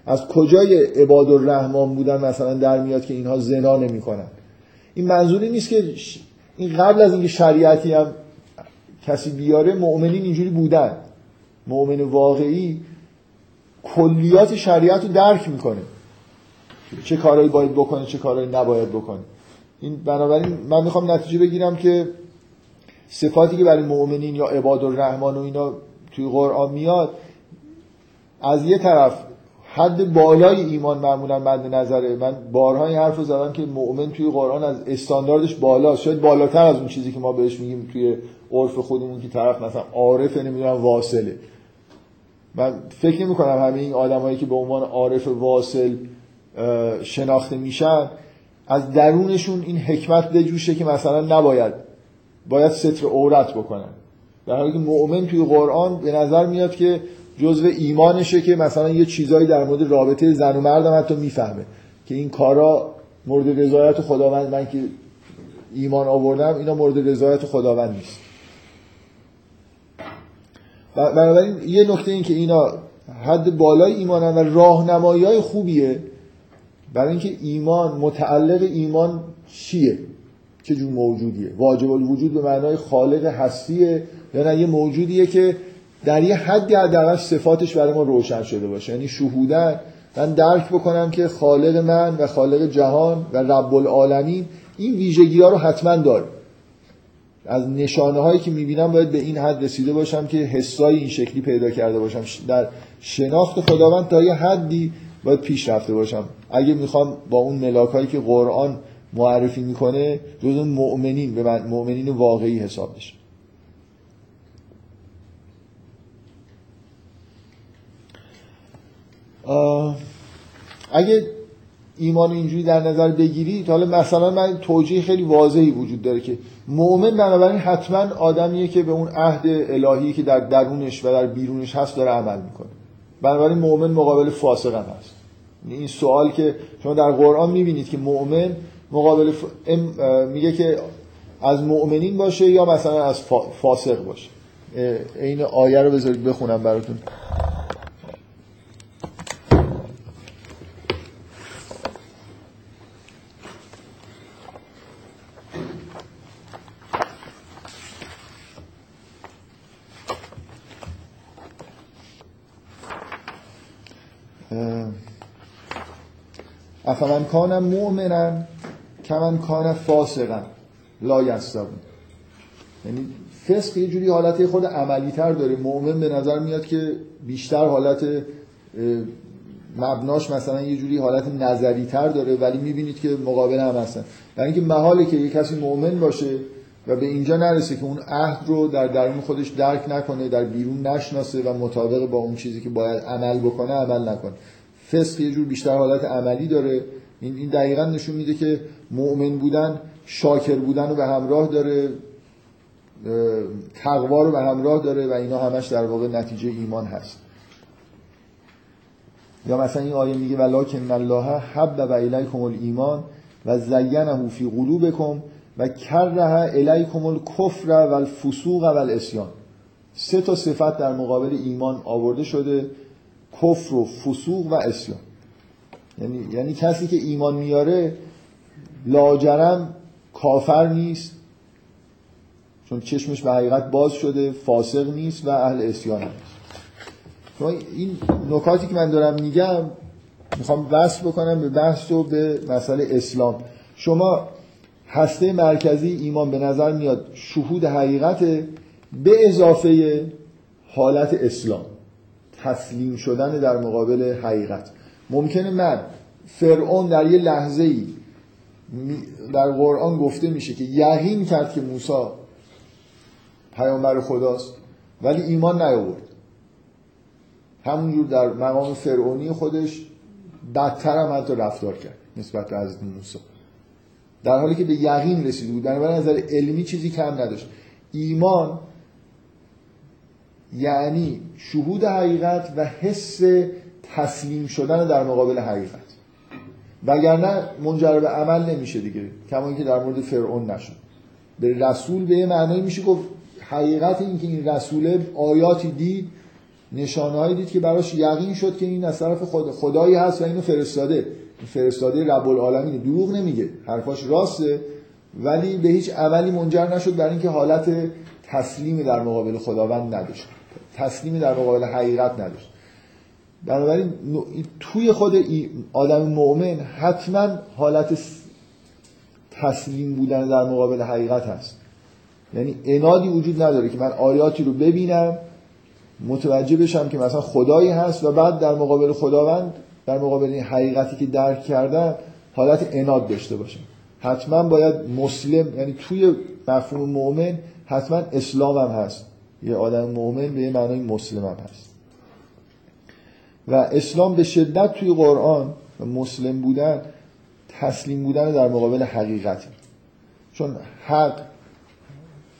از کجای عباد الرحمن بودن مثلا در میاد که اینها زنا نمی‌کنن؟ این منظوری نیست که این قبل از اینکه شریعتی هم کسی بیاره مؤمنین اینجوری بودن. مؤمن واقعی کلیات شریعت رو درک می‌کنه. چه کارهایی باید بکنه چه کارهایی نباید بکنه. این بنابراین من می‌خوام نتیجه بگیرم که صفاتی که برای مؤمنین یا عباد الرحمن و اینا توی قرآن میاد از یه طرف حد بالای ایمان معمولا مد نظره. من بارها این حرف رو زدم که مؤمن توی قرآن از استانداردش بالاست. شاید بالاتر از اون چیزی که ما بهش میگیم توی عرف خودمون که طرف مثلا عارف نمی‌دونم واصله. من فکر نمی کنم همه این آدمایی که به عنوان عارف واصل شناخته میشن از درونشون این حکمت بجوشه که مثلا نباید باید ستر عورت بکنن. در حالی که مؤمن توی قرآن به نظر میاد که جزو ایمانشه که مثلا یه چیزایی در مورد رابطه زن و مردم حتی می‌فهمه. که این کارا مورد رضایت خداوند من که ایمان آوردم اینا مورد رضایت خداوند نیست. بنابراین یه نکته این که اینا حد بالای ایمانن و راهنمایی های خوبیه برای اینکه ایمان متعلق ایمان چیه؟ چه جور موجودیه؟ واجب الوجود به معنای خالق هستیه یا نه یه موجودیه که در یه حدی حداقل صفاتش برای ما روشن شده باشه. یعنی شهودن من درک بکنم که خالق من و خالق جهان و رب العالمین این ویژگی ها رو حتما داره. از نشانه هایی که می‌بینم باید به این حد رسیده باشم که حسای این شکلی پیدا کرده باشم. در شناخت خداوند تا یه حدی باید پیش رفته باشم. اگه می‌خوام با اون ملاک هایی که قرآن معرفی می‌کنه جز مؤمنین به من مؤمنین واقعی حساب بشه. اگه ایمان اینجوری در نظر بگیرید حالا مثلا من توجیه خیلی واضحی وجود داره که مؤمن بنابراین حتما آدمیه که به اون عهد الهی که در درونش و در بیرونش هست داره عمل می‌کنه. بنابراین مؤمن مقابل فاسق هم هست. یعنی این سوال که شما در قرآن می‌بینید که مؤمن مقابل میگه که از مؤمنین باشه یا مثلا از فاسق باشه. این آیه رو بذارید بخونم براتون. افمن کان مؤمنا کمن کان فاسقا لا یستوون یعنی فسق یه جوری حالت خود عملی تر داره. مؤمن به نظر میاد که بیشتر حالت مبناش مثلا یه جوری حالت نظری تر داره ولی می‌بینید که مقابل هم هستن. در اینکه محاله که یه کسی مؤمن باشه و به اینجا نرسه که اون عهد رو در درون خودش درک نکنه در بیرون نشناسه و مطابق با اون چیزی که باید عمل بکنه عمل نکنه. فسق یه جور بیشتر حالت عملی داره. این این دقیقا نشون میده که مؤمن بودن شاکر بودن رو به همراه داره تقوا رو به همراه داره و اینا همش در واقع نتیجه ایمان هست. یا مثلا این آیه میگه ولکن الله حب و الیکم الایمان و زینه فی قلوبکم و کره الیکم الکفر و الفسوق و الاسیان سه تا صفت در مقابل ایمان آورده شده. کفر و فسوق و اسیان یعنی, یعنی کسی که ایمان میاره لاجرم کافر نیست چون چشمش به حقیقت باز شده فاسق نیست و اهل اسیان نیست. این نکاتی که من دارم میگم می‌خوام وصل بکنم به بحث و به مسئله اسلام. شما هسته مرکزی ایمان به نظر میاد شهود حقیقت به اضافه حالت اسلام. تسلیم شدن در مقابل حقیقت. ممکنه من فرعون در یه لحظه ای در قرآن گفته میشه که یقین کرد که موسی پیامبر خداست ولی ایمان نیاورد. همونجور در مقام فرعونی خودش بدتر هم حتی رفتار کرد نسبت به حضرت موسی. در حالی که به یقین رسیده بود. بنابراین نظر علمی چیزی کم نداشت. ایمان یعنی شهود حقیقت و حس تسلیم شدن در مقابل حقیقت. وگرنه منجر به عمل نمیشه دیگه کما اینکه در مورد فرعون نشد. به رسول به یه معنی میشه گفت حقیقت این که این رسول آیاتی دید نشانهایی دید که براش یقین شد که این از طرف خود خدایی هست و اینو فرستاده. فرستاده رب العالمین دروغ نمیگه. حرفاش راسته ولی به هیچ عملی منجر نشد برای اینکه حالت تسلیم در مقابل خداوند نداشت. تسلیم در مقابل حقیقت نداشت. بنابراین توی خود آدم مؤمن حتما حالت تسلیم بودن در مقابل حقیقت هست. یعنی انادی وجود نداره که من آیاتی رو ببینم متوجه بشم که مثلا خدایی هست و بعد در مقابل خداوند در مقابل این حقیقتی که درک کردم حالت اناد داشته باشم. حتما باید مسلم یعنی توی مفهوم مؤمن حتما اسلام هست. یه آدم مؤمن به معنای مسلم هم هست. و اسلام به شدت توی قرآن مسلم بودن تسلیم بودن در مقابل حقیقتی چون حق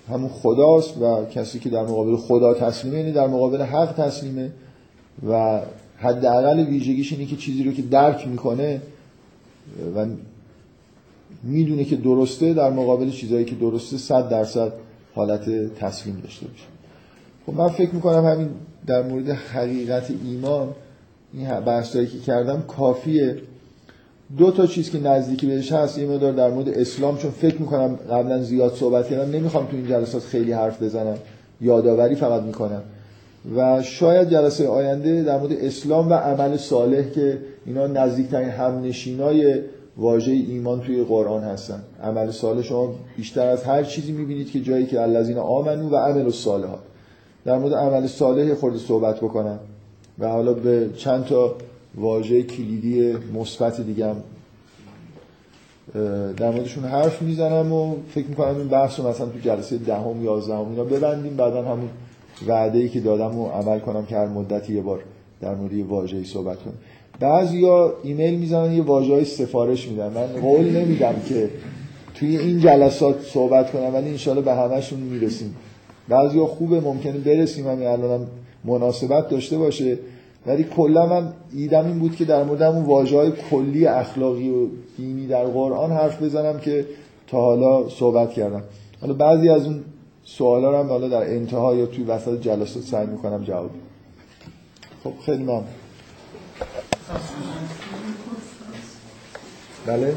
همون خداست و کسی که در مقابل خدا تسلیمه یعنی در مقابل حق تسلیمه و حداقل ویژگیش اینه که چیزی رو که درک می‌کنه و می‌دونه که درسته در مقابل چیزهایی که درسته صد درصد حالت تسلیم داشته باشه. خب من فکر می‌کنم همین در مورد حقیقت ایمان این بحثایی که کردم کافیه. دو تا چیز که نزدیکی بهش هست یه مقدار در مورد اسلام چون فکر می‌کنم قبلا زیاد صحبت کردم نمی‌خوام تو این جلسات خیلی حرف بزنم. یادآوری فقط می‌کنم. و شاید جلسه آینده در مورد اسلام و عمل صالح که اینا نزدیکترین همنشینای واژه ایمان توی قرآن هستن. عمل صالح شما بیشتر از هر چیزی می‌بینید که جایی که الذین آمنو و عمل الصالحات. در مورد عمل صالح خورده صحبت بکنم. و حالا به چند تا واژه کلیدی مثبت دیگه هم در موردشون حرف می‌زنم و فکر می‌کنم این بحث رو مثلا تو جلسه دهم یازدهم اینا ببندیم بعدا همون وعده ای که دادم رو عمل کنم که هر مدتی یه بار در مورد یه واژه‌ای صحبت بعضیا ایمیل می‌زنن یه واژه‌ای سفارش میدن. من قول نمیدم که توی این جلسات صحبت کنم ولی انشالله به همشون می‌رسیم. بعضیا خوبه ممکنه برسیم همین الانم مناسبت داشته باشه. ولی کلا من ایدم این بود که در مورد اون واژه های کلی اخلاقی و دینی در قرآن حرف بزنم که تا حالا صحبت کردم. حالا بعضی از اون سوالا رو هم حالا در انتها یا توی وسط جلسات سعی می‌کنم جواب خب خیلی ممنون. بله؟